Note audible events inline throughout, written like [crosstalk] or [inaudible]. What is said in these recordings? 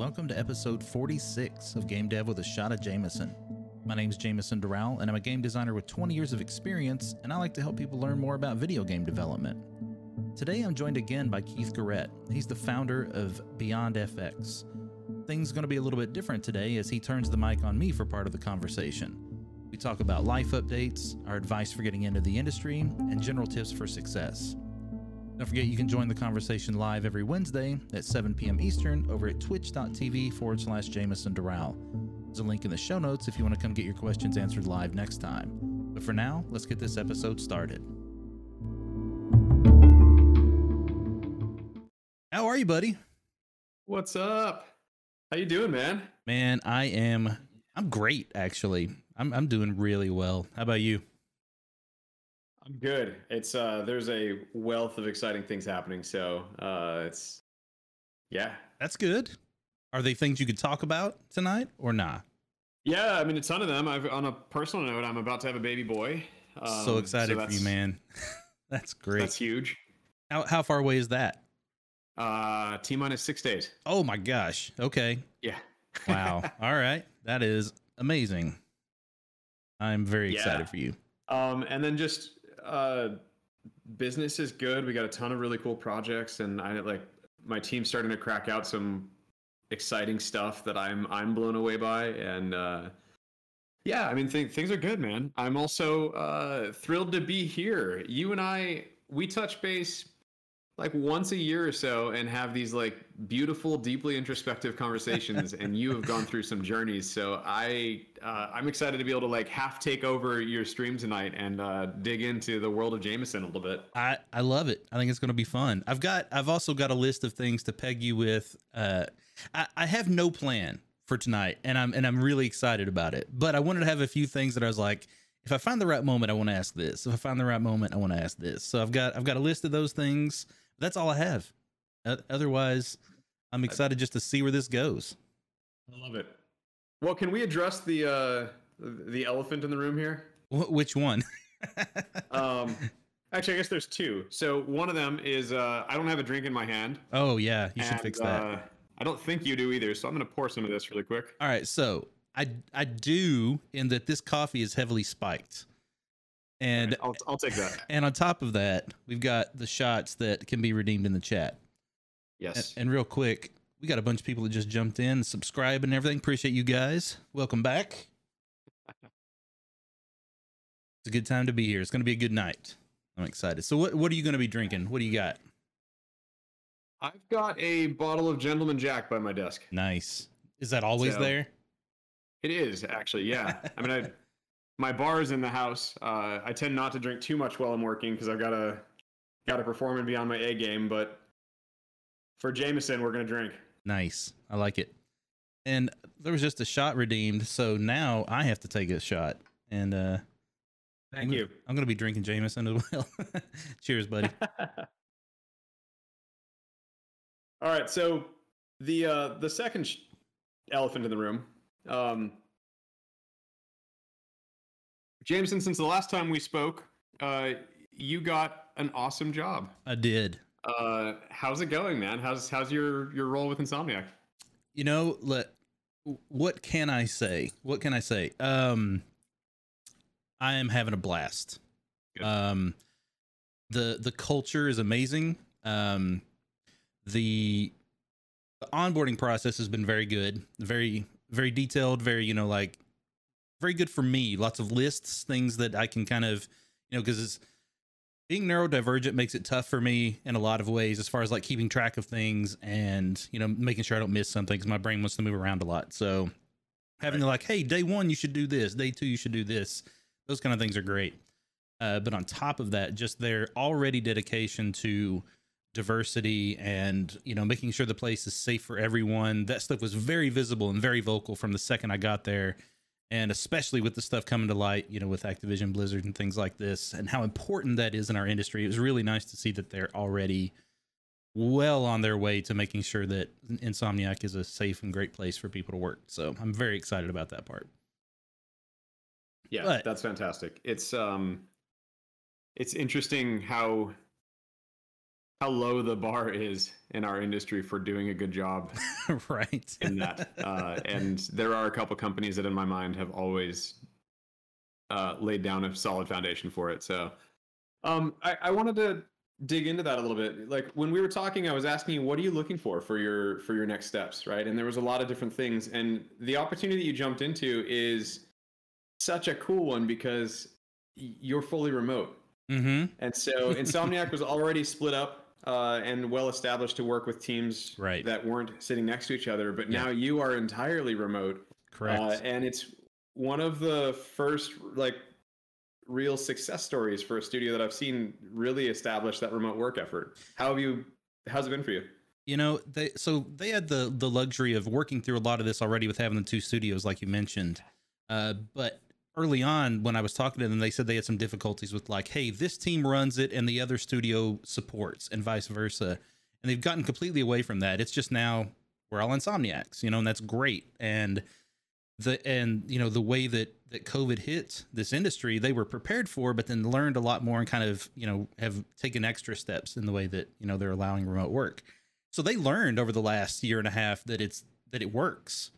welcome to episode 46 of Game Dev with a Shot of Jameson. My name is Jameson Durall, and I'm a game designer with 20 years of experience, and I like to help people learn more about video game development. Today, I'm joined again by Keith Guerrette. He's the founder of Beyond FX. Things are going to be a little bit different today as he turns the mic on me for part of the conversation. We talk about life updates, our advice for getting into the industry, and general tips for success. Don't forget you can join the conversation live every Wednesday at 7 p.m. Eastern over at twitch.tv forward slash Jameson Durall. There's a link in the show notes if you want to come get your questions answered live next time. But for now, let's get this episode started. How are you, buddy? What's up? How you doing, man? Man, I am I'm great actually. I'm I'm doing really well. How about you? I'm good. It's uh there's a wealth of exciting things happening, so uh it's yeah. That's good. Are they things you could talk about tonight or not? Yeah, I mean a ton of them. I've on a personal note, I'm about to have a baby boy. Um, so excited for you, man. [laughs] that's great. That's huge. How how far away is that? Uh T minus six days. Oh my gosh. Okay. Yeah. wow. [laughs] All right. That is amazing. I'm very Yeah. excited for you. Um and then just uh business is good. We got a ton of really cool projects and I like my team's starting to crack out some exciting stuff that I'm I'm blown away by and uh yeah, I mean th- things are good, man. I'm also uh thrilled to be here. You and I we touch base like once a year or so and have these like beautiful deeply introspective conversations and you have gone through some journeys so i uh, i'm excited to be able to like half take over your stream tonight and uh, dig into the world of jameson a little bit I, I love it. I think it's going to be fun. I've got I've also got a list of things to peg you with. Uh, I, I have no plan for tonight, and I'm and I'm really excited about it. But I wanted to have a few things that I was like, if I find the right moment, I want to ask this. If I find the right moment, I want to ask this. So I've got I've got a list of those things. That's all I have. Otherwise, I'm excited just to see where this goes. i love it well can we address the uh the elephant in the room here Wh- which one? [laughs] um actually i guess there's two so one of them is uh i don't have a drink in my hand oh yeah, you should fix that. uh, i don't think you do either so i'm gonna pour some of this really quick All right, so I I do in that this coffee is heavily spiked, and I'll, I'll take that and on top of that, we've got the shots that can be redeemed in the chat. And, yes and real quick, we got a bunch of people that just jumped in, subscribe and everything. Appreciate you guys. Welcome back. It's a good time to be here. It's going to be a good night. I'm excited. So what what are you going to be drinking? What do you got? I've got a bottle of Gentleman Jack by my desk. Nice. Is that always So- there? It is actually, yeah. I mean, I, [laughs] my bar is in the house. Uh, I tend not to drink too much while I'm working because I've got to got to perform and be on my A game. But for Jameson, we're gonna drink. Nice. I like it. And there was just a shot redeemed, so now I have to take a shot. And uh Thank I'm, you. I'm gonna be drinking Jameson as well. [laughs] Cheers, buddy. [laughs] All right, so the uh, the second sh- elephant in the room, um, Jameson. Since the last time we spoke, uh, you got an awesome job. I did. Uh, how's it going, man? How's how's your your role with Insomniac? You know, let what can I say? What can I say? Um I am having a blast. Good. Um the the culture is amazing. Um the the onboarding process has been very good, very very detailed, very, you know, like very good for me. Lots of lists, things that I can kind of, you know, because it's being neurodivergent makes it tough for me in a lot of ways as far as like keeping track of things and you know making sure i don't miss something because my brain wants to move around a lot. So having to like hey day one you should do this. Day two you should do this. Those kind of things are great. Uh, but on top of that just their already dedication to diversity and you know making sure the place is safe for everyone that stuff was very visible and very vocal from the second i got there and especially with the stuff coming to light, you know, with Activision Blizzard and things like this, and how important that is in our industry. It was really nice to see that they're already well on their way to making sure that Insomniac is a safe and great place for people to work. So I'm very excited about that part. Yeah, But- that's fantastic. It's um, it's interesting how how low the bar is in our industry for doing a good job [laughs] right. in that. Uh, and there are a couple companies that, in my mind, have always uh, laid down a solid foundation for it. So, um, I, I wanted to dig into that a little bit. Like when we were talking, I was asking you, what are you looking for for your for your next steps, right? And there was a lot of different things. And the opportunity that you jumped into is such a cool one because you're fully remote. Mm-hmm. And so Insomniac was already split up uh, and well established to work with teams Right. that weren't sitting next to each other. But Yeah. now you are entirely remote, Correct. uh, and it's one of the first like real success stories for a studio that I've seen really establish that remote work effort. How have you? How's it been for you? you know they so they had the the luxury of working through a lot of this already with having the two studios like you mentioned uh but early on when i was talking to them they said they had some difficulties with like hey this team runs it and the other studio supports and vice versa. And they've gotten completely away from that. It's just now we're all insomniacs you know and that's great. And the and you know the way that that covid hit this industry they were prepared for but then learned a lot more and kind of you know have taken extra steps in the way that you know they're allowing remote work. So they learned over the last year and a half that it's that it works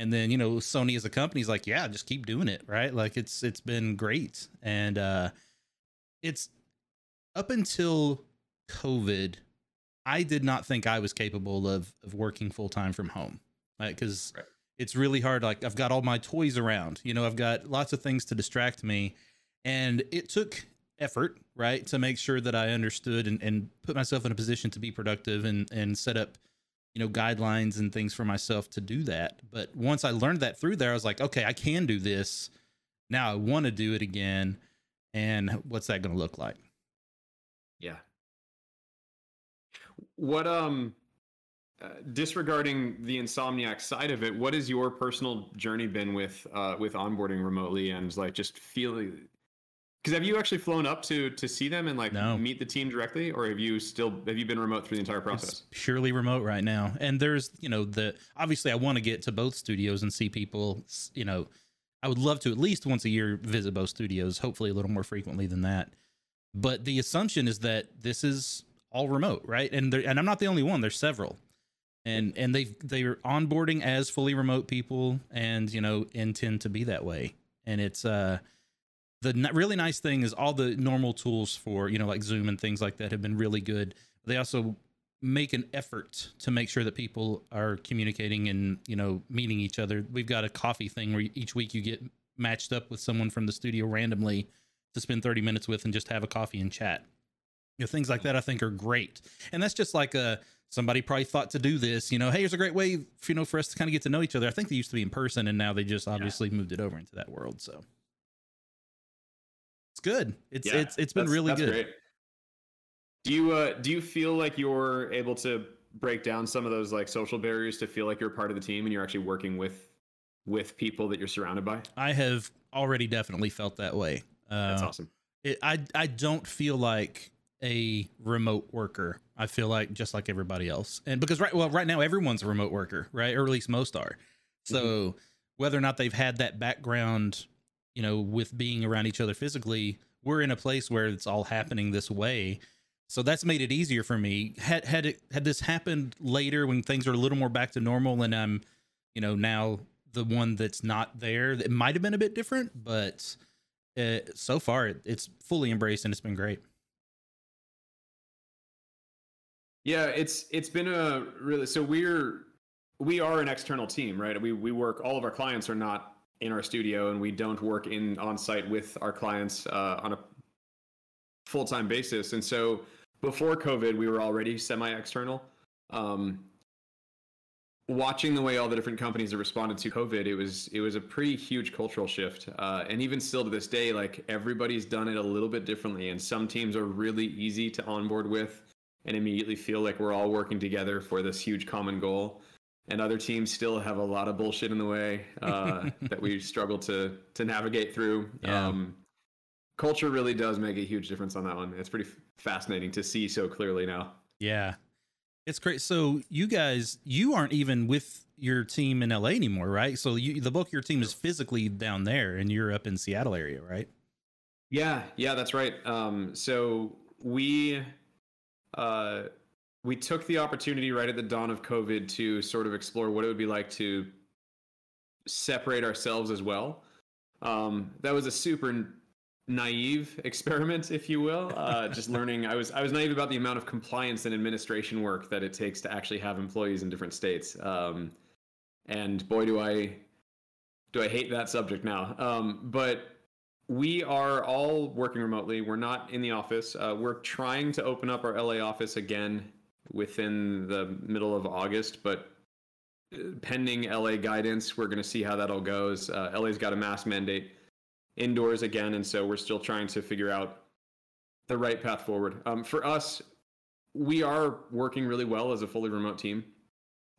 and then you know sony as a company is like yeah just keep doing it right? Like it's it's been great. And uh it's up until covid i did not think i was capable of of working full time from home. Right because Right. it's really hard. Like i've got all my toys around. You know i've got lots of things to distract me. And it took effort right to make sure that i understood and, and put myself in a position to be productive and and set up you know guidelines and things for myself to do that. But once i learned that through there i was like okay i can do this. Now i want to do it again. And what's that going to look like? Yeah. What um uh, disregarding the insomniac side of it, what has your personal journey been with uh with onboarding remotely and like just feeling because have you actually flown up to to see them and like No. meet the team directly or have you still have you been remote through the entire it's process? purely remote right now. And there's you know the obviously i want to get to both studios and see people you know i would love to at least once a year visit both studios hopefully a little more frequently than that. But the assumption is that this is all remote right? And there, and i'm not the only one there's several. And and they they're onboarding as fully remote people and you know intend to be that way. And it's uh the n- really nice thing is all the normal tools for you know like zoom and things like that have been really good. They also make an effort to make sure that people are communicating and you know meeting each other. We've got a coffee thing where each week you get matched up with someone from the studio randomly to spend 30 minutes with and just have a coffee and chat. You know things like that i think are great. And that's just like a somebody probably thought to do this you know hey here's a great way you know for us to kind of get to know each other. I think they used to be in person and now they just obviously moved it over into that world so it's good it's Yeah, it's it's been really that's good great. Do you uh do you feel like you're able to break down some of those like social barriers to feel like you're part of the team and you're actually working with with people that you're surrounded by? i have already definitely felt that way uh, That's awesome. it, I I don't feel like a remote worker. I feel like just like everybody else. And because right well right now everyone's a remote worker, right? Or at least most are. So whether or not they've had that background, you know, with being around each other physically, we're in a place where it's all happening this way. So that's made it easier for me. Had had it had this happened later when things are a little more back to normal and I'm, you know, now the one that's not there, it might have been a bit different, but uh, so far it, it's fully embraced and it's been great. Yeah, it's it's been a really so we're we are an external team, right? We we work all of our clients are not in our studio and we don't work in on site with our clients uh, on a full time basis. And so before COVID, we were already semi external. Um, watching the way all the different companies have responded to COVID, it was it was a pretty huge cultural shift. Uh, and even still to this day, like everybody's done it a little bit differently. And some teams are really easy to onboard with and immediately feel like we're all working together for this huge common goal. And other teams still have a lot of bullshit in the way uh, [laughs] that we struggle to to navigate through. Yeah. Um, culture really does make a huge difference on that one. It's pretty f- fascinating to see so clearly now. Yeah. It's great. So you guys, you aren't even with your team in LA anymore, right? So you, the bulk of your team is physically down there and you're up in Seattle area, right? Yeah, yeah, that's right. Um, so we uh, we took the opportunity right at the dawn of COVID to sort of explore what it would be like to separate ourselves as well. Um, that was a super naive [laughs] experiment, if you will. Uh, just [laughs] learning, I was I was naive about the amount of compliance and administration work that it takes to actually have employees in different states. Um, and boy, do I do I hate that subject now. Um, but we are all working remotely. We're not in the office. Uh, we're trying to open up our LA office again within the middle of August, but uh, pending LA guidance, we're going to see how that all goes. Uh, LA's got a mask mandate indoors again, and so we're still trying to figure out the right path forward. Um, for us, we are working really well as a fully remote team.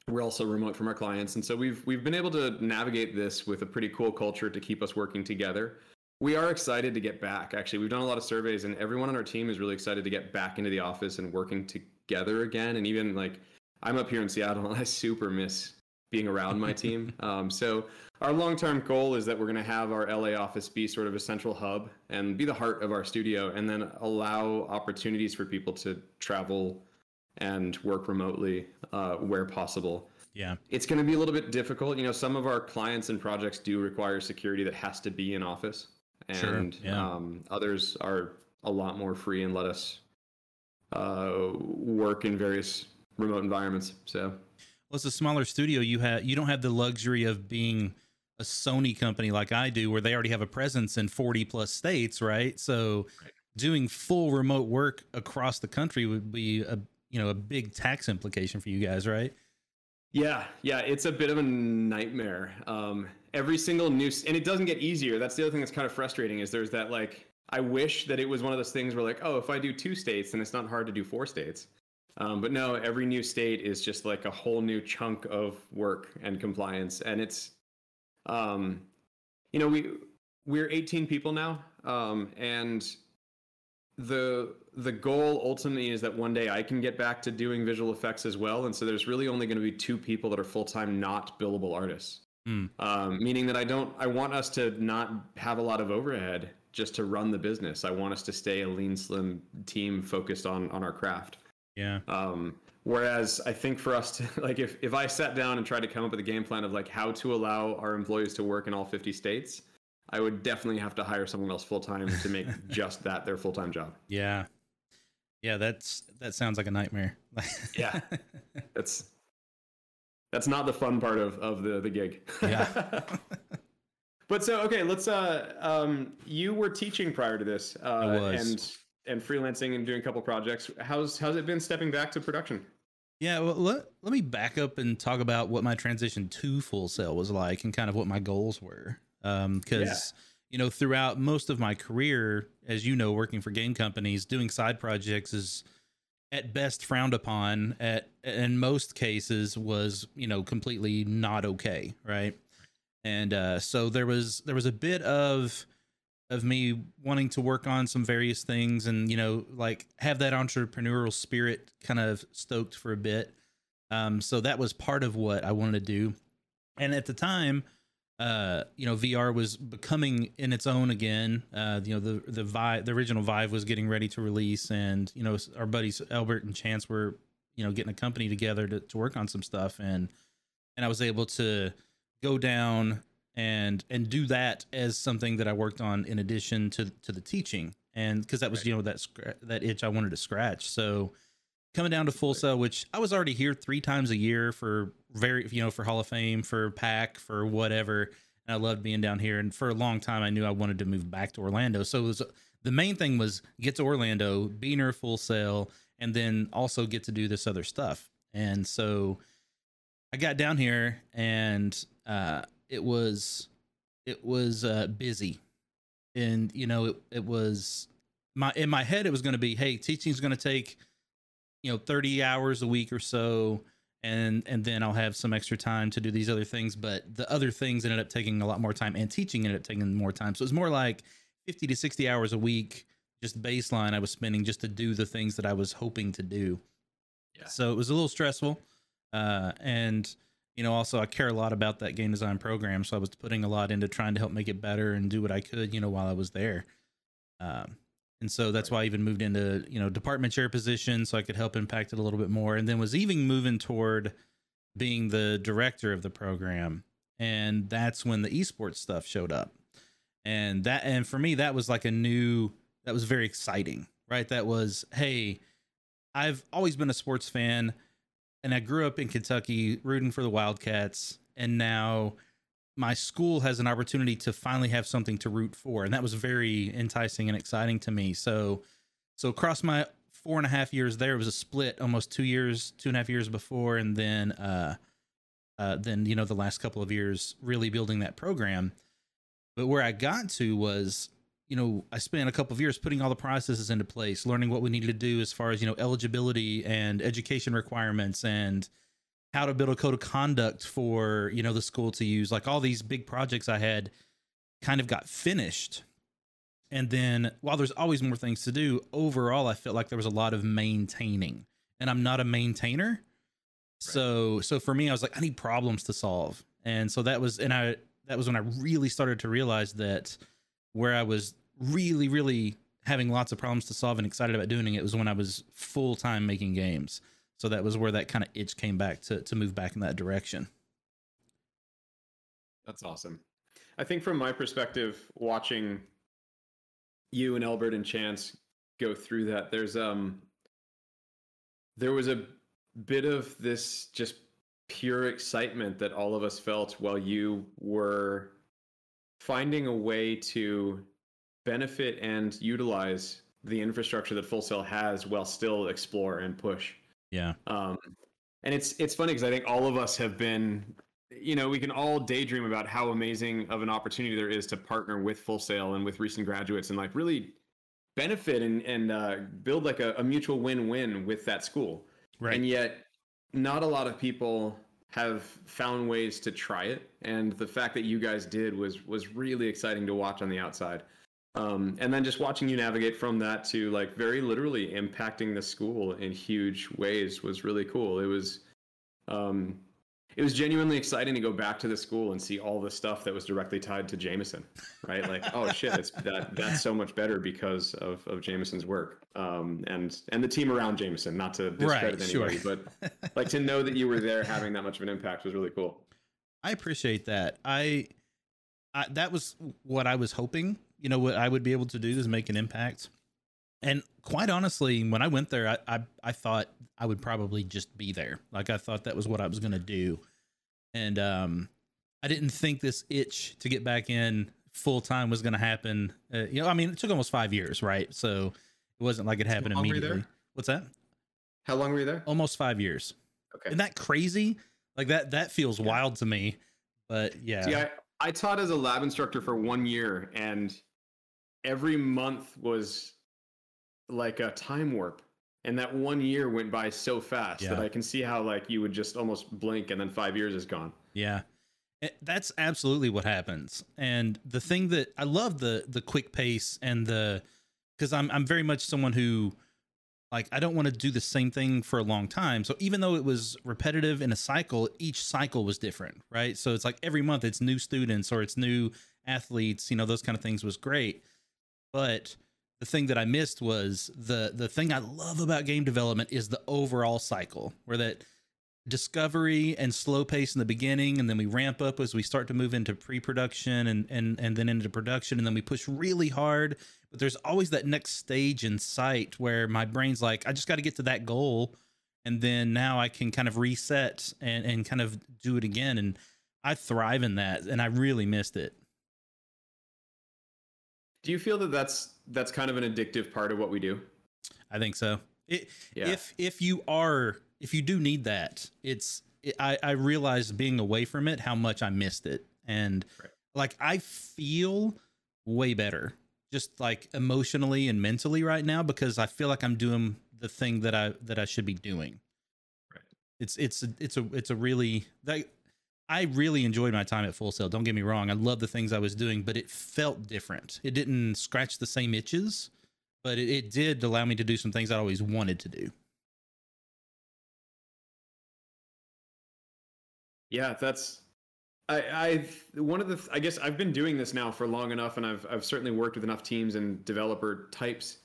We're also remote from our clients, and so we've we've been able to navigate this with a pretty cool culture to keep us working together. We are excited to get back. Actually, we've done a lot of surveys, and everyone on our team is really excited to get back into the office and working together again. And even like I'm up here in Seattle, and I super miss being around my [laughs] team. Um, so our long-term goal is that we're going to have our LA office be sort of a central hub and be the heart of our studio, and then allow opportunities for people to travel and work remotely uh, where possible. Yeah. It's going to be a little bit difficult. You know, some of our clients and projects do require security that has to be in office, and Sure, yeah. um, others are a lot more free and let us uh, work in various remote environments. So Well, it's a smaller studio. You have you don't have the luxury of being a Sony company like I do, where they already have a presence in forty plus states, right? So, Right. doing full remote work across the country would be a you know a big tax implication for you guys, right? Yeah, yeah, it's a bit of a nightmare. Um, every single new, and it doesn't get easier. That's the other thing that's kind of frustrating is there's that like, I wish that it was one of those things where like, oh, if I do two states, then it's not hard to do four states. Um, but no, every new state is just like a whole new chunk of work and compliance, and it's, um, you know, we we're 18 people now, um, and the the goal ultimately is that one day I can get back to doing visual effects as well, and so there's really only going to be two people that are full time, not billable artists. Hmm. Um, meaning that I don't, I want us to not have a lot of overhead just to run the business. I want us to stay a lean, slim team focused on on our craft. Yeah. Um, whereas I think for us to [laughs] like, if if I sat down and tried to come up with a game plan of like how to allow our employees to work in all 50 states, I would definitely have to hire someone else full time to make [laughs] just that their full time job. Yeah. Yeah, that's that sounds like a nightmare. Yeah. [laughs] That's that's not the fun part of of the the gig. Yeah. But so okay, let's uh um you were teaching prior to this uh I was. and and freelancing and doing a couple projects. How's how's it been stepping back to production? Yeah, well, let, let me back up and talk about what my transition to full sail was like and kind of what my goals were. Um, because you know, throughout most of my career, as you know, working for game companies, doing side projects is at best frowned upon. At in most cases, was you know completely not okay, right? And uh, so there was there was a bit of of me wanting to work on some various things and you know like have that entrepreneurial spirit kind of stoked for a bit. Um so that was part of what i wanted to do. And at the time uh you know vr was becoming in its own again. Uh you know the the vive the original vive was getting ready to release and you know our buddies albert and chance were you know getting a company together to, to work on some stuff. And and i was able to go down and and do that as something that I worked on in addition to to the teaching. And because that was you know that that itch I wanted to scratch. So coming down to full sail which I was already here three times a year for very you know for Hall of Fame for pack for whatever. And I loved being down here. And for a long time I knew I wanted to move back to Orlando. So it was the main thing was get to Orlando be near full sail and then also get to do this other stuff. And so I got down here and uh, it was it was uh, busy, and you know it, it was my in my head it was going to be hey teaching's going to take you know 30 hours a week or so and and then I'll have some extra time to do these other things. But the other things ended up taking a lot more time and teaching ended up taking more time. So it was more like 50 to 60 hours a week just baseline I was spending just to do the things that I was hoping to do. Yeah. so it was a little stressful uh, and you know also i care a lot about that game design program so i was putting a lot into trying to help make it better and do what i could you know while i was there um, And so that's why I even moved into, you know, department chair position so I could help impact it a little bit more. And then was even moving toward being the director of the program. And that's when the esports stuff showed up. And that and for me that was like a new that was very exciting, right? That was, hey, I've always been a sports fan and I grew up in Kentucky rooting for the Wildcats and now my school has an opportunity to finally have something to root for and that was very enticing and exciting to me. So so across my four and a half years there it was a split almost two years two and a half years before and then uh uh then you know the last couple of years really building that program. But where i got to was you know i spent a couple of years putting all the processes into place learning what we needed to do as far as you know eligibility and education requirements and how to build a code of conduct for you know the school to use. Like all these big projects i had kind of got finished. And then while there's always more things to do overall i felt like there was a lot of maintaining. And i'm not a maintainer. So so for me i was like i need problems to solve. And so that was and i that was when i really started to realize that where i was really really having lots of problems to solve and excited about doing it was when i was full time making games so that was where that kind of itch came back to to move back in that direction. That's awesome. I think from my perspective, watching you and Albert and Chance go through that, there's um there was a bit of this just pure excitement that all of us felt while you were finding a way to benefit and utilize the infrastructure that Full Sail has while still explore and push. Yeah. Um, and it's it's funny because I think all of us have been, you know, we can all daydream about how amazing of an opportunity there is to partner with Full Sail and with recent graduates and like really benefit and and uh, build like a, a mutual win-win with that school. Right. And yet, not a lot of people have found ways to try it. And the fact that you guys did was was really exciting to watch on the outside. Um, and then just watching you navigate from that to like very literally impacting the school in huge ways was really cool. It was, um, it was genuinely exciting to go back to the school and see all the stuff that was directly tied to Jameson, right? Like, oh [laughs] shit, it's that that's so much better because of of Jameson's work, um, and and the team around Jameson. Not to discredit Right, sure. anybody, but [laughs] like to know that you were there having that much of an impact was really cool. I appreciate that. I, I that was what I was hoping. You know, what I would be able to do is make an impact. And quite honestly, when I went there, I I, I thought I would probably just be there. Like I thought that was what I was going to do, and um, I didn't think this itch to get back in full time was going to happen. Uh, you know, I mean, it took almost five years, right? So it wasn't like it happened immediately. What's that? How long were you there? Almost five years. Okay. Isn't that crazy? Like that that feels wild to me. But yeah. See, I, I taught as a lab instructor for one year, and every month was like a time warp. And that one year went by so fast that I can see how like you would just almost blink and then five years is gone. Yeah. Eh, That's absolutely what happens. And the thing that I love the the quick pace and the cuz I'm I'm very much someone who like I don't want to do the same thing for a long time. So even though it was repetitive in a cycle, each cycle was different, right? So it's like every month it's new students or it's new athletes, you know, those kind of things was great. But the thing that I missed was the the thing I love about game development is the overall cycle, where that discovery and slow pace in the beginning, and then we ramp up as we start to move into pre-production and and and then into production, and then we push really hard. But there's always that next stage in sight where my brain's like, I just got to get to that goal, and then now I can kind of reset and and kind of do it again. And I thrive in that, and I really missed it. Do you feel that that's that's kind of an addictive part of what we do? I think so. It, Yeah. If if you are if you do need that, it's it, I I realized being away from it how much I missed it, and Right. like I feel way better, just like emotionally and mentally right now because I feel like I'm doing the thing that I that I should be doing. Right. It's it's a, it's a it's a really like I really enjoyed my time at Full Sail. Don't get me wrong. I love the things I was doing, but it felt different. It didn't scratch the same itches, but it, it did allow me to do some things I always wanted to do. Yeah, that's I I've one of the I guess I've been doing this now for long enough and I've I've certainly worked with enough teams and developer types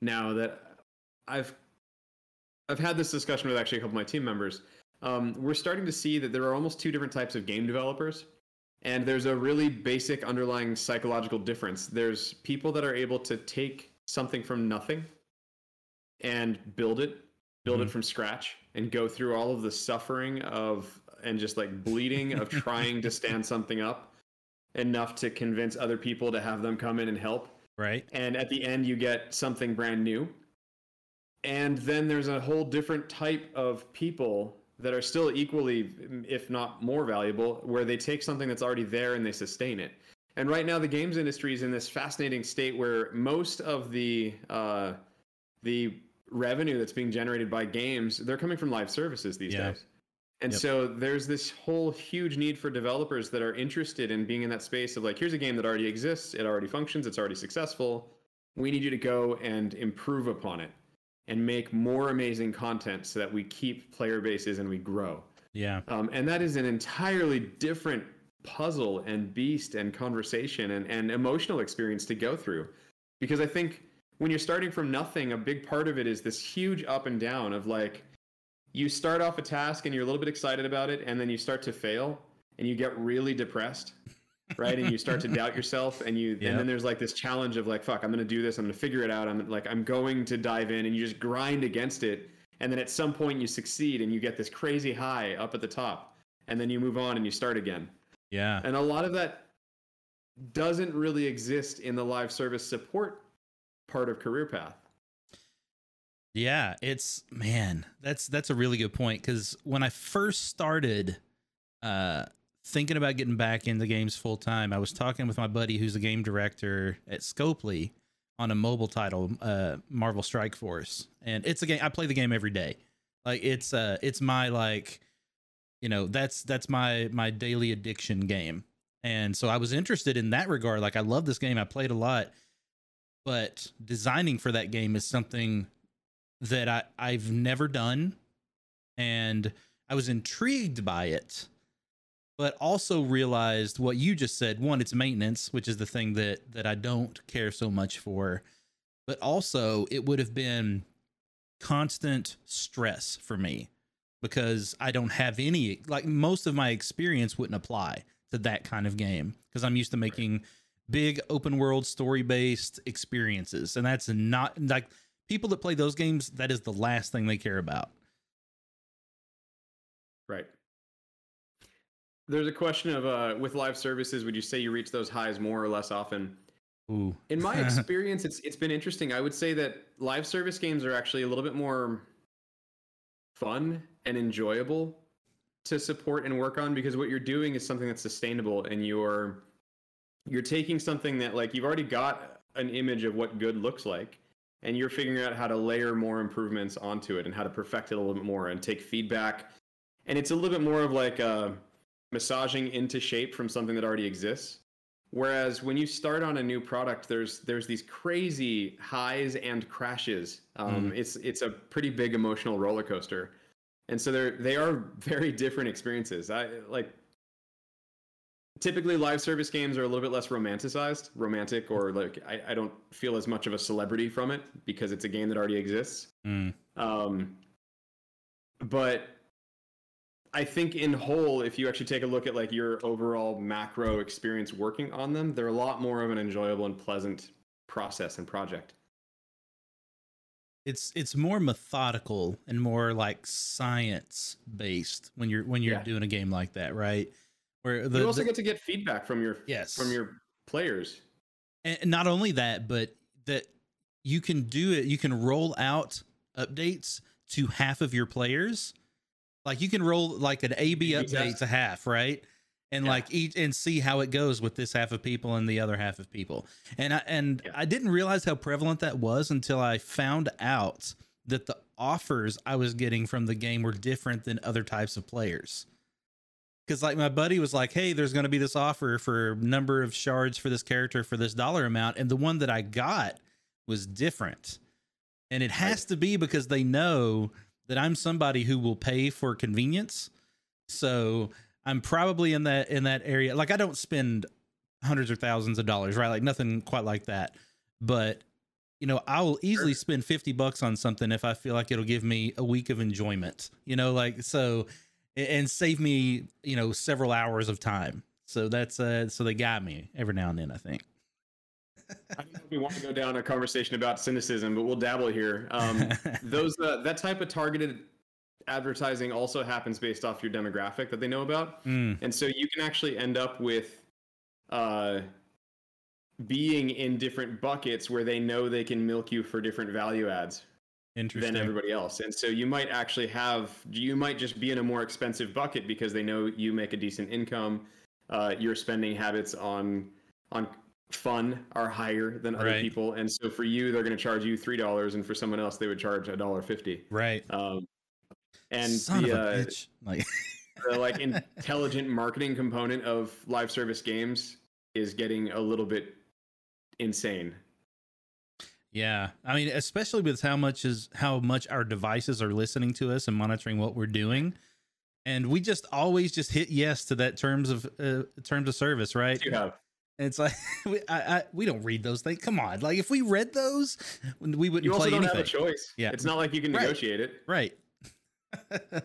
now that I've I've had this discussion with actually a couple of my team members. Um, we're starting to see that there are almost two different types of game developers, and there's a really basic underlying psychological difference. There's people that are able to take something from nothing and build it, build Mhm. it from scratch, and go through all of the suffering of and just like bleeding of [laughs] trying to stand something up enough to convince other people to have them come in and help Right. and at the end you get something brand new and then there's a whole different type of people that are still equally if not more valuable where they take something that's already there and they sustain it and right now the games industry is in this fascinating state where most of the uh, the revenue that's being generated by games they're coming from live services these Yeah. days and Yep. so there's this whole huge need for developers that are interested in being in that space of like, here's a game that already exists, it already functions, it's already successful. We need you to go and improve upon it and make more amazing content so that we keep player bases and we grow. Yeah. Um, and that is an entirely different puzzle and beast and conversation and, and emotional experience to go through. Because I think when you're starting from nothing, a big part of it is this huge up and down of like, you start off a task and you're a little bit excited about it, and then you start to fail and you get really depressed. Right and you start to doubt [laughs] yourself and you Yeah. and then there's like this challenge of like fuck i'm gonna do this i'm gonna figure it out i'm like i'm going to dive in and you just grind against it and then at some point you succeed and you get this crazy high up at the top and then you move on and you start again Yeah. and a lot of that doesn't really exist in the live service support part of career path Yeah, it's man, that's that's a really good point because when I first started uh thinking about getting back into games full time, I was talking with my buddy who's a game director at Scopely on a mobile title, uh Marvel Strike Force. And it's a game I play the game every day. Like it's uh it's my like you know, that's that's my my daily addiction game. And so I was interested in that regard. Like I love this game. I played a lot. But designing for that game is something that I, I've never done. And I was intrigued by it, but also realized what you just said. One, it's maintenance, which is the thing that that I don't care so much for. But also it would have been constant stress for me because I don't have any like most of my experience wouldn't apply to that kind of game because I'm used to making big open world story based experiences and that's not like people that play those games that is the last thing they care about Right. There's a question of uh, with live services, would you say you reach those highs more or less often? ooh In my [laughs] experience, it's it's been interesting. I would say that live service games are actually a little bit more fun and enjoyable to support and work on because what you're doing is something that's sustainable and you're you're taking something that like you've already got an image of what good looks like and you're figuring out how to layer more improvements onto it and how to perfect it a little bit more and take feedback and it's a little bit more of like uh, massaging into shape from something that already exists. Whereas when you start on a new product there's there's these crazy highs and crashes. Um, it's it's a pretty big emotional roller coaster. And so they're they are [laughs] very different experiences. I like typically live service games are a little bit less romanticized romantic or like i, I don't feel as much of a celebrity from it because it's a game that already exists. Mm, um, but I think in whole, if you actually take a look at like your overall macro experience working on them, they're a lot more of an enjoyable and pleasant process and project. it's it's more methodical and more like science based when you're when you're Yeah. doing a game like that right where the, you also the- get to get feedback from your yes from your players. and not only that but that you can do it you can roll out updates to half of your players like you can roll like an ab update to half right? And Yeah. like each and see how it goes with this half of people and the other half of people. And i and Yeah. i didn't realize how prevalent that was until i found out that the offers i was getting from the game were different than other types of players. Because like my buddy was like hey there's going to be this offer for number of shards for this character for this dollar amount and the one that i got was different. And it has to be because they know that i'm somebody who will pay for convenience. So i'm probably in that in that area. Like i don't spend hundreds or thousands of dollars right? Like nothing quite like that. But you know, I will easily spend 50 bucks on something if I feel like it'll give me a week of enjoyment, you know, like so and save me, you know, several hours of time. So that's uh so they got me every now and then, I think. I don't know if we want to go down a conversation about cynicism, but we'll dabble here. Um, [laughs] those uh, that type of targeted advertising also happens based off your demographic that they know about, Mm, and so you can actually end up with uh, being in different buckets where they know they can milk you for different value adds than everybody else, and so you might actually have you might just be in a more expensive bucket because they know you make a decent income. Uh, your spending habits on on fun are higher than other Right. people, and so for you, they're going to charge you three dollars, and for someone else, they would charge a dollar fifty. Right. Um, and Son the, of a uh, bitch. Like the like [laughs] intelligent marketing component of live service games is getting a little bit insane. Yeah, I mean, especially with how much is how much our devices are listening to us and monitoring what we're doing, and we just always just hit yes to that terms of uh, terms of service, right? You have And it's like [laughs] we, I, I, we don't read those things. Come on, like if we read those, we wouldn't you also don't anything, have a choice. Yeah. it's not like you can Right. negotiate it. right? [laughs]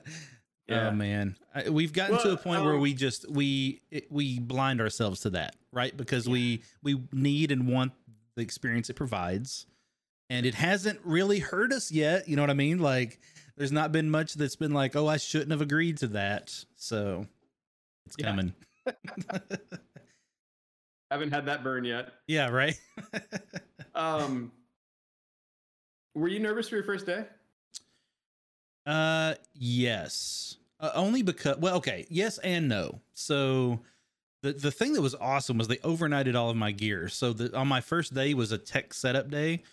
Yeah. Oh man, I, we've gotten to a Well, point where um, we just we it, we blind ourselves to that, right? Because we we need and want the experience it provides, and it hasn't really hurt us yet. You know what I mean? Like, there's not been much that's been like, oh, I shouldn't have agreed to that. So it's Yeah. coming. [laughs] Haven't had that burn yet. yeah, right. [laughs] Um, were you nervous for your first day? Uh, yes. Uh, only because well, okay, yes and no. So the the thing that was awesome was they overnighted all of my gear. So the on my first day was a tech setup day,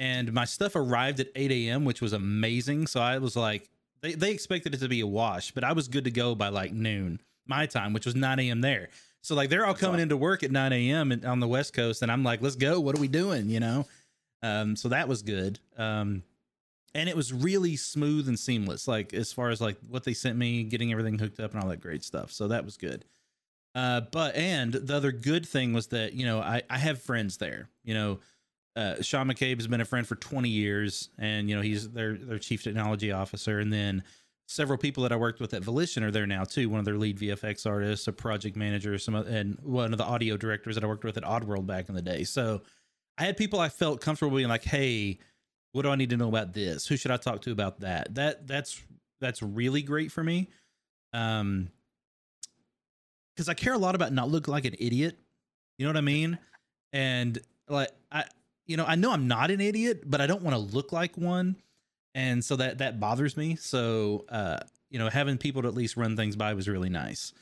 and my stuff arrived at 8 a.m., which was amazing. So I was like, they they expected it to be a wash, but I was good to go by like noon my time, which was 9 a.m. there. So like they're all coming awesome. into work at 9 a.m. and- on the West Coast, and I'm like, let's go. What are we doing? You know. Um, so that was good. Um, and it was really smooth and seamless like as far as like what they sent me getting everything hooked up and all that great stuff so that was good uh but and the other good thing was that you know i i have friends there you know uh sean mccabe has been a friend for 20 years and you know he's their their chief technology officer and then several people that i worked with at volition are there now too one of their lead vfx artists a project manager some and one of the audio directors that i worked with at oddworld back in the day so i had people i felt comfortable being like hey what do I need to know about this? Who should I talk to about that? That that's that's really great for me. Um because I care a lot about not looking like an idiot. You know what I mean? And like I you know, I know I'm not an idiot, but I don't want to look like one. And so that that bothers me. So uh, you know, having people to at least run things by was really nice.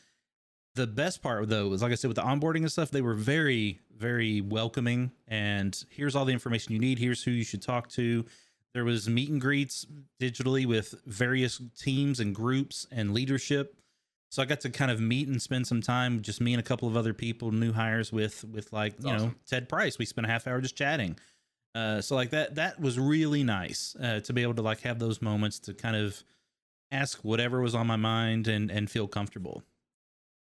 The best part though was like I said with the onboarding and stuff, they were very, very welcoming and here's all the information you need. Here's who you should talk to. There was meet and greets digitally with various teams and groups and leadership. So I got to kind of meet and spend some time, just me and a couple of other people, new hires with with like, you know. Ted Price. We spent a half hour just chatting. Uh, so like that that was really nice uh, to be able to like have those moments to kind of ask whatever was on my mind and and feel comfortable.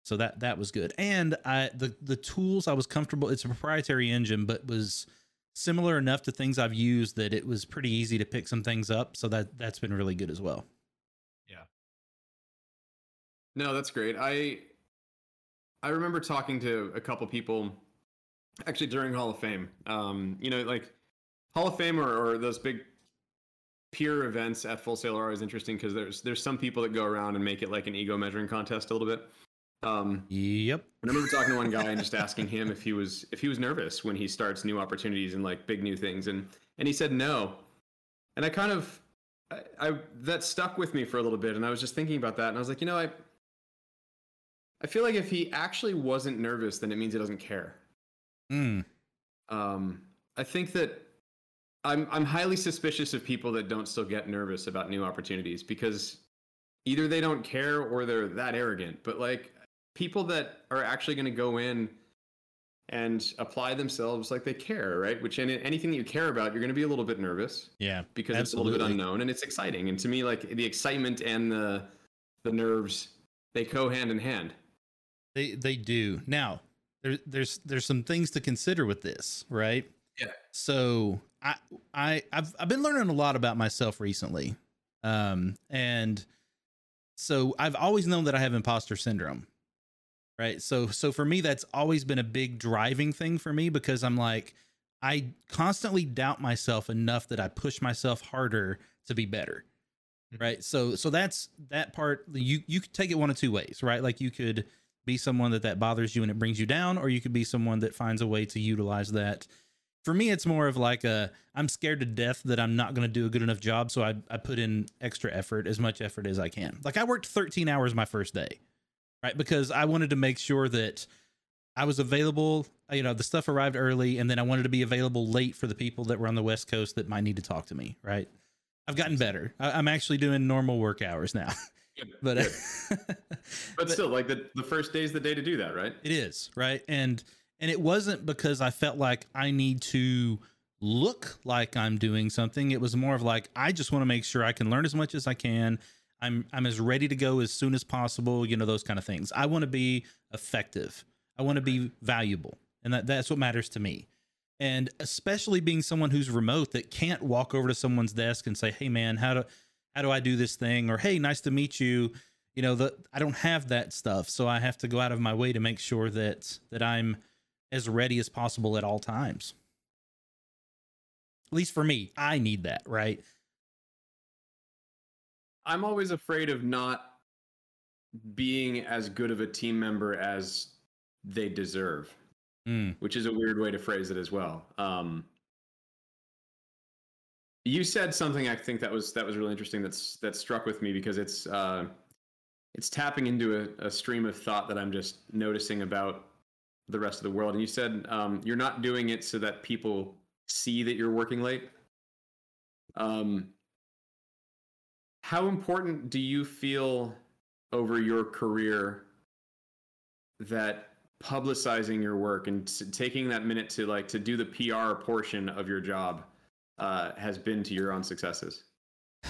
So that that was good. And I the the tools I was comfortable. It's a proprietary engine, but was similar enough to things I've used that it was pretty easy to pick some things up. So that that's been really good as well. Yeah. No, that's great. I I remember talking to a couple people actually during Hall of Fame. Um, you know, like Hall of Fame or, or those big peer events at Full Sail are always interesting because there's there's some people that go around and make it like an ego measuring contest a little bit. Um, Yep. I remember talking to one guy and just asking him if he was if he was nervous when he starts new opportunities and like big new things, and and he said no. And I kind of I, I that stuck with me for a little bit, and I was just thinking about that, and I was like, you know, I I feel like if he actually wasn't nervous, then it means he doesn't care. Mm. Um, I think that I'm I'm highly suspicious of people that don't still get nervous about new opportunities because either they don't care or they're that arrogant. But like people that are actually going to go in and apply themselves like they care, right? Which in anything that you care about, you're going to be a little bit nervous Yeah. because it's a little bit unknown and it's exciting. And to me, like the excitement and the the nerves, they go hand in hand. They they do. Now, there, there's there's some things to consider with this, right? Yeah. So I I I've I've been learning a lot about myself recently, um, and so I've always known that I have imposter syndrome, right? So so for me, that's always been a big driving thing for me because I'm like I constantly doubt myself enough that I push myself harder to be better. Mhm. Right. So so that's that part you you could take it one of two ways, right? Like you could be someone that that bothers you and it brings you down or you could be someone that finds a way to utilize that. For me it's more of like a I'm scared to death that I'm not going to do a good enough job so I I put in extra effort, as much effort as I can. Like I worked 13 hours my first day. Right? Because I wanted to make sure that I was available. You know, the stuff arrived early, and then I wanted to be available late for the people that were on the West Coast that might need to talk to me. Right. I've gotten better. I, I'm actually doing normal work hours now. Yeah, [laughs] but uh, [laughs] but still, like the the first day is the day to do that, right? it is right, and and it wasn't because I felt like I need to look like I'm doing something. It was more of like I just want to make sure I can learn as much as I can. I'm I'm as ready to go as soon as possible. You know those kind of things. I want to be effective. I want to be valuable, and that that's what matters to me. And especially being someone who's remote that can't walk over to someone's desk and say, "Hey, man, how do how do I do this thing?" or "Hey, nice to meet you." You know, the I don't have that stuff, so I have to go out of my way to make sure that that I'm as ready as possible at all times. At least for me, I need that, right? I'm always afraid of not being as good of a team member as they deserve, Mm, which is a weird way to phrase it as well. Um, you said something I think that was that was really interesting. That's that struck with me because it's uh, it's tapping into a, a stream of thought that I'm just noticing about the rest of the world. And you said um, you're not doing it so that people see that you're working late. Um, how important do you feel over your career that publicizing your work and s- taking that minute to like to do the PR portion of your job uh, has been to your own successes?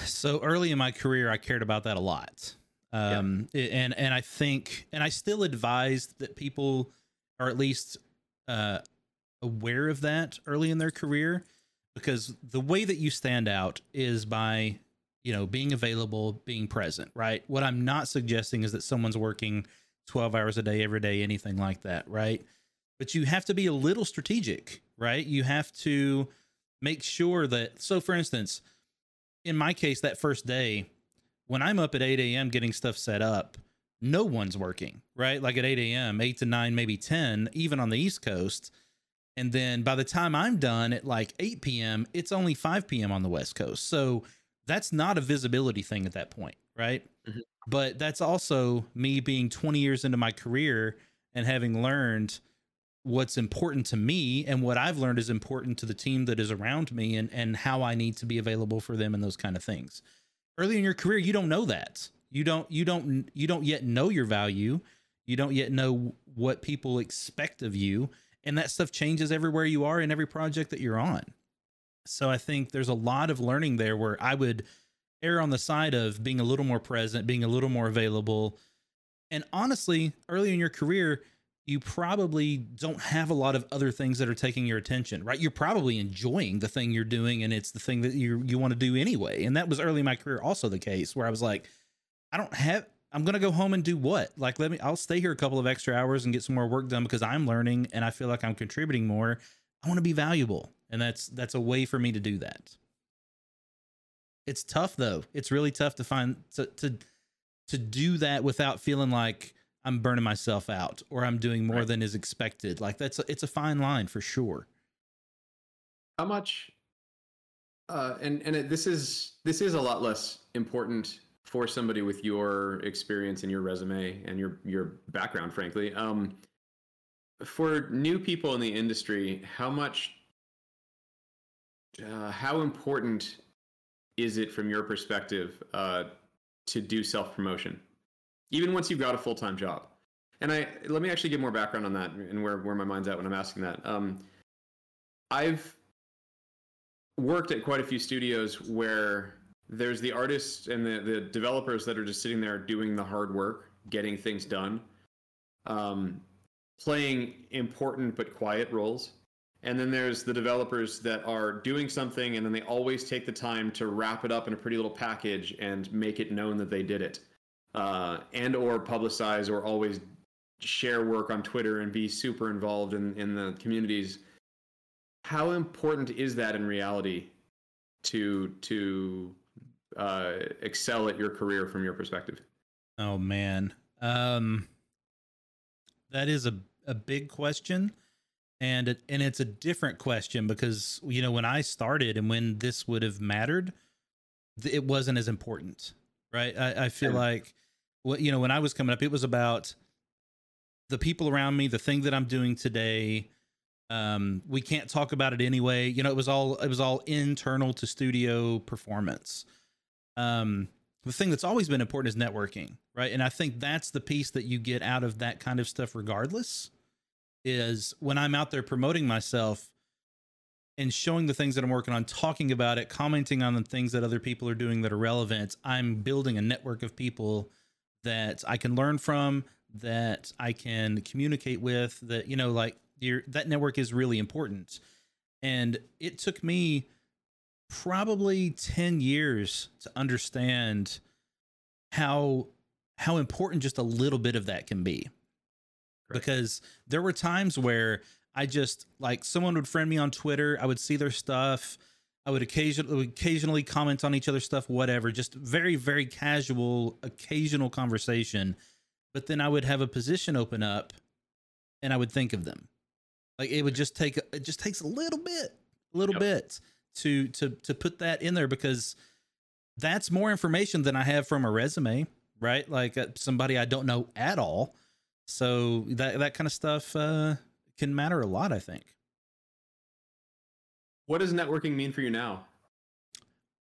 so early in my career, I cared about that a lot. Um, i- and and I think, and I still advise that people are at least uh, aware of that early in their career, because the way that you stand out is by you know being available, being present. Right. What I'm not suggesting is that someone's working 12 hours a day every day, anything like that. Right. But you have to be a little strategic, right? You have to make sure that. So, for instance in my case, that first day, when I'm up at 8 a.m. getting stuff set up, no one's working, right? Like at 8 a.m., 8 to 9, maybe 10, even on the East Coast. And then by the time I'm done at like 8 p.m., it's only 5 p.m. on the West Coast. So that's not a visibility thing at that point, right? Mhm. But that's also me being 20 years into my career and having learned what's important to me and what I've learned is important to the team that is around me and and how I need to be available for them and those kind of things. Early in your career, you don't know that. You don't you don't you don't yet know your value. You don't yet know what people expect of you and that stuff changes everywhere you are in every project that you're on. So I think there's a lot of learning there where I would err on the side of being a little more present, being a little more available. And honestly, early in your career, you probably don't have a lot of other things that are taking your attention, right? You're probably enjoying the thing you're doing and it's the thing that you you want to do anyway. And that was early in my career also the case where I was like, I don't have I'm going to go home and do what? Like let me I'll stay here a couple of extra hours and get some more work done because I'm learning and I feel like I'm contributing more. I want to be valuable. And that's that's a way for me to do that. It's tough though. It's really tough to find to to to do that without feeling like I'm burning myself out or I'm doing more Right. than is expected. Like that's a, it's a fine line for sure. How much? Uh, and and it, this is this is a lot less important for somebody with your experience and your resume and your your background, frankly. Um, for new people in the industry, how much? Uh, how important is it from your perspective uh, to do self promotion, even once you've got a full time job? And I let me actually give more background on that and where where my mind's at when I'm asking that. Um, I've worked at quite a few studios where there's the artists and the, the developers that are just sitting there doing the hard work, getting things done, um, playing important but quiet roles. And then there's the developers that are doing something and then they always take the time to wrap it up in a pretty little package and make it known that they did it. Uh, and or publicize or always share work on Twitter and be super involved in, in the communities. How important is that in reality to to uh, excel at your career from your perspective? Oh man, um, that is a a big question, and it, and it's a different question because you know when I started and when this would have mattered, it wasn't as important, right? I, I feel like, what you know, when I was coming up, it was about the people around me, the thing that I'm doing today. Um, we can't talk about it anyway. You know, it was all it was all internal to studio performance. Um, the thing that's always been important is networking, right? And I think that's the piece that you get out of that kind of stuff, regardless. Is when I'm out there promoting myself and showing the things that I'm working on, talking about it, commenting on the things that other people are doing that are relevant. I'm building a network of people that I can learn from, that I can communicate with, that, you know, like your that network is really important. And it took me probably 10 years to understand how how important just a little bit of that can be. Right. Because there were times where I just like someone would friend me on Twitter, I would see their stuff, I would occasionally occasionally comment on each other's stuff, whatever, just very very casual occasional conversation. But then I would have a position open up and I would think of them. Like it would just take it just takes a little bit, a little yep. bit to to to put that in there because that's more information than I have from a resume, right? Like uh, somebody I don't know at all. So that that kind of stuff uh, can matter a lot, I think. What does networking mean for you now?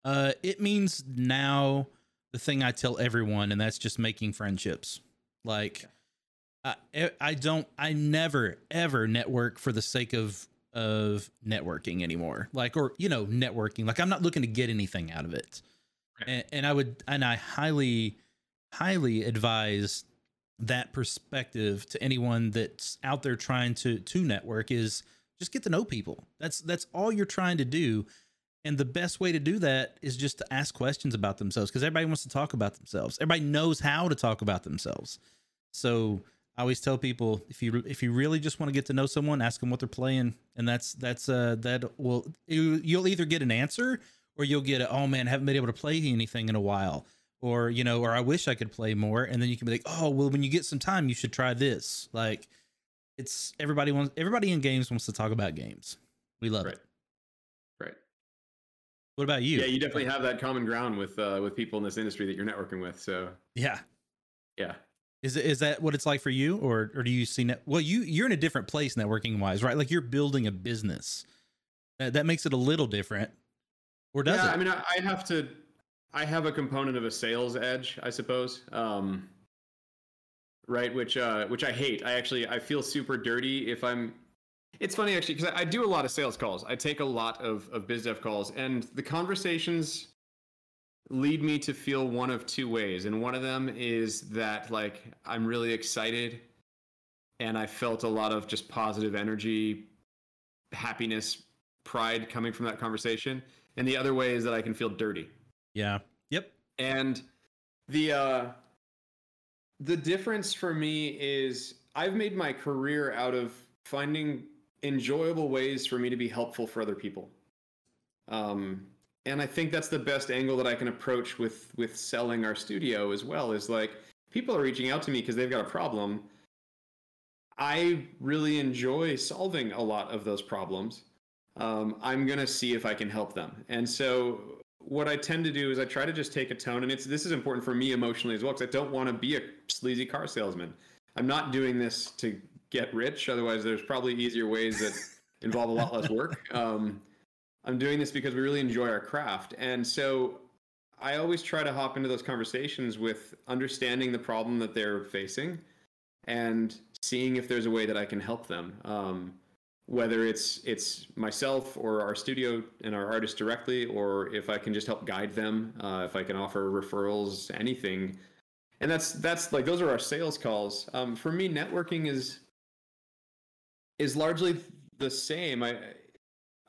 Uh, it means now the thing I tell everyone, and that's just making friendships. Like, I, I don't, I never ever network for the sake of of networking anymore. Like, or, you know, networking. Like, I'm not looking to get anything out of it. Okay. And, and I would, and I highly, highly advise that perspective to anyone that's out there trying to to network is just get to know people. That's that's all you're trying to do. And the best way to do that is just to ask questions about themselves because everybody wants to talk about themselves. Everybody knows how to talk about themselves. So I always tell people if you if you really just want to get to know someone, ask them what they're playing, and that's that's uh that will you, you'll either get an answer or you'll get a, oh man, I haven't been able to play anything in a while, or you know, or I wish I could play more, and then you can be like, oh well, when you get some time, you should try this. Like, it's everybody wants everybody in games wants to talk about games. We love right. it. Right. What about you? Yeah, you definitely have that common ground with uh, with people in this industry that you're networking with. So yeah, yeah, is is that what it's like for you, or or do you see net? Well, you you're in a different place networking wise, right? Like you're building a business. That that makes it a little different, or does yeah, it? I mean, I, I have to. I have a component of a sales edge, I suppose. Um, right, which uh, which I hate. I actually I feel super dirty if I'm. It's funny actually because I, I do a lot of sales calls. I take a lot of of biz dev calls, and the conversations lead me to feel one of two ways. And one of them is that like I'm really excited and I felt a lot of just positive energy, happiness, pride coming from that conversation. And the other way is that I can feel dirty. Yeah. Yep. And the uh the difference for me is I've made my career out of finding enjoyable ways for me to be helpful for other people. Um, and I think that's the best angle that I can approach with with selling our studio as well. Is like people are reaching out to me because they've got a problem. I really enjoy solving a lot of those problems. Um, I'm gonna see if I can help them, and so what I tend to do is I try to just take a tone, and it's this is important for me emotionally as well because I don't want to be a sleazy car salesman. I'm not doing this to get rich. Otherwise, there's probably easier ways that involve a lot less work. Um, I'm doing this because we really enjoy our craft. And so I always try to hop into those conversations with understanding the problem that they're facing and seeing if there's a way that I can help them. Um, whether it's it's myself or our studio and our artists directly, or if I can just help guide them, uh, if I can offer referrals, anything. And that's that's like those are our sales calls. Um, for me, networking is is largely the same. I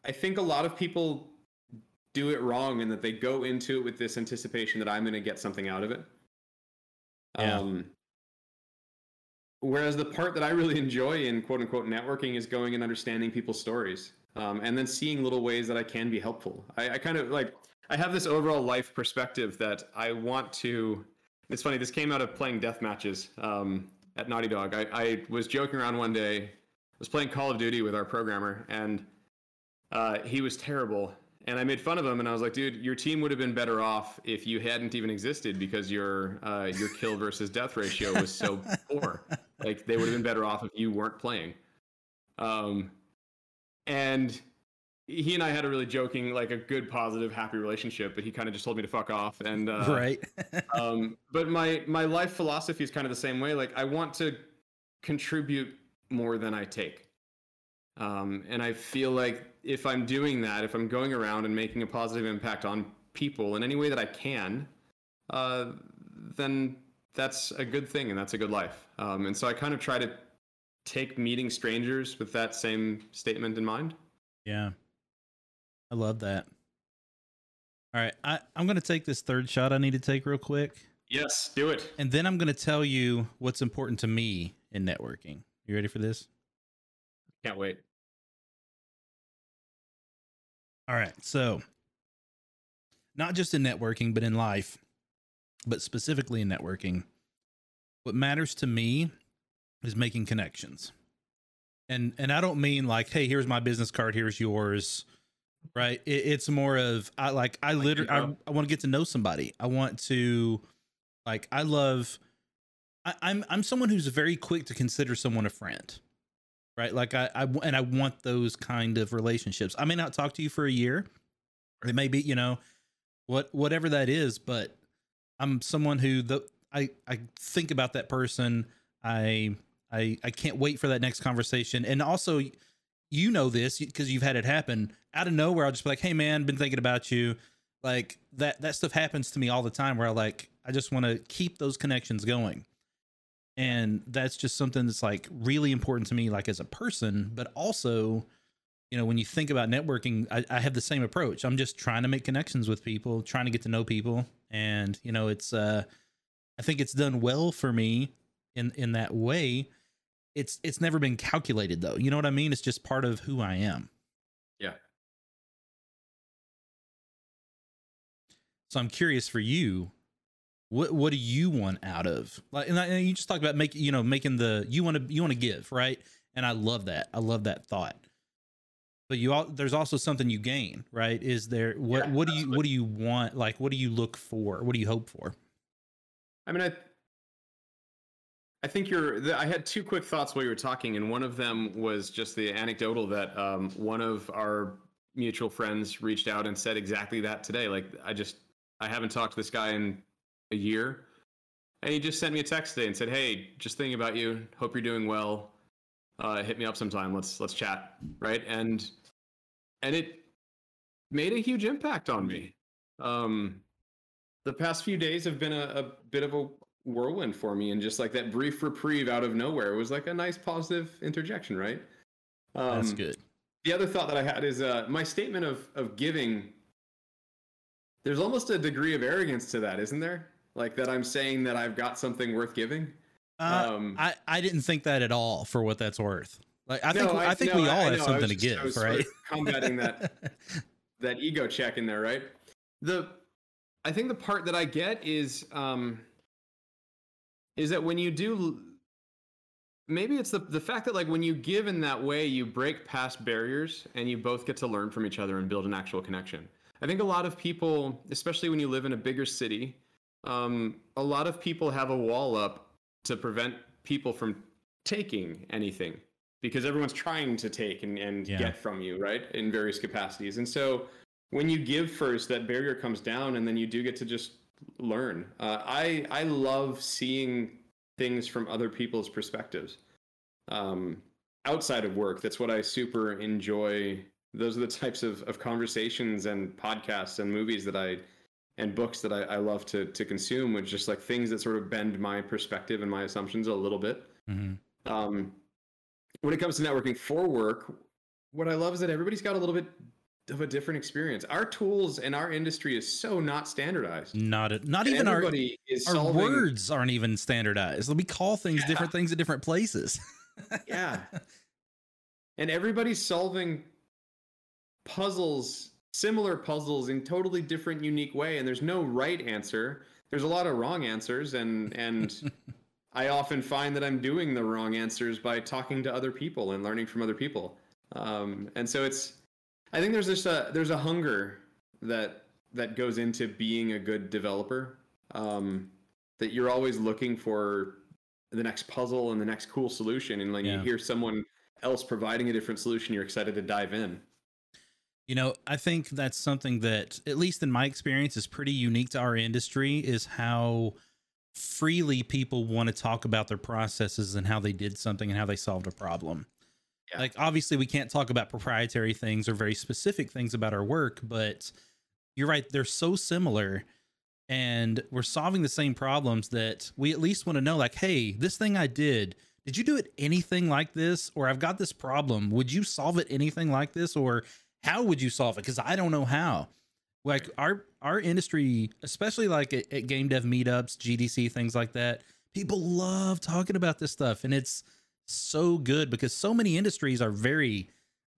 I think a lot of people do it wrong in that they go into it with this anticipation that I'm going to get something out of it. Yeah. Um, whereas the part that I really enjoy in quote unquote networking is going and understanding people's stories um, and then seeing little ways that I can be helpful. I, I kind of like, I have this overall life perspective that I want to. It's funny, this came out of playing death matches um, at Naughty Dog. I, I was joking around one day, I was playing Call of Duty with our programmer, and uh, he was terrible. And I made fun of him, and I was like, "Dude, your team would have been better off if you hadn't even existed because your uh, your kill [laughs] versus death ratio was so poor. Like they would have been better off if you weren't playing." Um, and he and I had a really joking, like a good, positive, happy relationship. But he kind of just told me to fuck off. And uh, right. [laughs] um, but my my life philosophy is kind of the same way. Like I want to contribute more than I take. Um, and I feel like if I'm doing that, if I'm going around and making a positive impact on people in any way that I can, uh, then that's a good thing and that's a good life. Um, and so I kind of try to take meeting strangers with that same statement in mind. Yeah. I love that. All right. I, I'm going to take this third shot I need to take real quick. Yes, do it. And then I'm going to tell you what's important to me in networking. You ready for this? Can't wait. All right. So, not just in networking, but in life, but specifically in networking, what matters to me is making connections. And and I don't mean like, hey, here's my business card, here's yours. Right? It, it's more of I like I Like, literally I, you know. I want to get to know somebody. I want to like I love I, I'm I'm someone who's very quick to consider someone a friend right? Like I, I and I want those kind of relationships. I may not talk to you for a year, it may be, you know, what whatever that is, but I'm someone who the I I think about that person. I I I can't wait for that next conversation, and also. You know this because you've had it happen out of nowhere. I'll just be like, "Hey, man, been thinking about you." Like that. That stuff happens to me all the time. Where I like, I just want to keep those connections going and that's just something that's like really important to me like as a person but also you know when you think about networking I, I have the same approach. I'm just trying to make connections with people trying to get to know people. And you know it's uh i think it's done well for me in in that way. It's it's never been calculated though. You know what i mean? It's just part of who i am. Yeah. so i'm curious for you what what do you want out of like and, I, and you just talked about making you know making the you want to you want to give right? And i love that. I love that thought. But you all there's also something you gain right? Is there what Yeah, what do you what do you want like what do you look for? What do you hope for? I mean, I, I think you're. The, I had two quick thoughts while you were talking, and one of them was just the anecdotal that um, one of our mutual friends reached out and said exactly that today. Like, I just, I haven't talked to this guy in a year, and he just sent me a text today and said, "Hey, just thinking about you. Hope you're doing well. Uh, hit me up sometime. Let's let's chat." Right, and and it made a huge impact on me. Um, the past few days have been a, a bit of a whirlwind for me and just like that brief reprieve out of nowhere was like a nice positive interjection right um, that's good the other thought that i had is uh, my statement of of giving there's almost a degree of arrogance to that isn't there like that i'm saying that i've got something worth giving uh, um, i i didn't think that at all for what that's worth like i think No, i, think no, we all I have. I something to just- I give was sort right of combating that [laughs] that ego check in there, right? The I think the part that I get is um is that when you do maybe it's the the fact that like when you give in that way you break past barriers and you both get to learn from each other and build an actual connection. I think a lot of people, especially when you live in a bigger city, um, a lot of people have a wall up to prevent people from taking anything because everyone's trying to take and, and Yeah. get from you, right? In various capacities. And so when you give first, that barrier comes down and then you do get to just learn. Uh, I, I love seeing things from other people's perspectives um, outside of work. That's what I super enjoy. Those are the types of, of conversations and podcasts and movies that I and books that I, I love to to consume, which just like things that sort of bend my perspective and my assumptions a little bit. Mhm. Um, when it comes to networking for work, what I love is that everybody's got a little bit of a different experience. Our tools and our industry is so not standardized. Not a, not even our our solving, words aren't even standardized. We call things different things at different places. Yeah. [laughs] and everybody's solving puzzles, similar puzzles in totally different, unique way. And there's no right answer. There's a lot of wrong answers, and and [laughs] I often find that I'm doing the wrong answers by talking to other people and learning from other people. Um, and so it's, I think there's just a there's a hunger that that goes into being a good developer. Um, that you're always looking for the next puzzle and the next cool solution, and like Yeah. you hear someone else providing a different solution, you're excited to dive in. You know, I think that's something that, at least in my experience, is pretty unique to our industry is how freely people want to talk about their processes and how they did something and how they solved a problem. Yeah. Like, obviously, we can't talk about proprietary things or very specific things about our work, but you're right. They're so similar and we're solving the same problems that we at least want to know, like, hey, this thing I did, did you do it anything like this? Or I've got this problem. Would you solve it anything like this? Or how would you solve it? Because I don't know how. Like our our industry, especially like at, at game dev meetups, GDC, things like that, people love talking about this stuff, and it's so good because so many industries are very,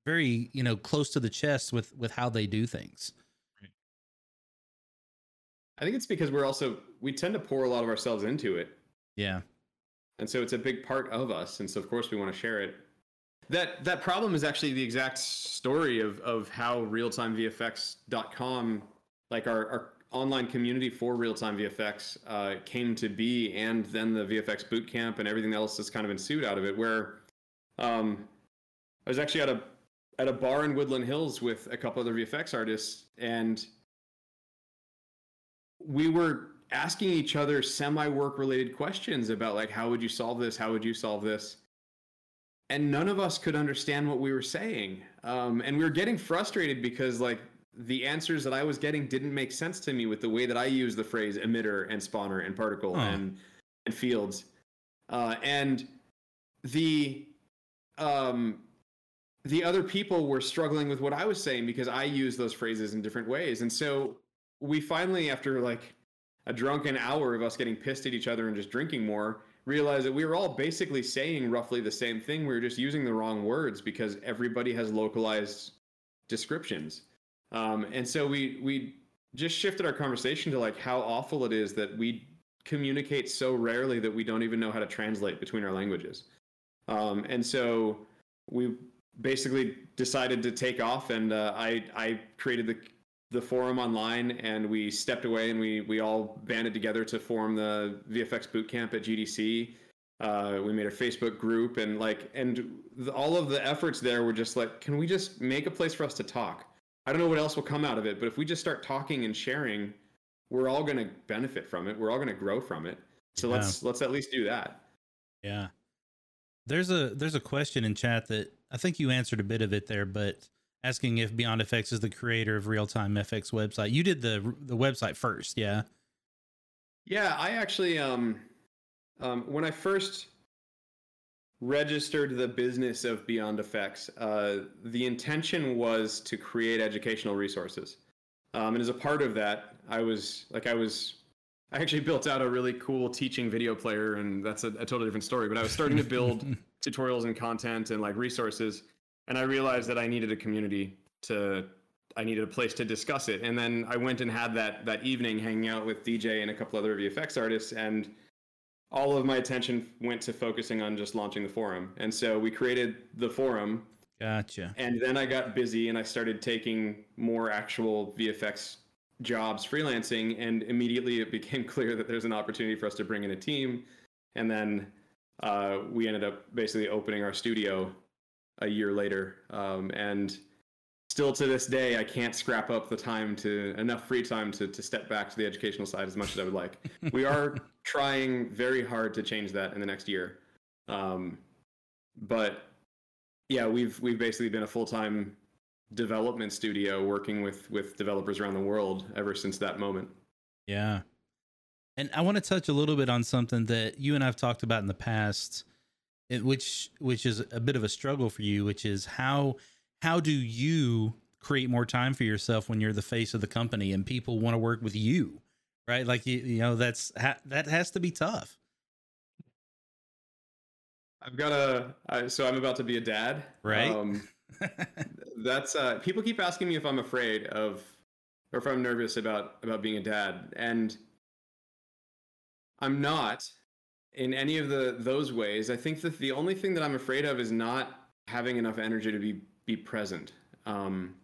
very you know close to the chest with with how they do things. I think it's because we're also we tend to pour a lot of ourselves into it. Yeah, and so it's a big part of us and so of course we want to share it that that problem is actually the exact story of of how realtimevfx.com like our, our online community for real-time vfx uh, came to be and then the vfx bootcamp and everything else that's kind of ensued out of it where um, i was actually at a at a bar in woodland hills with a couple other vfx artists and we were asking each other semi work related questions about like how would you solve this? How would you solve this and none of us could understand what we were saying. Um, and we were getting frustrated because like the answers that i was getting didn't make sense to me with the way that i use the phrase emitter and spawner and particle Huh. and and fields. Uh, and the um the other people were struggling with what i was saying because i use those phrases in different ways. And so we finally after like a drunken hour of us getting pissed at each other and just drinking more realized that we were all basically saying roughly the same thing. We were just using the wrong words because everybody has localized descriptions. Um, and so we we just shifted our conversation to like how awful it is that we communicate so rarely that we don't even know how to translate between our languages. Um, and so we basically decided to take off and uh, I, I created the the forum online and we stepped away and we we all banded together to form the VFX bootcamp at GDC. Uh, we made a Facebook group and like and the, all of the efforts there were just like, can we just make a place for us to talk? I don't know what else will come out of it, but if we just start talking and sharing, we're all going to benefit from it. We're all going to grow from it. So Yeah. let's let's at least do that. yeah. There's a there's a question in chat that I think you answered a bit of it there, but asking if Beyond FX is the creator of Real Time FX website. You did the the website first, yeah. Yeah, I actually um um when I first registered the business of Beyond Effects, uh, the intention was to create educational resources. Um, and as a part of that, I was like I was I actually built out a really cool teaching video player and that's a, a totally different story, but I was starting to build [laughs] tutorials and content and like resources and I realized that I needed a community to I needed a place to discuss it. And then I went and had that that evening hanging out with DJ and a couple other VFX artists and all of my attention went to focusing on just launching the forum. And so we created the forum Gotcha. and then I got busy and I started taking more actual VFX jobs freelancing and immediately it became [laughs] clear that there's an opportunity for us to bring in a team and then uh, we ended up basically opening our studio a year later. Um, and still to this day i can't scrap up the time to enough free time to, to step back to the educational side as much as i would like. [laughs] We are trying very hard to change that in the next year. Um, but yeah we've we've basically been a full-time development studio working with with developers around the world ever since that moment. Yeah. And I want to touch a little bit on something that you and I've talked about in the past, which which is a bit of a struggle for you, which is how how do you create more time for yourself when you're the face of the company and people want to work with you right? Like you, you know that's that has to be tough. I've got a I, so i'm about to be a dad. Right. Um, [laughs] that's uh people keep asking me if i'm afraid of or if i'm nervous about about being a dad and i'm not in any of the those ways i think that the only thing that i'm afraid of is not having enough energy to be be present. Um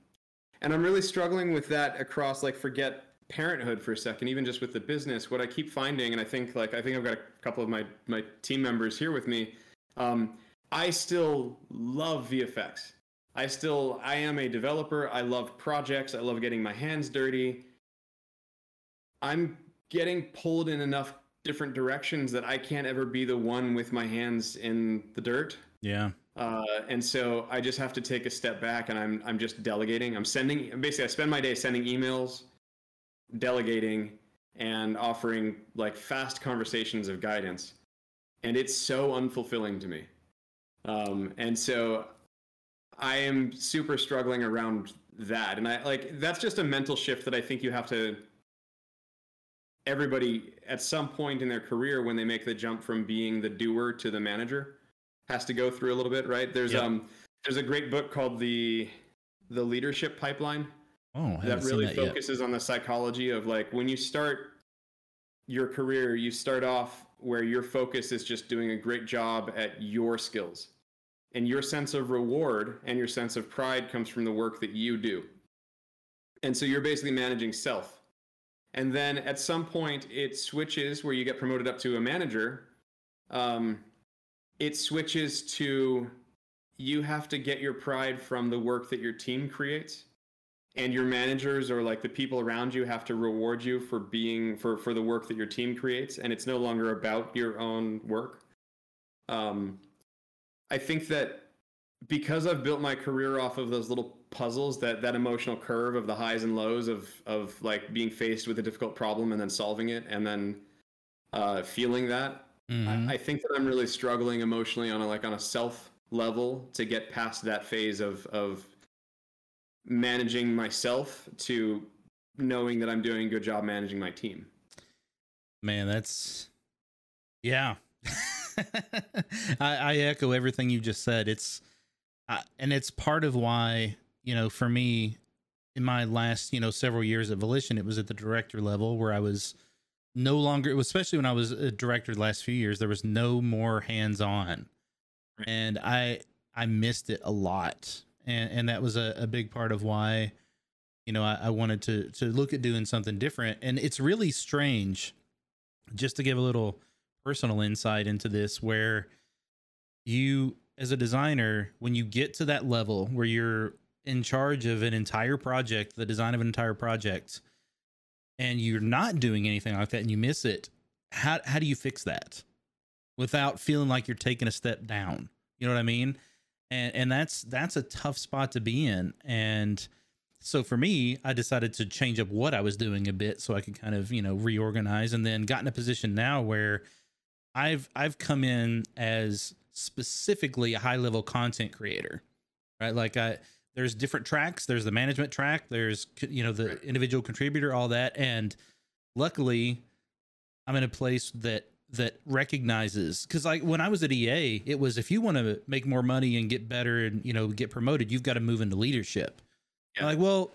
and i'm really struggling with that across like forget parenthood for a second even just with the business. What i keep finding and i think like i think i've got a couple of my my team members here with me um, i still love vfx i still i am a developer. I love projects. I love getting my hands dirty. I'm getting pulled in enough different directions that i can't ever be the one with my hands in the dirt yeah uh, and so I just have to take a step back and I'm I'm just delegating. I'm sending basically I spend my day sending emails, delegating, and offering like fast conversations of guidance. And it's so unfulfilling to me. Um, and so I am super struggling around that. And I like that's just a mental shift that I think you have to everybody at some point in their career when they make the jump from being the doer to the manager has to go through a little bit, right? There's yep. um there's a great book called the the leadership pipeline. Oh, that really that focuses yet. on the psychology of like when you start your career, you start off where your focus is just doing a great job at your skills. And your sense of reward and your sense of pride comes from the work that you do. And so you're basically managing self. And then at some point, it switches where you get promoted up to a manager. Um, it switches to you have to get your pride from the work that your team creates. And your managers or like the people around you have to reward you for being for for the work that your team creates. And it's no longer about your own work. Um i think that because i've built my career off of those little puzzles that that emotional curve of the highs and lows of of like being faced with a difficult problem and then solving it and then uh feeling that Mm-hmm. I, I, think that I'm really struggling emotionally on a like on a self level to get past that phase of of managing myself to knowing that I'm doing a good job managing my team. Man, that's yeah. [laughs] I, I, echo everything you just said. It's uh, and it's part of why you know for me in my last you know several years at Volition, it was at the director level where I was no longer, especially when I was a director the last few years, there was no more hands on. Right. And I, I missed it a lot. And, and that was a, a big part of why, you know, I, I wanted to, to look at doing something different. And it's really strange just to give a little personal insight into this where you as a designer when you get to that level where you're in charge of an entire project the design of an entire project and you're not doing anything like that and you miss it, how how do you fix that without feeling like you're taking a step down? You know what I mean? And and that's that's a tough spot to be in. And so for me, I decided to change up what I was doing a bit so I could kind of, you know, reorganize and then got in a position now where I've I've come in as specifically a high level content creator. Right? Like I there's different tracks. There's the management track. There's you know the individual contributor all that. And luckily i'm in a place that that recognizes because like when i was at ea it was if you want to make more money and get better and you know get promoted you've got to move into leadership. Yeah. like well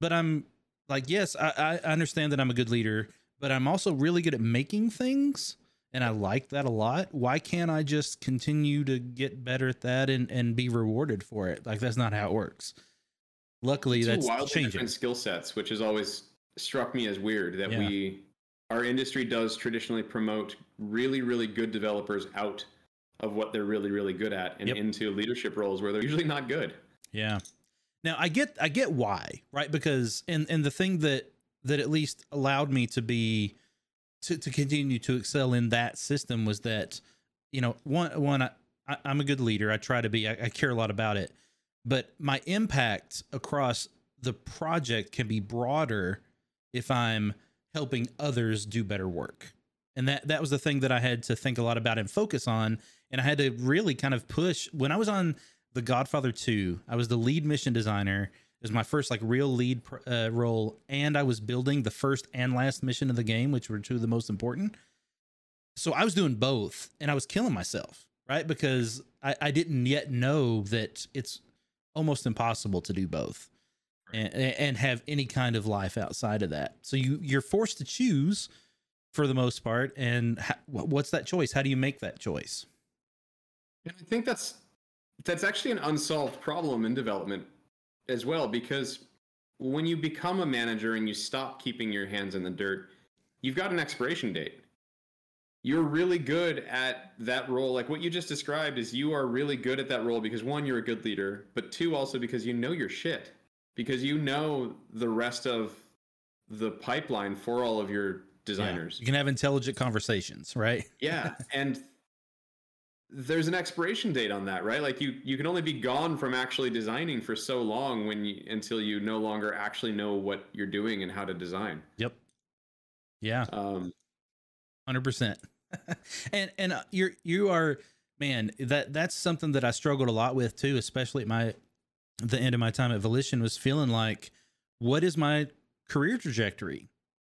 but i'm like yes I, I understand that i'm a good leader but i'm also really good at making things and I like that a lot. Why can't I just continue to get better at that and and be rewarded for it? Like that's not how it works. Luckily, that's wildly changing. different skill sets, which has always struck me as weird that yeah. we our industry does traditionally promote really really good developers out of what they're really really good at and yep. into leadership roles where they're usually not good. Yeah. Now I get I get why, right? Because and and the thing that that at least allowed me to be to, to continue to excel in that system was that you know one one I, I'm a good leader. I try to be. I, I care a lot about it, but my impact across the project can be broader if I'm helping others do better work. And that that was the thing that I had to think a lot about and focus on. And I had to really kind of push when I was on The Godfather 2. I was the lead mission designer. It was my first like real lead uh, role, and I was building the first and last mission of the game, which were two of the most important. So I was doing both, and I was killing myself, right? Because I, I didn't yet know that it's almost impossible to do both and, and have any kind of life outside of that. So you you're forced to choose for the most part. And ha- what's that choice? How do you make that choice? And I think that's that's actually an unsolved problem in development as well because when you become a manager and you stop keeping your hands in the dirt, you've got an expiration date. You're really good at that role. Like what you just described is you are really good at that role because one, you're a good leader, but two, also because you know your shit. Because you know the rest of the pipeline for all of your designers. Yeah. You can have intelligent conversations, right? yeah. [laughs] And there's an expiration date on that, right? Like you you can only be gone from actually designing for so long when you until you no longer actually know what you're doing and how to design. Yep. Yeah. Um 100%. [laughs] and and uh, you're you are man, that that's something that I struggled a lot with too, especially at my the end of my time at Volition was feeling like what is my career trajectory?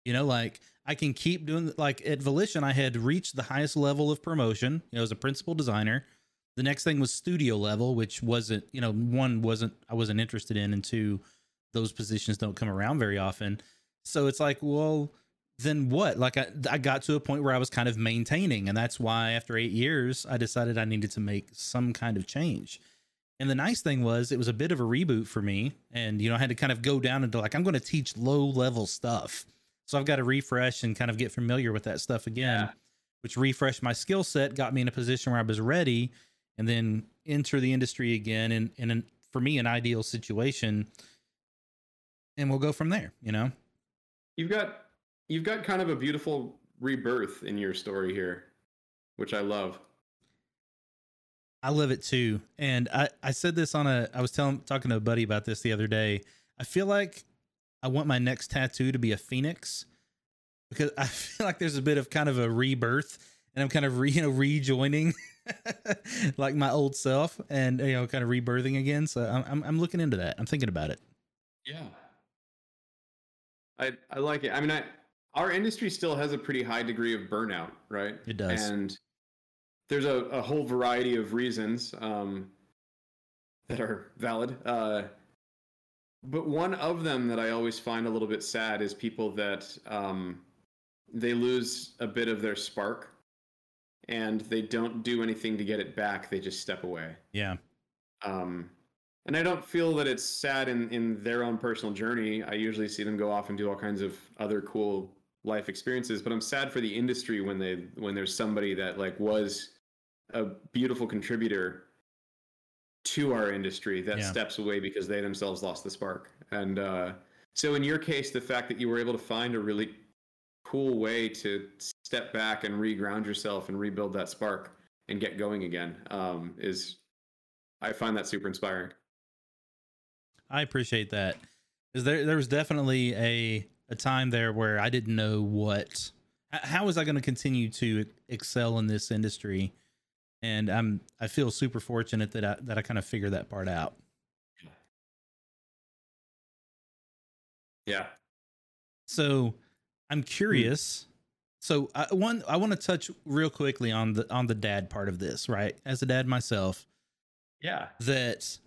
You know, like I can keep doing like at Volition, I had reached the highest level of promotion, you know, as a principal designer. The next thing was studio level, which wasn't, you know, one wasn't I wasn't interested in, and two, those positions don't come around very often. So it's like, well, then what? Like I, I got to a point where I was kind of maintaining, and that's why after eight years, I decided I needed to make some kind of change. And the nice thing was it was a bit of a reboot for me, and you know I had to kind of go down into like I'm going to teach low level stuff so I've got to refresh and kind of get familiar with that stuff again, yeah. which refreshed my skill set, got me in a position where I was ready, and then enter the industry again. And in, in for me, an ideal situation, and we'll go from there. You know, you've got you've got kind of a beautiful rebirth in your story here, which I love. I love it too. And I, I said this on a, I was telling, talking to a buddy about this the other day. I feel like I want my next tattoo to be a phoenix because I [laughs] feel like there's a bit of kind of a rebirth and I'm kind of re, you know rejoining [laughs] like my old self and you know kind of rebirthing again. So I'm I'm looking into that. I'm thinking about it. Yeah. I I like it. I mean I our industry still has a pretty high degree of burnout, right? It does. And there's a, a whole variety of reasons um, that are valid. Uh, but one of them that I always find a little bit sad is people that um, they lose a bit of their spark and they don't do anything to get it back. They just step away. Yeah. Um, and I don't feel that it's sad in, in their own personal journey. I usually see them go off and do all kinds of other cool life experiences, but I'm sad for the industry when they when there's somebody that like was a beautiful contributor to our industry that yeah. steps away because they themselves lost the spark. And uh, so, in your case, the fact that you were able to find a really cool way to step back and reground yourself and rebuild that spark and get going again um, is, I find that super inspiring. I appreciate that. Is there there was definitely a a time there where I didn't know what how was I going to continue to excel in this industry and I'm I feel super fortunate that I that I kind of figured that part out. Yeah. So I'm hmm. curious. So I, one I want to touch real quickly on the on the dad part of this, right? As a dad myself. Yeah. That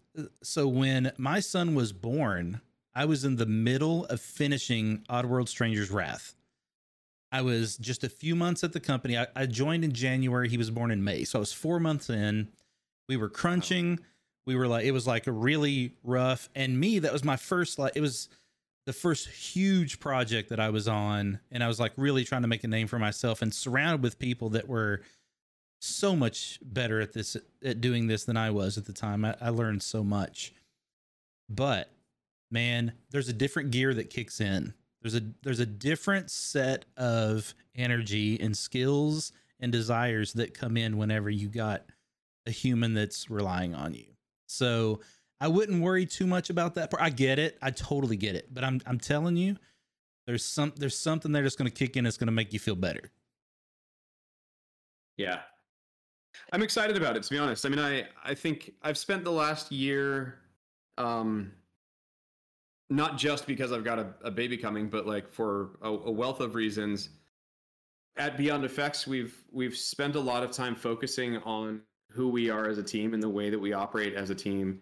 so when my son was born, I was in the middle of finishing Oddworld Stranger's Wrath. I was just a few months at the company. I, I, joined in January. He was born in May. So I was four months in. We were crunching. We were like, it was like a really rough. And me, that was my first, like, it was the first huge project that I was on. And I was like really trying to make a name for myself and surrounded with people that were so much better at this, at doing this than I was at the time. I, I learned so much. But man, there's a different gear that kicks in there's a there's a different set of energy and skills and desires that come in whenever you got a human that's relying on you. So I wouldn't worry too much about that part. I get it. I totally get it. But I'm I'm telling you, there's some there's something there that's gonna kick in that's gonna make you feel better. Yeah. I'm excited about it. To be honest, I mean, I I think I've spent the last year, um, not just because I've got a, a baby coming, but like for a, a wealth of reasons. At Beyond Effects, we've we've spent a lot of time focusing on who we are as a team and the way that we operate as a team.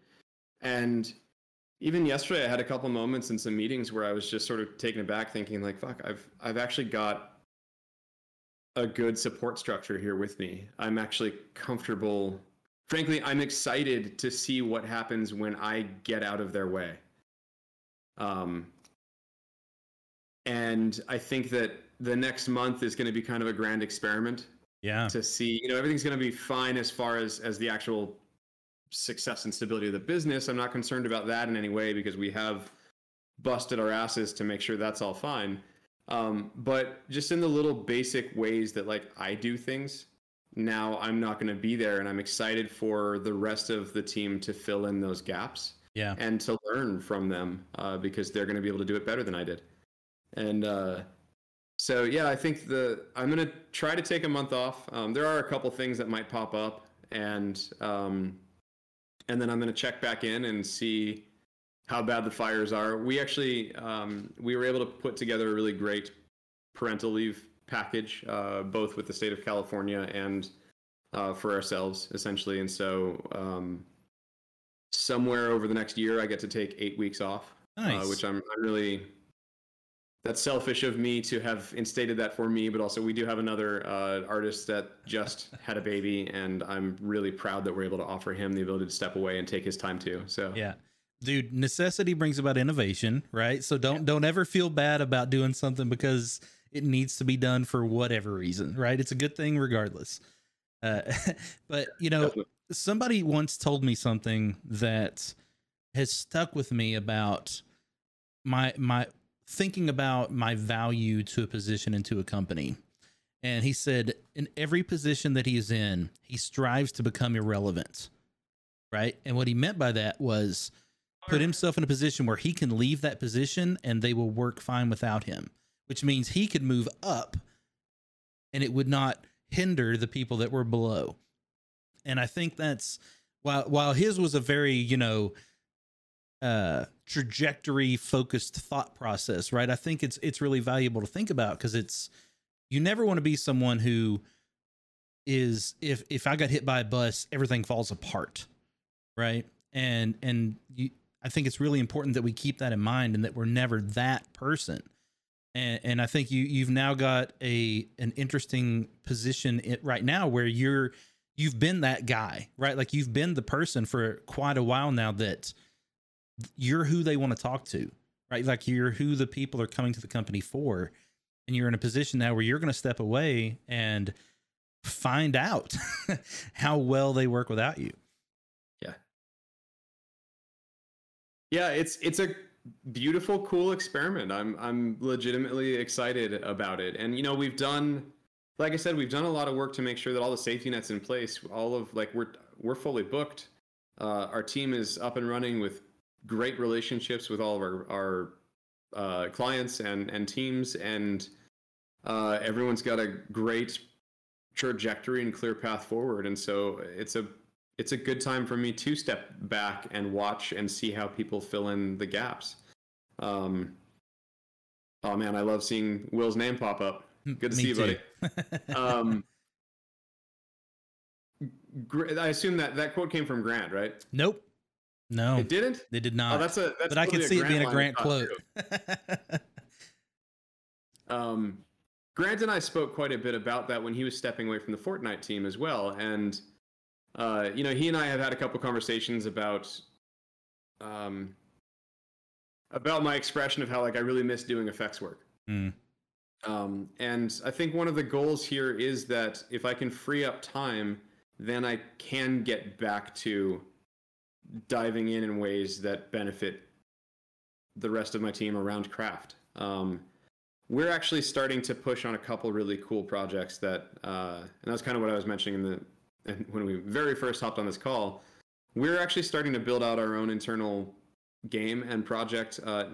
And even yesterday, I had a couple moments in some meetings where I was just sort of taken aback, thinking like, "Fuck, I've I've actually got a good support structure here with me. I'm actually comfortable. Frankly, I'm excited to see what happens when I get out of their way. Um, and I think that the next month is going to be kind of a grand experiment Yeah. to see you know everything's going to be fine as far as as the actual success and stability of the business. I'm not concerned about that in any way because we have busted our asses to make sure that's all fine. Um, but just in the little basic ways that like i do things now i'm not going to be there and i'm excited for the rest of the team to fill in those gaps Yeah. and to learn from them uh, because they're going to be able to do it better than I did. And uh, so, yeah, I think the I'm going to try to take a month off. Um, there are a couple things that might pop up, and um, and then I'm going to check back in and see how bad the fires are. We actually um, we were able to put together a really great parental leave package, uh, both with the state of California and uh, for ourselves, essentially. And so, um, somewhere over the next year, I get to take eight weeks off, Nice. uh, which I'm, I'm really. That's selfish of me to have instated that for me, but also we do have another uh, artist that just [laughs] had a baby, and I'm really proud that we're able to offer him the ability to step away and take his time too. So Yeah. Dude, necessity brings about innovation, right? So don't don't ever feel bad about doing something because it needs to be done for whatever reason, right? It's a good thing regardless. Uh, [laughs] but you know, Definitely. Somebody once told me something that has stuck with me about my my thinking about my value to a position and to a company. And he said, in every position that he is in, he strives to become irrelevant. Right. And what he meant by that was put himself in a position where he can leave that position and they will work fine without him, which means he could move up and it would not hinder the people that were below. And I think that's while while his was a very, you know, uh trajectory focused thought process, right? I think it's it's really valuable to think about because it's you never want to be someone who is if if I got hit by a bus, everything falls apart, right? And and you, I think it's really important that we keep that in mind and that we're never that person. And and I think you you've now got a an interesting position right now where you're you've been that guy, right? Like you've been the person for quite a while now that you're who they want to talk to, right? Like you're who the people are coming to the company for. And you're in a position now where you're going to step away and find out [laughs] how well they work without you. Yeah, Yeah, it's it's a beautiful, cool experiment. I'm I'm legitimately excited about it. And you know, we've done like I said, we've done a lot of work to make sure that all the safety nets in place, all of like we're we're fully booked. Uh, our team is up and running with great relationships with all of our our uh, clients and and teams, and uh, everyone's got a great trajectory and clear path forward. And so it's a it's a good time for me to step back and watch and see how people fill in the gaps. Um, oh man, I love seeing Will's name pop up. Good to Me see you, buddy. too. Um, [laughs] I assume that that quote came from Grant, right? nope. No, It didn't. they did Oh, not. that's a. That's but I can see it being a Grant quote. [laughs] Um, Grant and I spoke quite a bit about that when he was stepping away from the Fortnite team as well, and uh, you know, he and I have had a couple conversations about um, about my expression of how like I really miss doing effects work. Mm. Um, and I think one of the goals here is that if I can free up time, then I can get back to diving in in ways that benefit the rest of my team around craft. Um, we're actually starting to push on a couple really cool projects that, uh, and that's kind of what I was mentioning in the when we very first hopped on this call. We're actually starting to build out our own internal game and project, uh,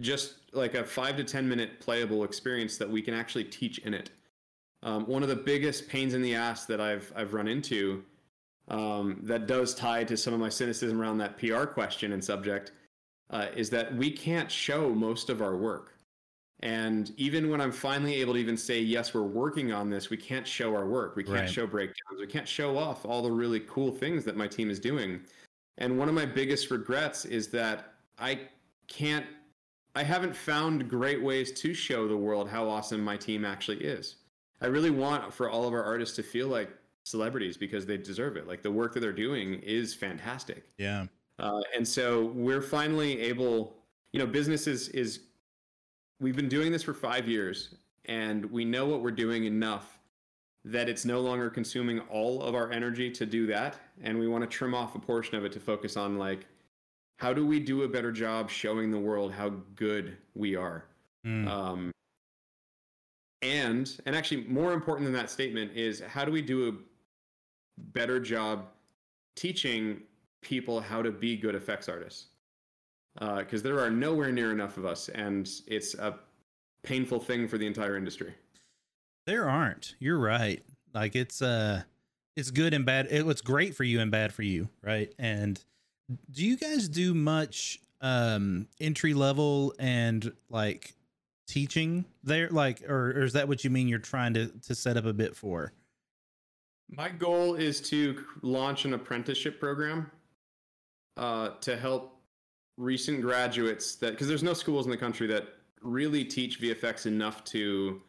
just like a five to ten minute playable experience that we can actually teach in it. Um, one of the biggest pains in the ass that I've I've run into um, that does tie to some of my cynicism around that PR question and subject uh, is that we can't show most of our work. And even when I'm finally able to even say, yes, we're working on this, we can't show our work. We can't Right. show breakdowns. We can't show off all the really cool things that my team is doing. And one of my biggest regrets is that I can't, I haven't found great ways to show the world how awesome my team actually is. I really want for all of our artists to feel like celebrities because they deserve it. Like the work that they're doing is fantastic. Yeah. Uh, and so we're finally able, you know, business is, is, we've been doing this for five years and we know what we're doing enough that it's no longer consuming all of our energy to do that. And we want to trim off a portion of it to focus on like, how do we do a better job showing the world how good we are? Mm. Um, and and actually more important than that statement is how do we do a better job teaching people how to be good effects artists? Because there are nowhere near enough of us, and it's a painful thing for the entire industry. There aren't. You're right. Like it's uh it's good and bad. It, it's great for you and bad for you, right? And do you guys do much um entry level and like teaching there like or, or is that what you mean you're trying to to set up a bit for? My goal is to launch an apprenticeship program uh, to help recent graduates that because there's no schools in the country that really teach VFX enough to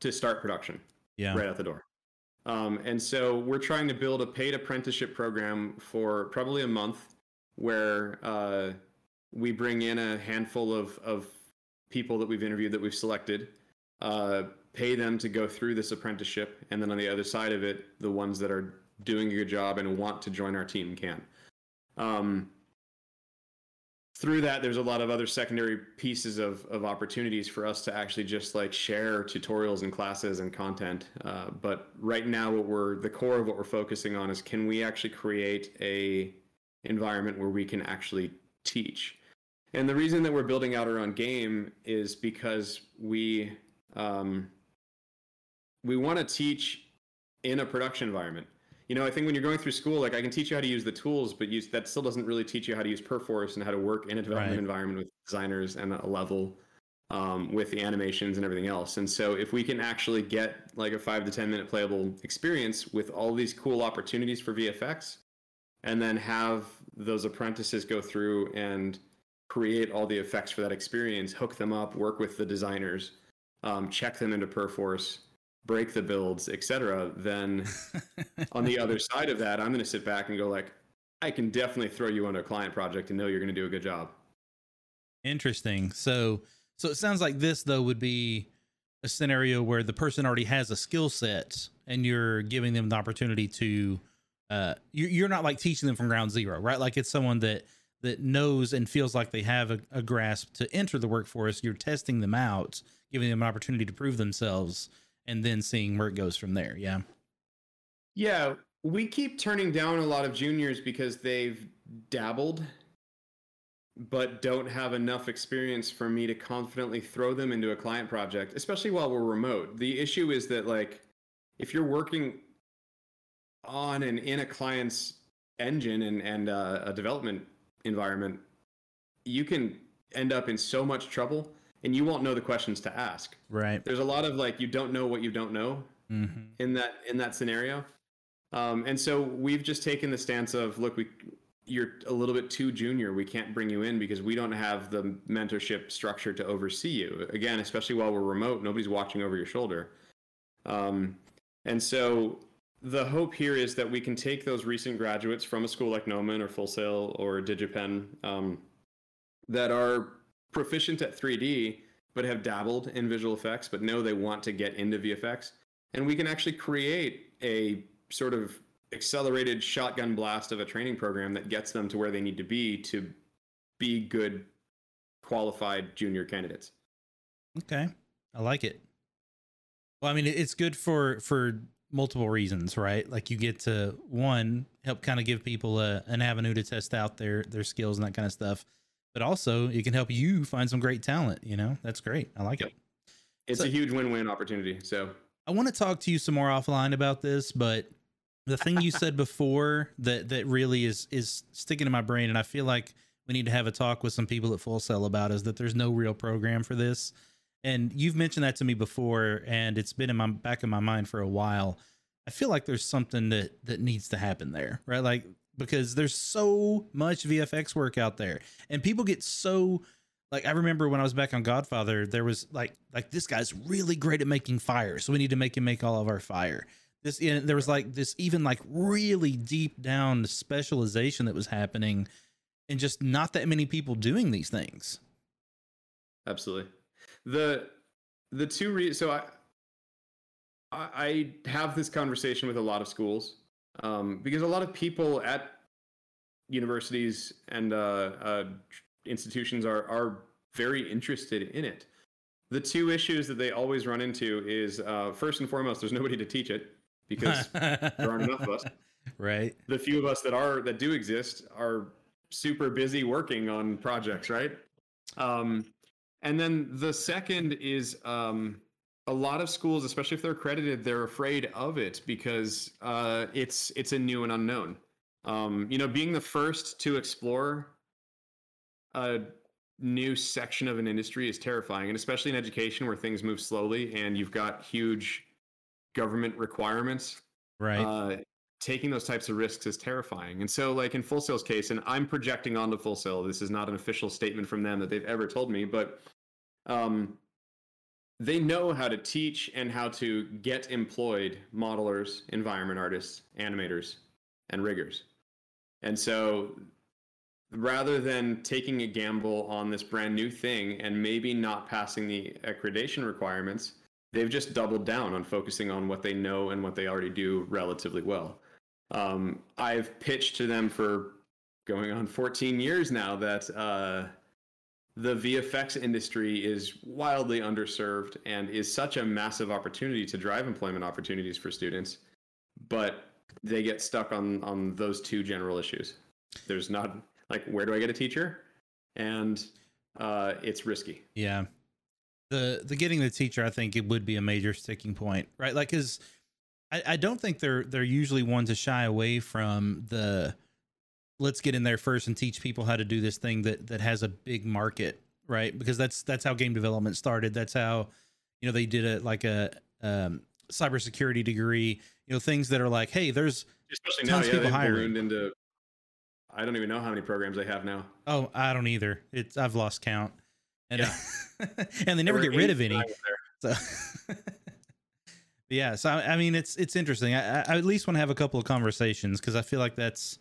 to start production Yeah. right out the door. Um, and so we're trying to build a paid apprenticeship program for probably a month where uh, we bring in a handful of, of people that we've interviewed that we've selected, uh, pay them to go through this apprenticeship. And then on the other side of it, the ones that are doing a good job and want to join our team can. Um, through that there's a lot of other secondary pieces of, of opportunities for us to actually just like share tutorials and classes and content. Uh, but right now what we're the core of what we're focusing on is can we actually create a environment where we can actually teach? And the reason that we're building out our own game is because we um, we want to teach in a production environment you know, I think when you're going through school, like I can teach you how to use the tools, but use, that still doesn't really teach you how to use Perforce and how to work in a development Right. environment with designers and a level um, with the animations and everything else. And so, if we can actually get like a five to ten minute playable experience with all these cool opportunities for VFX, and then have those apprentices go through and create all the effects for that experience, hook them up, work with the designers, um, check them into Perforce, break the builds, etc., then [laughs] on the other side of that, I'm going to sit back and go like, I can definitely throw you on a client project and know you're going to do a good job. Interesting. So so it sounds like this though would be a scenario where the person already has a skill set and you're giving them the opportunity to uh you you're not like teaching them from ground zero, right? Like it's someone that that knows and feels like they have a, a grasp to enter the workforce. You're testing them out, giving them an opportunity to prove themselves, and then seeing where it goes from there. Yeah. Yeah, we keep turning down a lot of juniors because they've dabbled but don't have enough experience for me to confidently throw them into a client project, especially while we're remote. The issue is that like if you're working on and in a client's engine and and uh, a development environment, you can end up in so much trouble and you won't know the questions to ask. Right. There's a lot of like you don't know what you don't know Mm-hmm. in that in that scenario. Um, and so we've just taken the stance of look, we you're a little bit too junior. We can't bring you in because we don't have the mentorship structure to oversee you. Again, especially while we're remote, nobody's watching over your shoulder. Um, and so the hope here is that we can take those recent graduates from a school like Gnomon or Full Sail or DigiPen um, that are proficient at 3D but have dabbled in visual effects but know they want to get into VFX and we can actually create a sort of accelerated shotgun blast of a training program that gets them to where they need to be to be good qualified junior candidates Okay, I like it. Well, I mean, it's good for for multiple reasons, right? Like you get to one help kind of give people a, an avenue to test out their their skills and that kind of stuff, but also it can help you find some great talent. You know, that's great. I like Yep. it. it's So- a huge win-win opportunity so I want to talk to you some more offline about this, but the thing you said before that that really is is sticking in my brain, and I feel like we need to have a talk with some people at Full Sail about is that there's no real program for this. And you've mentioned that to me before, and it's been in my back of my mind for a while. I feel like there's something that that needs to happen there, right? Like because there's so much VFX work out there, and people get so like I remember when I was back on Godfather, there was like like this guy's really great at making fire, so we need to make him make all of our fire. This know, there was like this even like really deep down specialization that was happening, and just not that many people doing these things. Absolutely, the the two re- so I I have this conversation with a lot of schools um, because a lot of people at universities and uh, uh, institutions are are very interested in it. The two issues that they always run into is uh, first and foremost, there's nobody to teach it because [laughs] there aren't enough of us. Right. The few of us that are that do exist are super busy working on projects, right? Um, and then the second is um, a lot of schools, especially if they're accredited, they're afraid of it because uh, it's it's a new and unknown. Um, you know, being the first to explore a new section of an industry is terrifying, and especially in education where things move slowly and you've got huge government requirements. Right. Uh, taking those types of risks is terrifying. And so, like in Full Sail's case, and I'm projecting onto Full Sail. This is not an official statement from them that they've ever told me, but um, they know how to teach and how to get employed modelers, environment artists, animators, and riggers. And so rather than taking a gamble on this brand new thing and maybe not passing the accreditation requirements, they've just doubled down on focusing on what they know and what they already do relatively well. Um, I've pitched to them for going on 14 years now that uh, the VFX industry is wildly underserved and is such a massive opportunity to drive employment opportunities for students, but they get stuck on on those two general issues. There's not like where do I get a teacher, and uh, it's risky. Yeah, the the getting the teacher, I think it would be a major sticking point, right? Like, cause I, I don't think they're they're usually one to shy away from the let's get in there first and teach people how to do this thing that that has a big market, right? Because that's that's how game development started. That's how you know they did it like a um, cybersecurity degree. You know, things that are like, hey, there's especially now, yeah, they've ballooned into. I don't even know how many programs they have now. Oh, I don't either. It's I've lost count, and yeah. [laughs] and they never get rid of any. So. [laughs] yeah, so I, I, mean, it's it's interesting. I, I at least want to have a couple of conversations because I feel like that's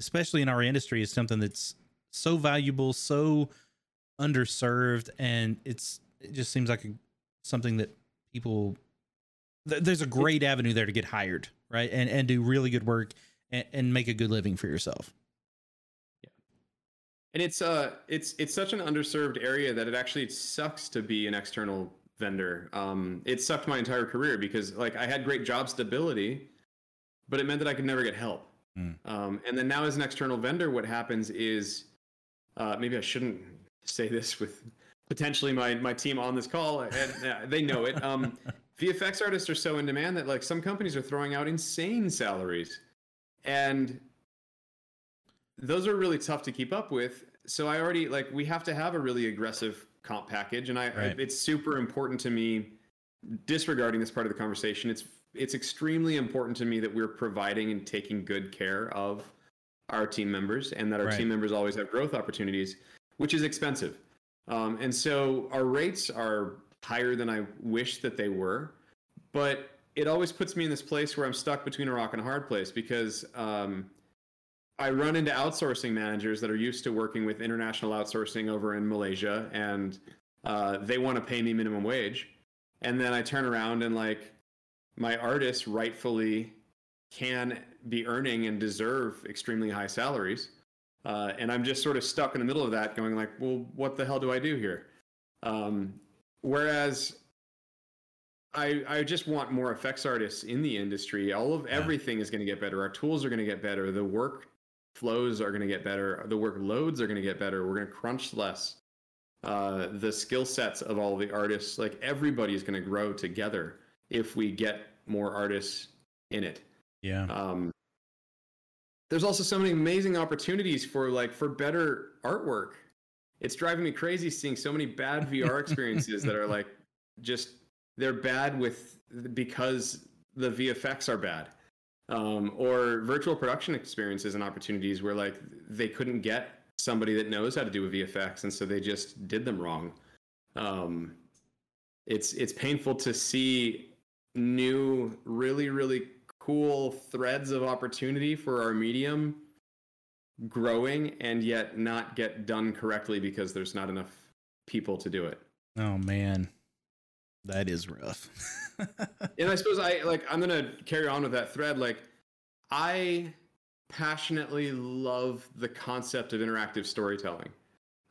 especially in our industry, is something that's so valuable, so underserved, and it's it just seems like a, something that people th- there's a great avenue there to get hired, right, and and do really good work and, and make a good living for yourself. Yeah, and it's uh it's it's such an underserved area that it actually sucks to be an external vendor. Um, it sucked my entire career because like I had great job stability, but it meant that I could never get help. Mm. Um, and then now, as an external vendor, what happens is uh, maybe I shouldn't [laughs] say this with potentially my my team on this call, and uh, they know it. Um, [laughs] VFX artists are so in demand that like some companies are throwing out insane salaries, and those are really tough to keep up with. So I already like we have to have a really aggressive comp package, and I, right. I it's super important to me. Disregarding this part of the conversation, it's it's extremely important to me that we're providing and taking good care of our team members and that our right. team members always have growth opportunities, which is expensive. Um, and so our rates are higher than I wish that they were, but it always puts me in this place where I'm stuck between a rock and a hard place because um, I run into outsourcing managers that are used to working with international outsourcing over in Malaysia and uh, they want to pay me minimum wage. And then I turn around and like my artists rightfully can be earning and deserve extremely high salaries. Uh, and I'm just sort of stuck in the middle of that, going like, well, what the hell do I do here? Um, whereas I I just want more effects artists in the industry. All of yeah. everything is going to get better. Our tools are going to get better. The work flows are going to get better. The workloads are going to get better. We're going to crunch less. Uh, the skill sets of all the artists, like everybody, is going to grow together if we get more artists in it. Yeah. Um, there's also so many amazing opportunities for like for better artwork. It's driving me crazy seeing so many bad VR [laughs] experiences that are like just they're bad with because the VFX are bad. Um, or virtual production experiences and opportunities where like they couldn't get somebody that knows how to do a VFX and so they just did them wrong. Um, it's it's painful to see new really really cool threads of opportunity for our medium growing and yet not get done correctly because there's not enough people to do it. Oh man. That is rough. [laughs] and I suppose I like I'm going to carry on with that thread like I passionately love the concept of interactive storytelling.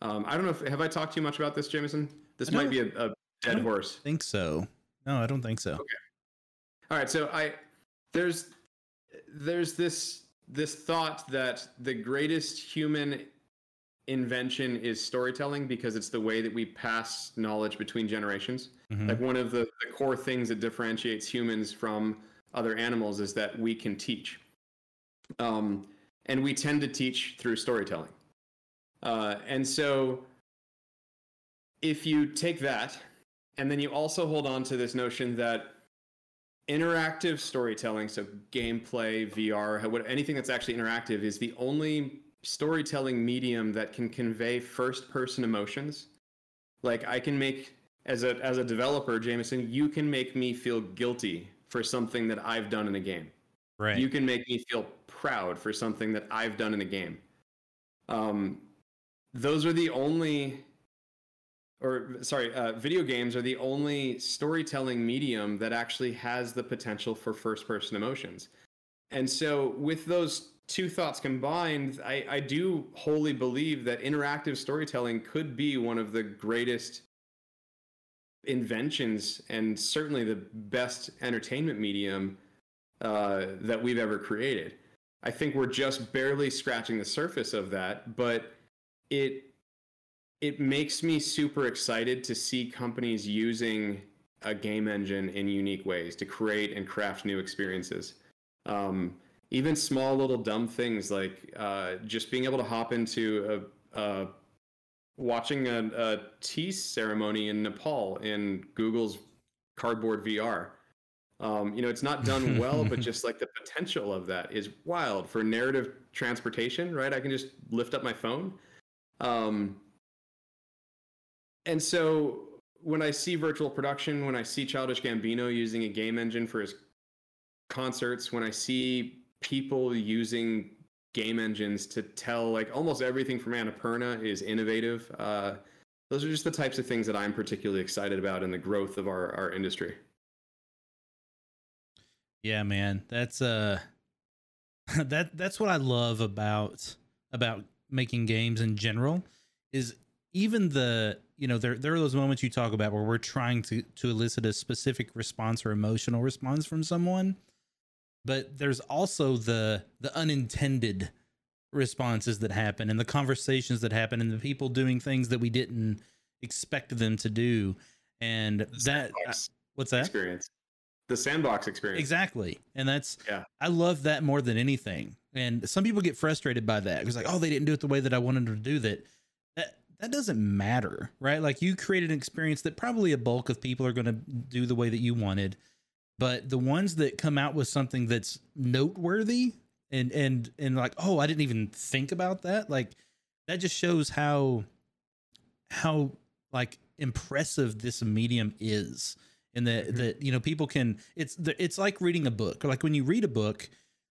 Um, I don't know if have I talked to you much about this, Jameson? This might be a, a dead horse. Think so? No, I don't think so. Okay. All right. So I there's there's this this thought that the greatest human invention is storytelling because it's the way that we pass knowledge between generations. Mm-hmm. Like one of the, the core things that differentiates humans from other animals is that we can teach. Um, and we tend to teach through storytelling. Uh, and so if you take that and then you also hold on to this notion that interactive storytelling, so gameplay, VR, what, anything that's actually interactive, is the only storytelling medium that can convey first person emotions. Like I can make as a as a developer, Jameson, you can make me feel guilty for something that I've done in a game. Right. You can make me feel proud for something that I've done in a game. Um, those are the only or sorry, uh, video games are the only storytelling medium that actually has the potential for first person emotions. And so, with those two thoughts combined, I, I do wholly believe that interactive storytelling could be one of the greatest inventions and certainly the best entertainment medium uh, that we've ever created. I think we're just barely scratching the surface of that, but it it makes me super excited to see companies using a game engine in unique ways to create and craft new experiences. Um, even small little dumb things like uh, just being able to hop into a, a watching a, a, tea ceremony in Nepal in Google's Cardboard VR. Um, you know, it's not done well, but [laughs] just like the potential of that is wild for narrative transportation, right? I can just lift up my phone. Um, and so when I see virtual production, when I see Childish Gambino using a game engine for his concerts, when I see people using game engines to tell like almost everything from Annapurna is innovative. Uh, those are just the types of things that I'm particularly excited about in the growth of our, our industry. Yeah, man, that's uh, [laughs] that that's what I love about about making games in general is even the you know there there are those moments you talk about where we're trying to to elicit a specific response or emotional response from someone but there's also the the unintended responses that happen and the conversations that happen and the people doing things that we didn't expect them to do. And the that uh, what's that? experience. The sandbox experience. Exactly. And that's yeah. I love that more than anything. And some people get frustrated by that because like oh they didn't do it the way that i wanted them to do that that doesn't matter, right? Like you created an experience that probably a bulk of people are going to do the way that you wanted, but the ones that come out with something that's noteworthy and and and like, oh, I didn't even think about that. Like that just shows how how like impressive this medium is and that mm-hmm. that you know people can it's it's like reading a book like when you read a book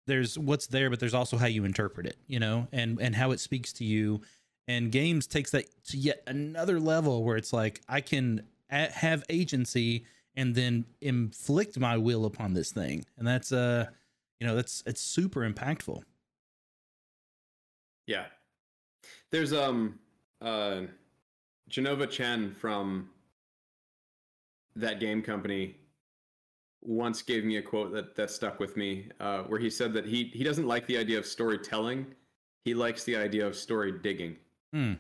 there's what's there but there's also how you interpret it you know and and how it speaks to you and games takes that to yet another level where it's like i can a- have agency and then inflict my will upon this thing. And that's uh you know that's it's super impactful. Yeah. There's um uh Jenova Chen from that game company once gave me a quote that that stuck with me uh, where he said that he he doesn't like the idea of storytelling. He likes the idea of story digging Hmm.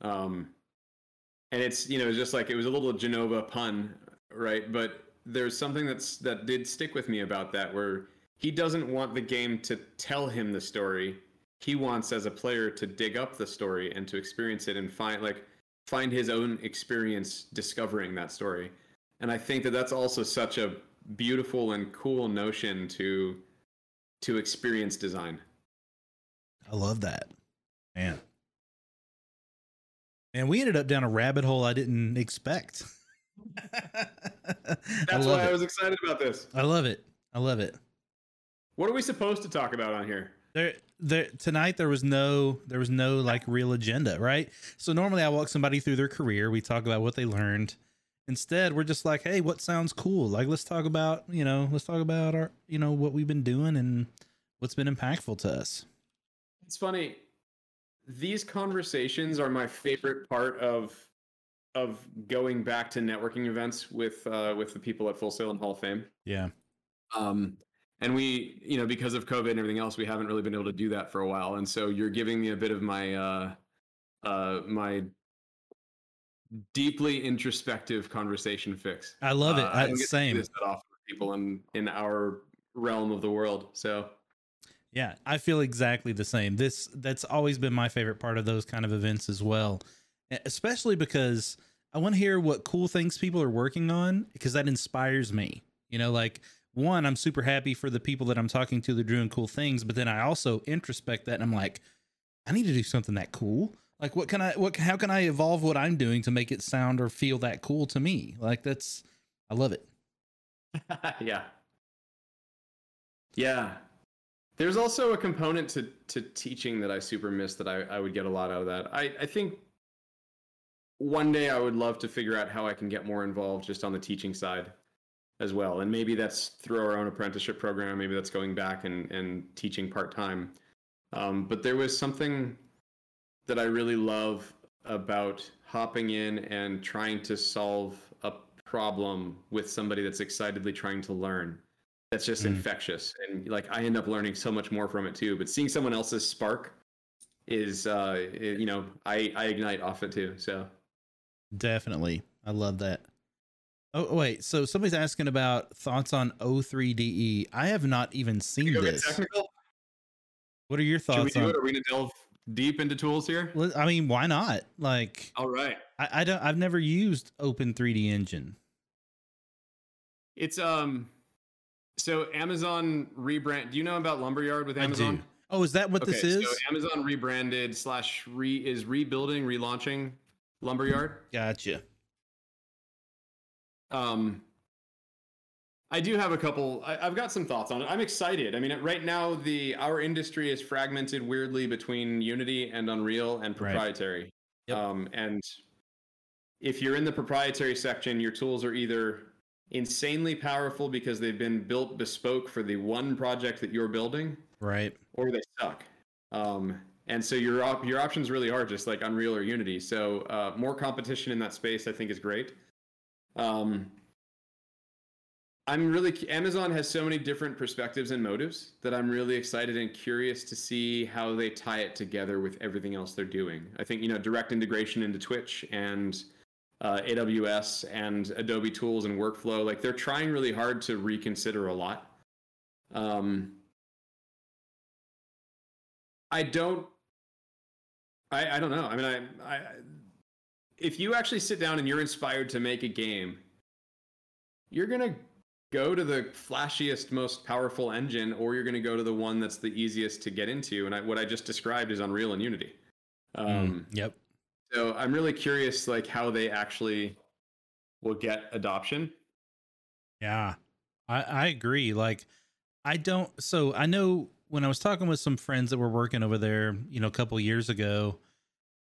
Um, and it's you know just like it was a little Jenova pun, right? But there's something that's that did stick with me about that, where he doesn't want the game to tell him the story. He wants as a player to dig up the story and to experience it and find like find his own experience discovering that story. And I think that that's also such a beautiful and cool notion to to experience design. I love that. Man. And we ended up down a rabbit hole I didn't expect. [laughs] That's I why it. I was excited about this. I love it. I love it. What are we supposed to talk about on here? There, there tonight there was no there was no like real agenda, right? So normally I walk somebody through their career, we talk about what they learned. Instead, we're just like, hey, what sounds cool? Like let's talk about, you know, let's talk about our, you know, what we've been doing and what's been impactful to us. It's funny. These conversations are my favorite part of of going back to networking events with uh, with the people at Full Sail and Hall of Fame. Yeah. Um, and we, you know, because of COVID and everything else, we haven't really been able to do that for a while. And so you're giving me a bit of my uh, uh, my deeply introspective conversation fix. I love it. Uh, I, I same. This that often people in in our realm of the world. So yeah, I feel exactly the same. This that's always been my favorite part of those kind of events as well especially because I want to hear what cool things people are working on because that inspires me. You know, like one, I'm super happy for the people that I'm talking to that are doing cool things, but then I also introspect that and I'm like, I need to do something that cool. Like what can I what how can I evolve what I'm doing to make it sound or feel that cool to me? Like that's I love it. [laughs] yeah. Yeah. There's also a component to to teaching that I super miss that I, I would get a lot out of that. I, I think one day I would love to figure out how I can get more involved just on the teaching side as well. And maybe that's through our own apprenticeship program. Maybe that's going back and, and teaching part time. Um, but there was something that I really love about hopping in and trying to solve a problem with somebody that's excitedly trying to learn. That's just mm. infectious. And like I end up learning so much more from it too. But seeing someone else's spark is, uh, it, you know, I, I ignite off it too. So Definitely. I love that. Oh wait, so somebody's asking about thoughts on O3DE. I have not even seen this. What are your thoughts Should we do on? It? Are we gonna delve deep into tools here? I mean, why not? Like, all right. I, I don't. I've never used Open 3D Engine. It's um. So Amazon rebrand. Do you know about Lumberyard with Amazon? I do. Oh, is that what okay, this is? So Amazon rebranded slash re is rebuilding, relaunching Lumberyard. Gotcha. Um, I do have a couple. I, have got some thoughts on it. I'm excited. I mean, right now the our industry is fragmented weirdly between Unity and Unreal and proprietary. Right. Yep. Um, and if you're in the proprietary section, your tools are either insanely powerful because they've been built bespoke for the one project that you're building, right? Or they suck. Um, and so your op- your options really are just like Unreal or Unity. So uh, more competition in that space, I think, is great. Um, I'm really Amazon has so many different perspectives and motives that I'm really excited and curious to see how they tie it together with everything else they're doing. I think you know direct integration into Twitch and uh, AWS and Adobe Tools and workflow, like they're trying really hard to reconsider a lot. Um, I don't I, I don't know. I mean, I, I, if you actually sit down and you're inspired to make a game, you're gonna go to the flashiest, most powerful engine, or you're gonna go to the one that's the easiest to get into. And I, what I just described is Unreal and Unity. Um, mm, yep. So I'm really curious, like how they actually will get adoption. Yeah, I, I agree. Like, I don't. So I know when I was talking with some friends that were working over there, you know, a couple years ago,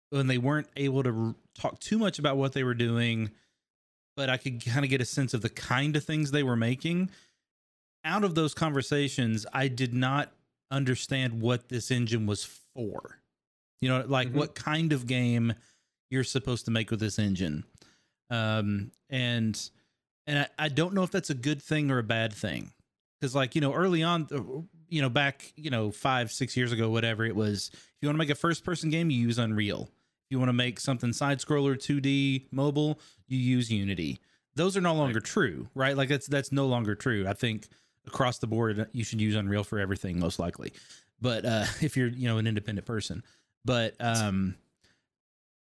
when they weren't able to talk too much about what they were doing, but I could kind of get a sense of the kind of things they were making. Out of those conversations, I did not understand what this engine was for. You know, like mm-hmm. what kind of game you're supposed to make with this engine. Um, and and I, I don't know if that's a good thing or a bad thing because like you know early on uh, you know back you know five six years ago whatever it was if you want to make a first person game you use unreal if you want to make something side scroller 2d mobile you use unity those are no longer right. true right like that's that's no longer true i think across the board, you should use Unreal for everything, most likely. But uh, [laughs] if you're you know an independent person, but um,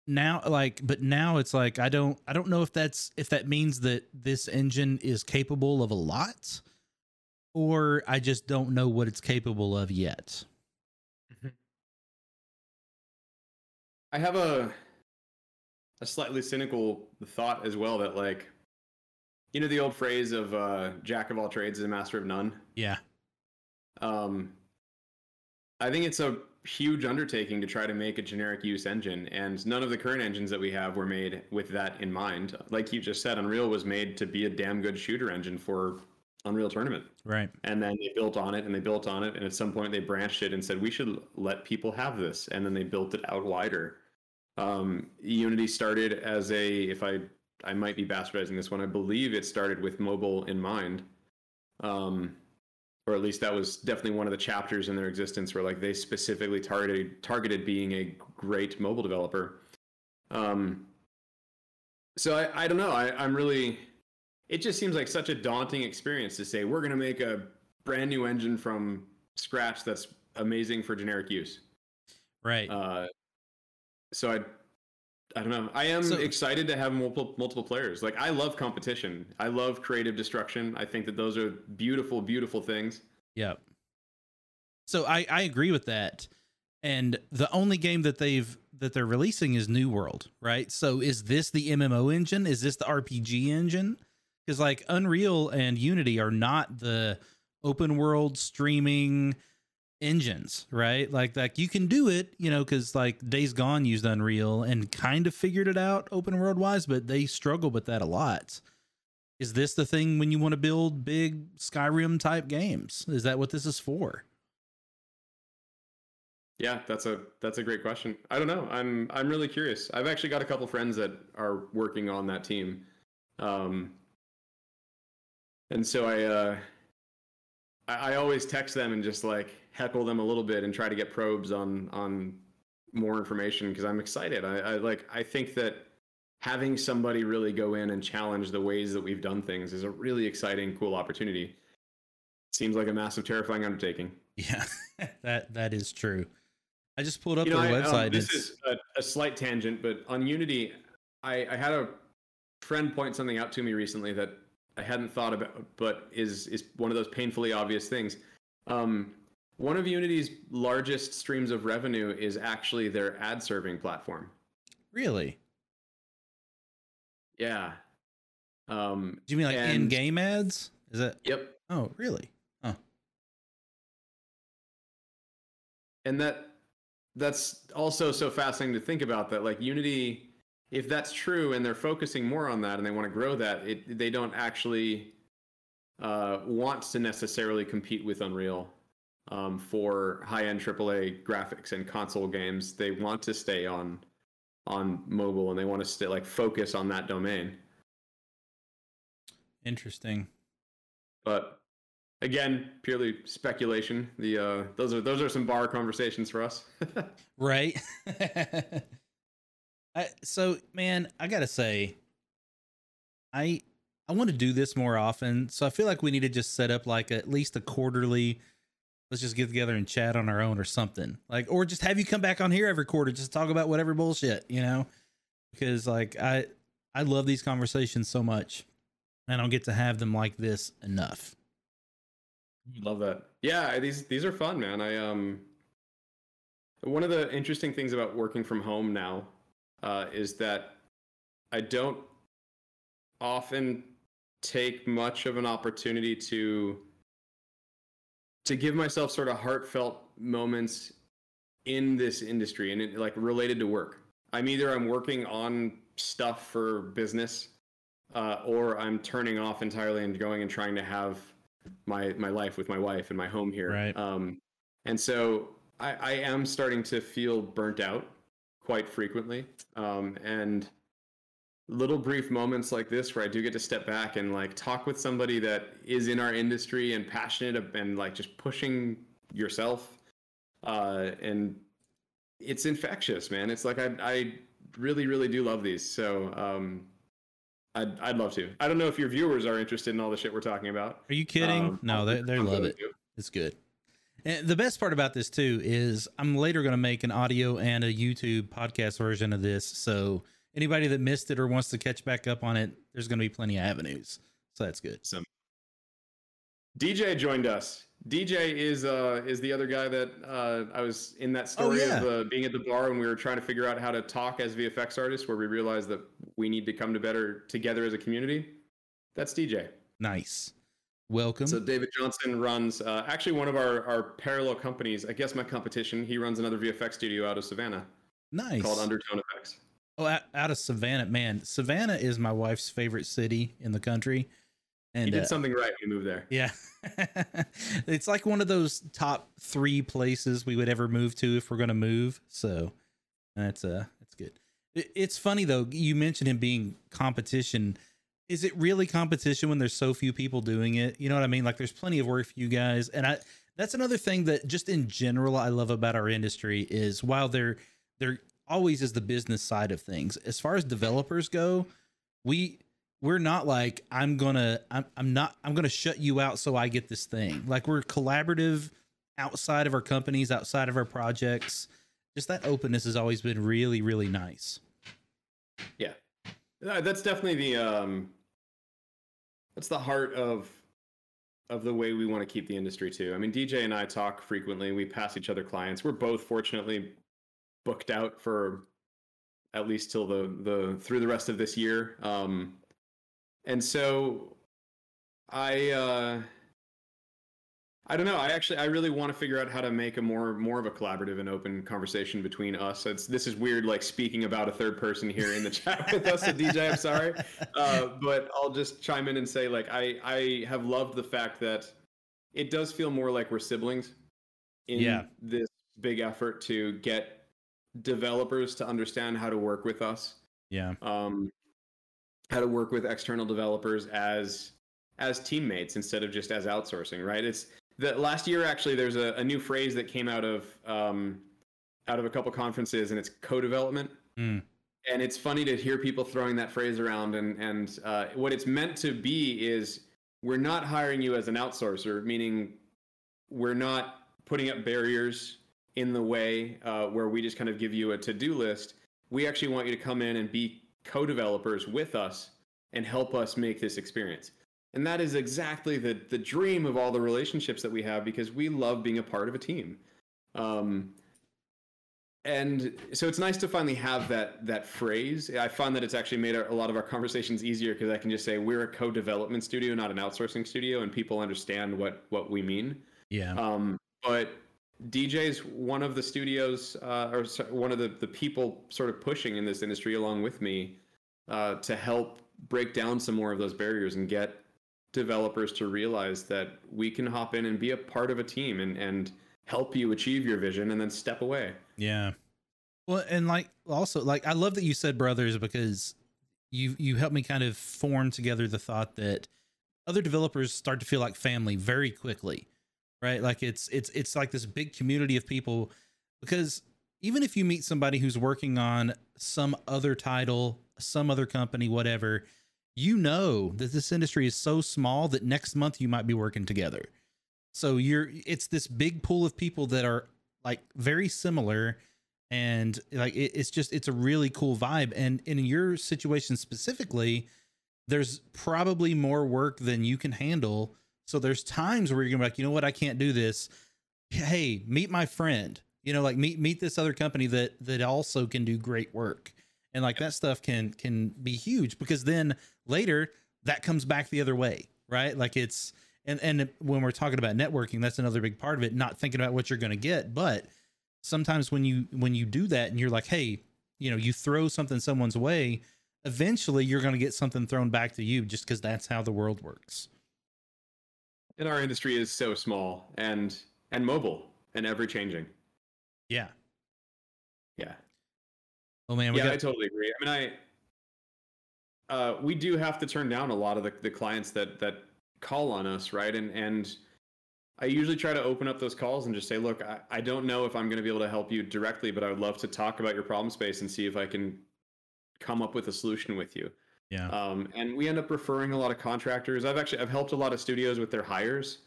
now like but now it's like I don't I don't know if that's if that means that this engine is capable of a lot or I just don't know what it's capable of yet. I have a a slightly cynical thought as well that like you know the old phrase of uh jack of all trades is a master of none. Yeah. Um I think it's a huge undertaking to try to make a generic use engine and none of the current engines that we have were made with that in mind. Like you just said Unreal was made to be a damn good shooter engine for Unreal Tournament. Right. And then they built on it and they built on it and at some point they branched it and said we should let people have this and then they built it out wider um, Unity started as a, if I, I might be bastardizing this one. I believe it started with mobile in mind, um, or at least that was definitely one of the chapters in their existence where like they specifically targeted targeted being a great mobile developer. Um, so I, I don't know. I, I'm really. It just seems like such a daunting experience to say we're going to make a brand new engine from scratch that's amazing for generic use. Right. Uh, so I I don't know. I am so, excited to have multiple multiple players. Like I love competition. I love creative destruction. I think that those are beautiful, beautiful things. Yeah. So I I agree with that. And the only game that they've that they're releasing is New World, right? So is this the MMO engine? Is this the RPG engine? Because like Unreal and Unity are not the open world streaming engines, right? Like like you can do it, you know, because like Days Gone used Unreal and kind of figured it out open world wise, but they struggle with that a lot. Is this the thing when you want to build big Skyrim type games? Is that what this is for? Yeah, that's a that's a great question. I don't know. I'm I'm really curious. I've actually got a couple friends that are working on that team. Um and so I uh I, I always text them and just like heckle them a little bit and try to get probes on on more information because I'm excited. I, I like I think that having somebody really go in and challenge the ways that we've done things is a really exciting, cool opportunity. Seems like a massive, terrifying undertaking. Yeah, [laughs] that that is true. I just pulled up you know, their I, um, website. Um, this is a, a, slight tangent, but on Unity, I, I, had a friend point something out to me recently that I hadn't thought about, but is is one of those painfully obvious things. Um, one of Unity's largest streams of revenue is actually their ad serving platform. Really? Yeah. Um, Do you mean like and, in-game ads? Is that? Yep. Oh, really? Oh. And that that's also so fascinating to think about that like Unity if that's true and they're focusing more on that and they want to grow that, it, they don't actually uh, want to necessarily compete with Unreal um, for high-end AAA graphics and console games. They want to stay on on mobile and they want to stay like focus on that domain. Interesting. But again, purely speculation. The uh, those are those are some bar conversations for us. [laughs] right. [laughs] I, so man, I gotta say, I I want to do this more often. So I feel like we need to just set up like at least a quarterly. Let's just get together and chat on our own or something. Like, or just have you come back on here every quarter, just talk about whatever bullshit, you know? Because like I I love these conversations so much, and I don't get to have them like this enough. Love that. Yeah, these these are fun, man. I um one of the interesting things about working from home now uh, is that I don't often take much of an opportunity to to give myself sort of heartfelt moments in this industry and it, like related to work. I'm either I'm working on stuff for business uh, or I'm turning off entirely and going and trying to have my my life with my wife and my home here. Right. Um, and so I, I am starting to feel burnt out quite frequently. Um, and little brief moments like this where I do get to step back and like talk with somebody that is in our industry and passionate and like just pushing yourself. Uh, and it's infectious, man. It's like I, I really, really do love these. So um, I'd, I'd love to. I don't know if your viewers are interested in all the shit we're talking about. Are you kidding? Um, no, they they love it. to. It's good. And the best part about this too is I'm later going to make an audio and a YouTube podcast version of this. So anybody that missed it or wants to catch back up on it, there's going to be plenty of avenues. So that's good. Some DJ joined us. DJ is uh is the other guy that uh I was in that story Oh, yeah. of uh, being at the bar when we were trying to figure out how to talk as VFX artists, where we realized that we need to come to better together as a community. That's DJ. Nice. Welcome. So David Johnson runs uh, actually one of our our parallel companies. I guess my competition. He runs another VFX studio out of Savannah nice. called Undertone Effects. Oh, out, out of Savannah, man. Savannah is my wife's favorite city in the country. And He did uh, something right when he moved there. Yeah. [laughs] it's like one of those top three places we would ever move to if we're going to move. So that's uh that's good. It, it's funny though, you mentioned him being competition. Is it really competition when there's so few people doing it? You know what I mean? Like there's plenty of work for you guys. And I that's another thing that just in general I love about our industry is while there there always is the business side of things. As far as developers go, we we're not like i'm gonna I'm, I'm not i'm gonna shut you out so i get this thing like we're collaborative outside of our companies outside of our projects just that openness has always been really really nice Uh, that's definitely the um that's the heart of of the way we want to keep the industry too. I mean, DJ and I talk frequently. We pass each other clients. We're both fortunately booked out for at least till the the through the rest of this year. Um and so I uh I don't know. I actually I really want to figure out how to make a more more of a collaborative and open conversation between us. It's this is weird like speaking about a third person here in the [laughs] chat with us, so DJ, I'm sorry. [laughs] Uh, but I'll just chime in and say like I I have loved the fact that it does feel more like we're siblings in Yeah. this big effort to get developers to understand how to work with us yeah um, how to work with external developers as as teammates instead of just as outsourcing right it's the last year actually there's a, a new phrase that came out of um, out of a couple conferences and it's co-development. Mm. and it's funny to hear people throwing that phrase around and and uh, what it's meant to be is we're not hiring you as an outsourcer meaning we're not putting up barriers in the way uh, where we just kind of give you a to-do list. We actually want you to come in and be co-developers with us and help us make this experience and that is exactly the the dream of all the relationships that we have because we love being a part of a team. Um, and so it's nice to finally have that that phrase. I find that it's actually made a, lot of our conversations easier because i can just say we're a co-development studio not an outsourcing studio and people understand what what we mean. Yeah. Um, but DJ's one of the studios, uh, or one of the, the people sort of pushing in this industry along with me uh, to help break down some more of those barriers and get developers to realize that we can hop in and be a part of a team and, and help you achieve your vision and then step away. Yeah. Well, and like also like I love that you said brothers because you you helped me kind of form together the thought that other developers start to feel like family very quickly. Right? Like it's it's it's like this big community of people because even if you meet somebody who's working on some other title, some other company, whatever, you know that this industry is so small that next month you might be working together. So you're it's this big pool of people that are like very similar and like it, it's just it's a really cool vibe. And in your situation specifically there's probably more work than you can handle. So there's times where you're gonna be like you know what? I can't do this. Hey meet my friend. You know like meet meet this other company that that also can do great work. And like that stuff can can be huge because then later that comes back the other way right like it's and and when we're talking about networking that's another big part of it not thinking about what you're going to get but sometimes when you when you do that and you're like hey you know you throw something someone's way eventually you're going to get something thrown back to you just because that's how the world works And our industry is so small and and mobile and ever changing. yeah Yeah. oh man we yeah, I totally agree. I mean, I uh, we do have to turn down a lot of the, the clients that that call on us, right? And and I usually try to open up those calls and just say, look, I, I don't know if I'm going to be able to help you directly, but I would love to talk about your problem space and see if I can come up with a solution with you. Yeah. Um, and we end up referring a lot of contractors. I've actually I've helped a lot of studios with their hires.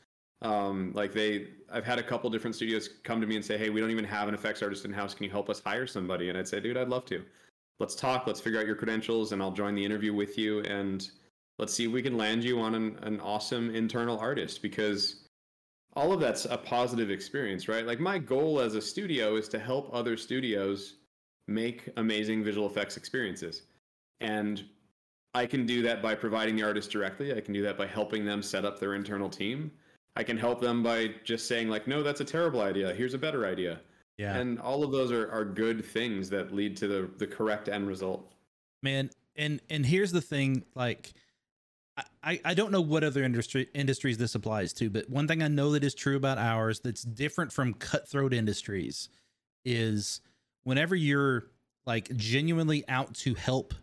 Um, like they, I've had a couple different studios come to me and say, "Hey, we don't even have an effects artist in house. Can you help us hire somebody?" And I'd say, "Dude, I'd love to. Let's talk. Let's figure out your credentials, and I'll join the interview with you, and let's see if we can land you on an, an awesome internal artist because." All of that's a positive experience, right? Like my goal as a studio is to help other studios make amazing visual effects experiences. And I can do that by providing the artist directly. I can do that by helping them set up their internal team. I can help them by just saying like, no, that's a terrible idea. Here's a better idea. Yeah. And all of those are, are good things that lead to the, the correct end result. Man, and and here's the thing, like I, I don't know what other industry industries this applies to, but one thing I know that is true about ours that's different from cutthroat industries is whenever you're like genuinely out to help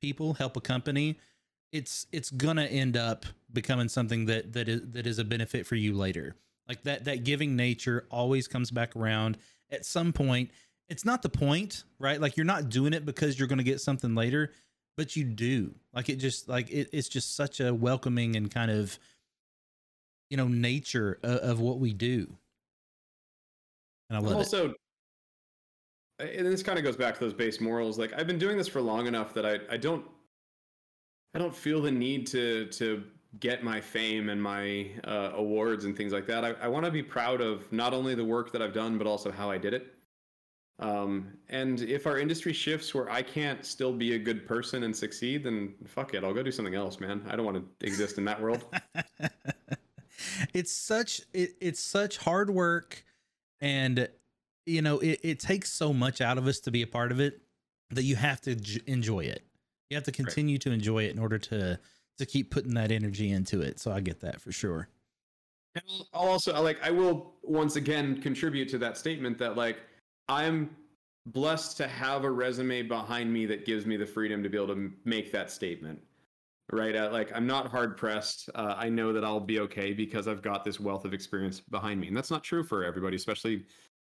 people, help a company, it's it's gonna end up becoming something that that is that is a benefit for you later. Like that that giving nature always comes back around at some point. It's not the point, right? Like you're not doing it because you're gonna get something later, but you do. Like it just like it, it's just such a welcoming and kind of you know nature of, of what we do. And I love it. also, and this kind of goes back to those base morals. Like I've been doing this for long enough that I, I don't I don't feel the need to to get my fame and my uh, awards and things like that. I, I want to be proud of not only the work that I've done, but also how I did it. Um, and if our industry shifts where I can't still be a good person and succeed, then fuck it, I'll go do something else, man. I don't want to exist in that world. [laughs] it's such it, it's such hard work, and you know it, it takes so much out of us to be a part of it that you have to j- enjoy it. You have to continue right. to enjoy it in order to to keep putting that energy into it. So I get that for sure. And I'll also like I will once again contribute to that statement that like I'm blessed to have a resume behind me that gives me the freedom to be able to make that statement. Right? Uh, like I'm not hard pressed. Uh, I know that I'll be okay because I've got this wealth of experience behind me, and that's not true for everybody, especially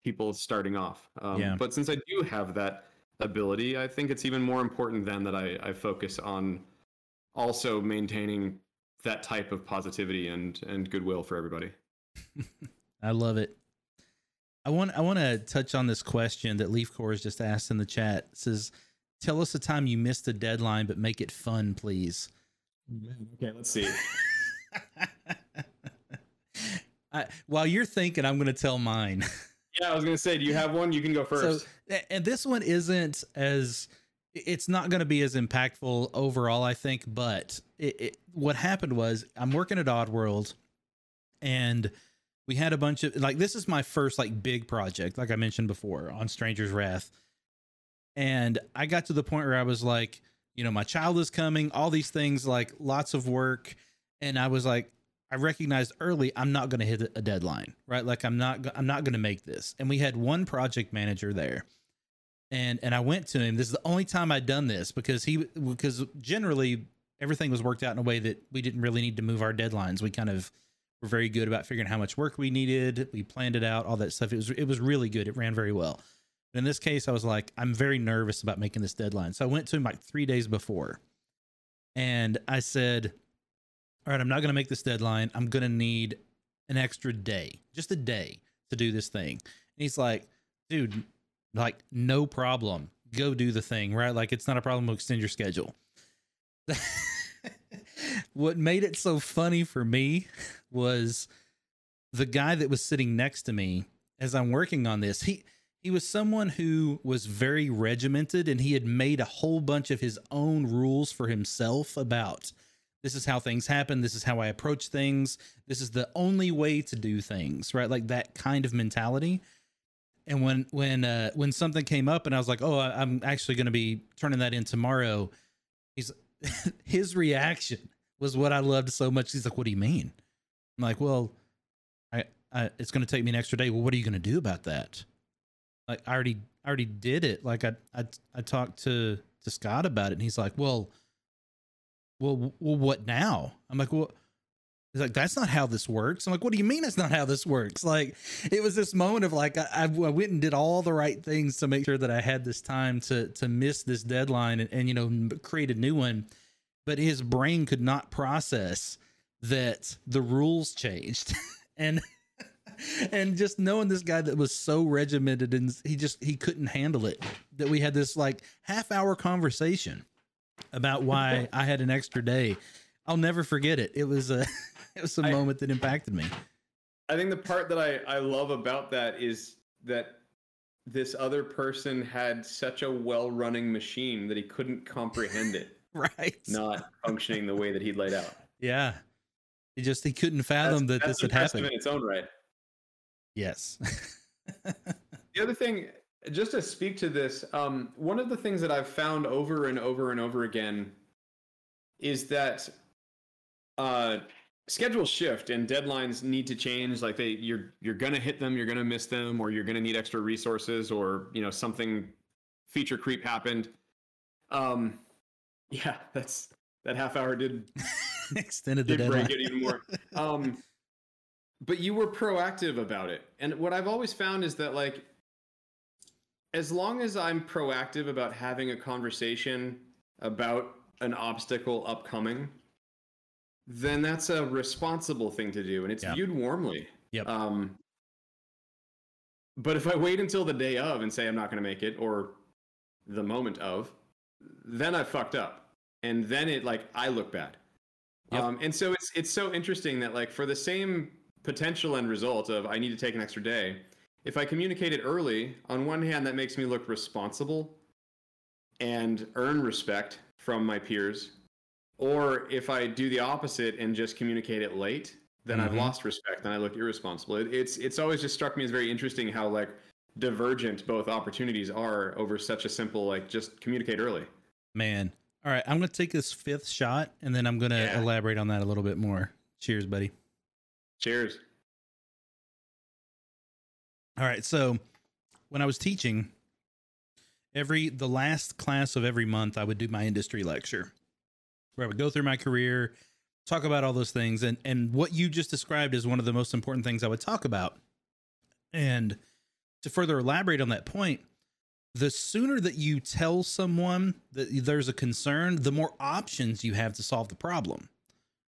people starting off. Um, yeah. But since I do have that ability, I think it's even more important then that I, I focus on also maintaining that type of positivity and and goodwill for everybody. [laughs] I love it. I want I want to touch on this question that Leaf Core has just asked in the chat. It says, "Tell us a time you missed a deadline, but make it fun, please." Oh, okay, let's see. [laughs] I, while you're thinking, I'm going to tell mine. Yeah, I was going to say, do you have one? You can go first. So, and this one isn't as it's not going to be as impactful overall, I think. But it, it, what happened was, I'm working at Oddworld, and we had a bunch of like this is my first like big project like i mentioned before on stranger's wrath. And i got to the point where i was like you know my child is coming all these things like lots of work. And i was like i recognized early i'm not going to hit a deadline right? Like i'm not i'm not going to make this. And we had one project manager there and and i went to him this is the only time i'd done this because he because generally everything was worked out in a way that we didn't really need to move our deadlines we kind of were very good about figuring how much work we needed. We planned it out, all that stuff. It was it was really good. It ran very well. But in this case, I was like, I'm very nervous about making this deadline. So I went to him like three days before, and I said, "All right, I'm not going to make this deadline. I'm going to need an extra day, just a day, to do this thing." And he's like, "Dude, like no problem. Go do the thing, right? Like it's not a problem. We'll extend your schedule." [laughs] what made it so funny for me was the guy that was sitting next to me as I'm working on this. He he was someone who was very regimented and he had made a whole bunch of his own rules for himself about this is how things happen, this is how I approach things, this is the only way to do things, right? Like that kind of mentality. And when when uh when something came up and I was like, "Oh, I'm actually going to be turning that in tomorrow." He's [laughs] his reaction was what I loved so much. He's like, "What do you mean?" I'm like, "Well, I, I it's going to take me an extra day. Well, what are you going to do about that?" Like, I already, I already did it. Like, I, I, I talked to to Scott about it, and he's like, "Well, well, well, what now?" I'm like, "Well." He's like, that's not how this works. I'm like, what do you mean it's not how this works? Like, it was this moment of like, I, I went and did all the right things to make sure that I had this time to to miss this deadline and, and you know create a new one but his brain could not process that the rules changed. [laughs] and and just knowing this guy that was so regimented and he just he couldn't handle it that we had this like half hour conversation about why I had an extra day. I'll never forget it. It was a [laughs] it was a I- moment that impacted me. I think the part that I, I love about that is that this other person had such a well running machine that he couldn't comprehend it [laughs] Right. not functioning the way that he'd laid out. Yeah. He just he couldn't fathom that That's this had happened. in its own right. Yes. [laughs] The other thing, just to speak to this, um, one of the things that I've found over and over and over again is that uh, schedules shift and deadlines need to change. Like they, you're you're gonna hit them, you're gonna miss them, or you're gonna need extra resources, or you know something feature creep happened. Um, [laughs] yeah, that's that half hour did [laughs] Extended the did break it even more. [laughs] Um, but you were proactive about it, and what I've always found is that like, as long as I'm proactive about having a conversation about an obstacle upcoming, then that's a responsible thing to do, and it's Yeah. viewed warmly. Yep. Um, but if I wait until the day of and say I'm not going to make it, or the moment of, then I fucked up, and then it like I look bad. Yep. Um, and so it's it's so interesting that like for the same potential end result of I need to take an extra day, if I communicate it early, on one hand that makes me look responsible and earn respect from my peers, or if I do the opposite and just communicate it late, then I've Mhm. lost respect and I look irresponsible. It, it's it's always just struck me as very interesting how like divergent both opportunities are over such a simple like just communicate early. Man. All right, I'm going to take this fifth shot and then I'm going to Yeah. elaborate on that a little bit more. Cheers, buddy. Cheers. All right, so when I was teaching, every the last class of every month I would do my industry lecture where I would go through my career, talk about all those things and and what you just described is one of the most important things I would talk about. And to further elaborate on that point, the sooner that you tell someone that there's a concern, the more options you have to solve the problem.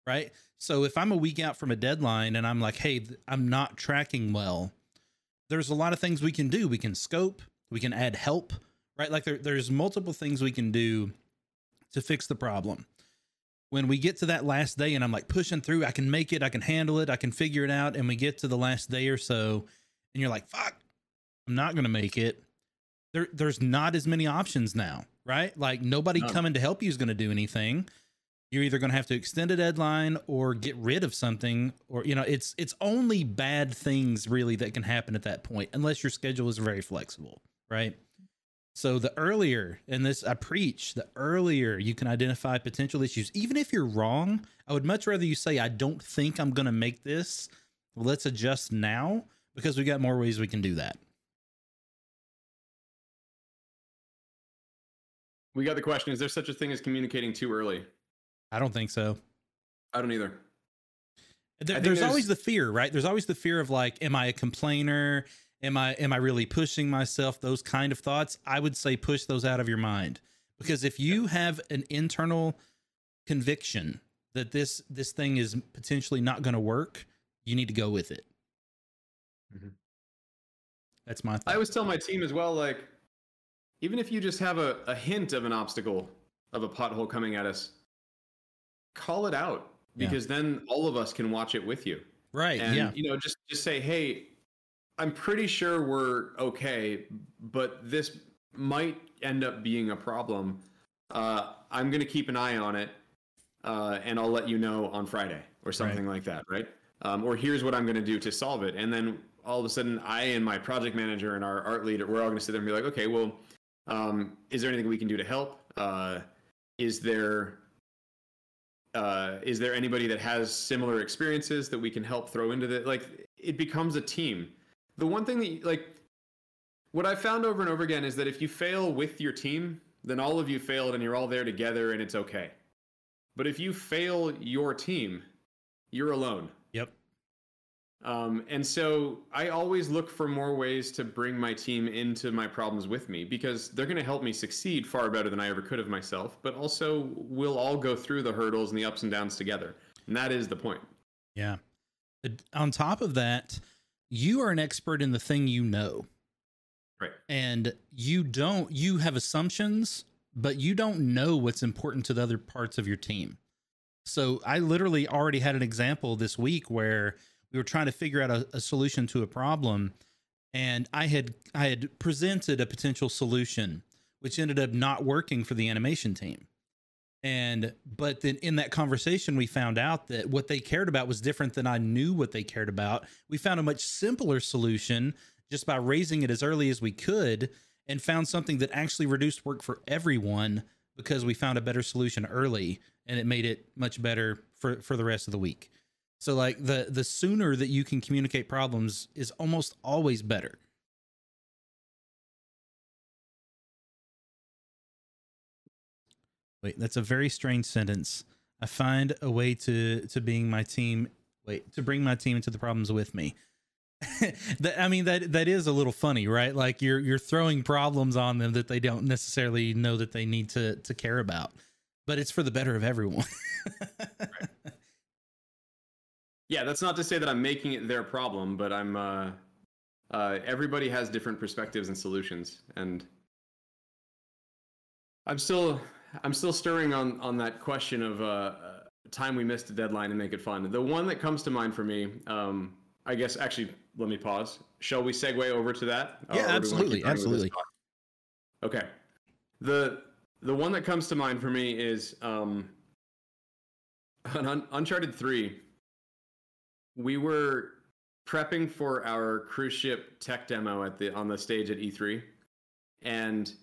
Right? So if I'm a week out from a deadline and I'm like, "Hey, I'm not tracking well." There's a lot of things we can do. We can scope, we can add help, right? Like there, there's multiple things we can do to fix the problem. When we get to that last day and I'm like pushing through, I can make it, I can handle it, I can figure it out. And we get to the last day or so, and you're like, fuck, I'm not gonna make it. There, there's not as many options now, right? Like nobody None. coming to help you is gonna do anything. You're either gonna have to extend a deadline or get rid of something, or you know, it's it's only bad things really that can happen at that point, unless your schedule is very flexible, right? So the earlier, and this I preach, the earlier you can identify potential issues, even if you're wrong, I would much rather you say, I don't think I'm going to make this. Let's adjust now because we got more ways we can do that. We got the question: Is there such a thing as communicating too early? I don't think so. I don't either. There, think there's, there's- always the fear, right? There's always the fear of like, am I a complainer? Am I am I really pushing myself? Those kind of thoughts. I would say push those out of your mind because if you have an internal conviction that this this thing is potentially not going to work, you need to go with it. Mhm. That's my I always tell my team as well, like, even if you just have a, a hint of an obstacle, of a pothole coming at us, call it out Yeah. because then all of us can watch it with you. right? And yeah. you know, just just say, hey, I'm pretty sure we're okay, but this might end up being a problem. Uh, I'm gonna keep an eye on it, uh, and I'll let you know on Friday or something like that, right? Um, or here's what I'm gonna do to solve it, and then all of a sudden, I and my project manager and our art leader, we're all gonna sit there and be like, okay, well, um, is there anything we can do to help? Uh, is there uh, is there anybody that has similar experiences that we can help throw into the like it becomes a team the one thing that you- like what i found over and over again is that if you fail with your team then all of you failed and you're all there together and it's okay but if you fail your team you're alone Yep. Um, and so I always look for more ways to bring my team into my problems with me because they're going to help me succeed far better than I ever could have myself. But also, we'll all go through the hurdles and the ups and downs together. And that is the point. Yeah. On top of that, you are an expert in the thing you know. Right. And you don't, you have assumptions, but you don't know what's important to the other parts of your team. So I literally already had an example this week where we were trying to figure out a, a solution to a problem and I had I had presented a potential solution which ended up not working for the animation team. And but then in that conversation we found out that what they cared about was different than I knew what they cared about. We found a much simpler solution just by raising it as early as we could and found something that actually reduced work for everyone because we found a better solution early and it made it much better for for the rest of the week. So like the the sooner that you can communicate problems is almost always better. Wait, that's a very strange sentence. I find a way to to being my team. Wait, to bring my team into the problems with me. [laughs] that I mean that that is a little funny, right? Like you're you're throwing problems on them that they don't necessarily know that they need to to care about, but it's for the better of everyone. right. [laughs] Yeah, that's not to say that I'm making it their problem, but I'm. Uh, uh, everybody has different perspectives and solutions, and I'm still I'm still stirring on on that question of uh, time we missed a deadline and make it fun. The one that comes to mind for me, um, I guess. Actually, let me pause. Shall we segue over to that? Yeah, absolutely, absolutely. Okay. The the one that comes to mind for me is um, Un- Uncharted Three we were prepping for our cruise ship tech demo at the on the stage at E3, and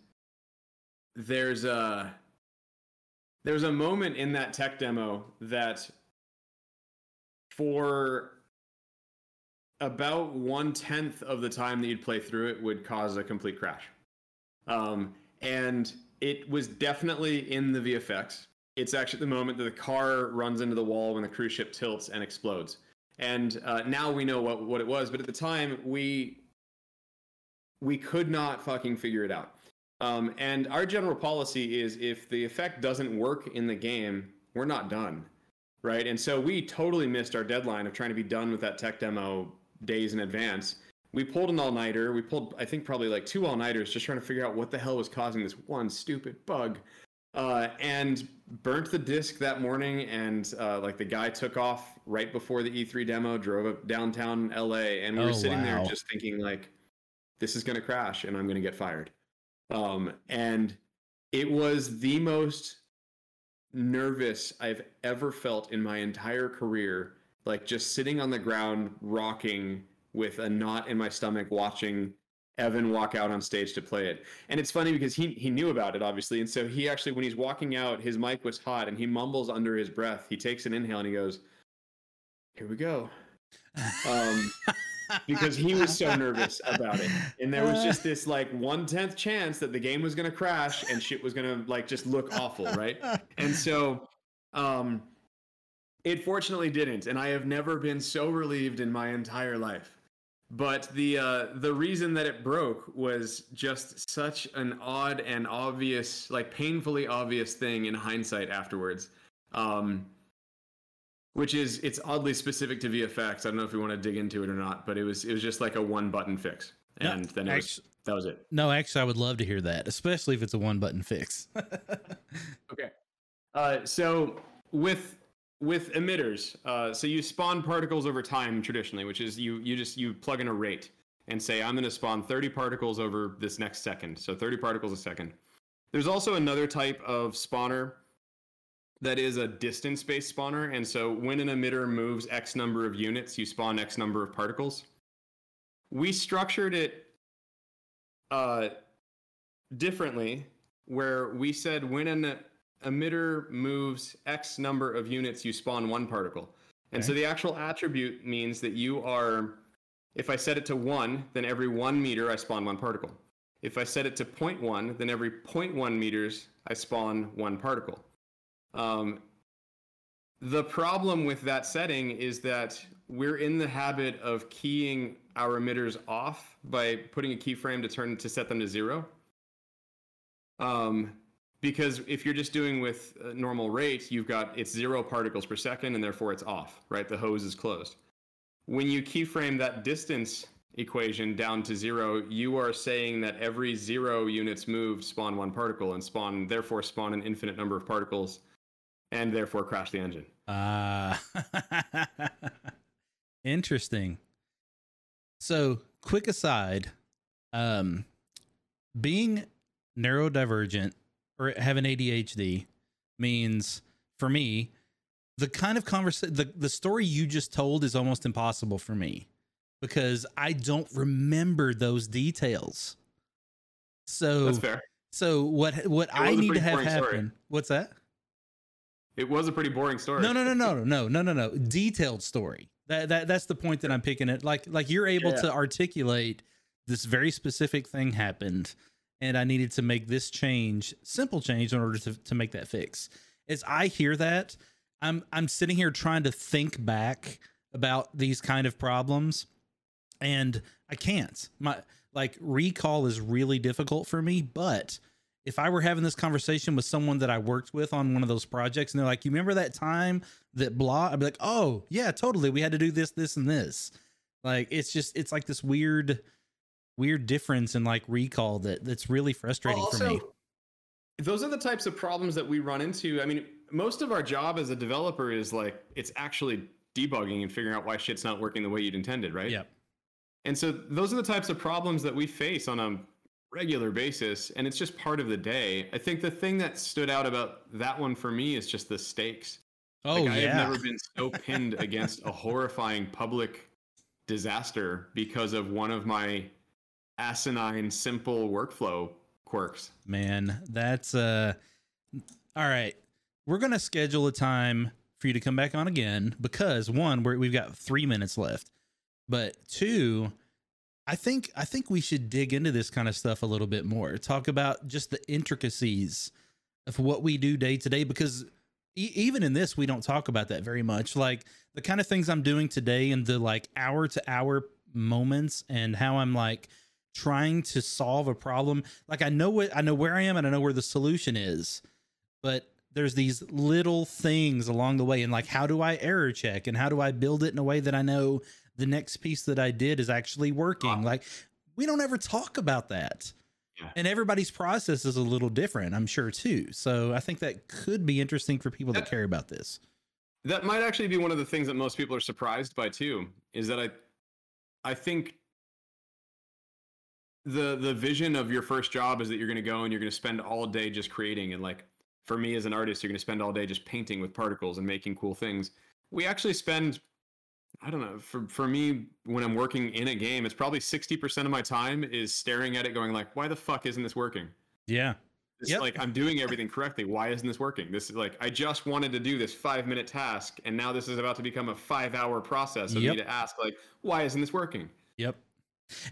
there's a there's a moment in that tech demo that for about one tenth of the time that you'd play through it would cause a complete crash. Um, and it was definitely in the VFX. It's actually the moment that the car runs into the wall when the cruise ship tilts and explodes and uh, now we know what what it was. But at the time, we we could not fucking figure it out. Um, and our general policy is if the effect doesn't work in the game, we're not done, right? And so we totally missed our deadline of trying to be done with that tech demo days in advance. We pulled an all nighter. We pulled, I think, probably like two all nighters just trying to figure out what the hell was causing this one stupid bug uh, and burnt the disc that morning. And uh, like the guy took off right before the E3 demo, drove up downtown LA, and we oh, were sitting wow. there just thinking like, this is going to crash, and I'm going to get fired. Um, and it was the most nervous I've ever felt in my entire career. Like just sitting on the ground, rocking with a knot in my stomach, watching Evan walk out on stage to play it. And it's funny because he he knew about it obviously, and so he actually when he's walking out, his mic was hot, and he mumbles under his breath. He takes an inhale and he goes, "Here we go," [laughs] um, because he was so nervous about it, and there was just this like one tenth chance that the game was gonna crash and shit was gonna like just look awful, right? And so. Um, it fortunately didn't, and I have never been so relieved in my entire life but the uh, the reason that it broke was just such an odd and obvious, like painfully obvious thing in hindsight afterwards. Um, which is it's oddly specific to VFX. I don't know if we want to dig into it or not, but it was it was just like a one button fix, and no, then it actually, was, that was it. No, actually, I would love to hear that, especially if it's a one button fix. [laughs] okay, uh, so with with emitters, uh, so you spawn particles over time traditionally, which is you you just you plug in a rate and say I'm going to spawn 30 particles over this next second, so 30 particles a second. There's also another type of spawner that is a distance-based spawner, and so when an emitter moves X number of units, you spawn X number of particles. We structured it uh, differently, where we said when an emitter moves X number of units, you spawn one particle. And okay. so the actual attribute means that you are, if I set it to one, then every one meter I spawn one particle. If I set it to 0.1, then every 0.1 meters I spawn one particle. Um, the problem with that setting is that we're in the habit of keying our emitters off by putting a keyframe to turn to set them to zero. Um, because if you're just doing with normal rate, you've got it's zero particles per second, and therefore it's off, right? The hose is closed. When you keyframe that distance equation down to zero, you are saying that every zero units moved spawn one particle and spawn, therefore spawn an infinite number of particles, and therefore crash the engine. Ah, uh, [laughs] interesting. So, quick aside, um, being neurodivergent or having ADHD means for me the kind of conversation the, the story you just told is almost impossible for me because I don't remember those details. So That's fair. So what what I need to have happen? Story. What's that? It was a pretty boring story. No, no, no, no, no, no, no, no. Detailed story. That that that's the point that I'm picking it. Like like you're able yeah. to articulate this very specific thing happened and I needed to make this change, simple change in order to to make that fix. As I hear that, I'm I'm sitting here trying to think back about these kind of problems and I can't. My like recall is really difficult for me, but if I were having this conversation with someone that I worked with on one of those projects and they're like, "You remember that time that blah?" I'd be like, "Oh, yeah, totally. We had to do this, this and this." Like it's just it's like this weird weird difference in like recall that that's really frustrating also, for me. Those are the types of problems that we run into. I mean, most of our job as a developer is like it's actually debugging and figuring out why shit's not working the way you'd intended, right? Yep. And so those are the types of problems that we face on a regular basis and it's just part of the day. I think the thing that stood out about that one for me is just the stakes. Oh like, I yeah. have never been [laughs] so pinned against a horrifying public disaster because of one of my asinine simple workflow quirks. Man, that's uh all right. We're going to schedule a time for you to come back on again because one, we have got 3 minutes left. But two, I think I think we should dig into this kind of stuff a little bit more. Talk about just the intricacies of what we do day to day because e- even in this we don't talk about that very much. Like the kind of things I'm doing today and the like hour to hour moments and how I'm like trying to solve a problem. Like I know what I know where I am and I know where the solution is. But there's these little things along the way and like how do I error check and how do I build it in a way that I know the next piece that I did is actually working. Like we don't ever talk about that. Yeah. And everybody's process is a little different, I'm sure too. So I think that could be interesting for people that, that care about this. That might actually be one of the things that most people are surprised by too, is that I I think the the vision of your first job is that you're going to go and you're going to spend all day just creating and like for me as an artist you're going to spend all day just painting with particles and making cool things we actually spend I don't know. For for me, when I'm working in a game, it's probably sixty percent of my time is staring at it, going like, "Why the fuck isn't this working?" Yeah. It's yep. like I'm doing everything correctly. Why isn't this working? This is like I just wanted to do this five minute task, and now this is about to become a five hour process of yep. me to ask like, why isn't this working? Yep.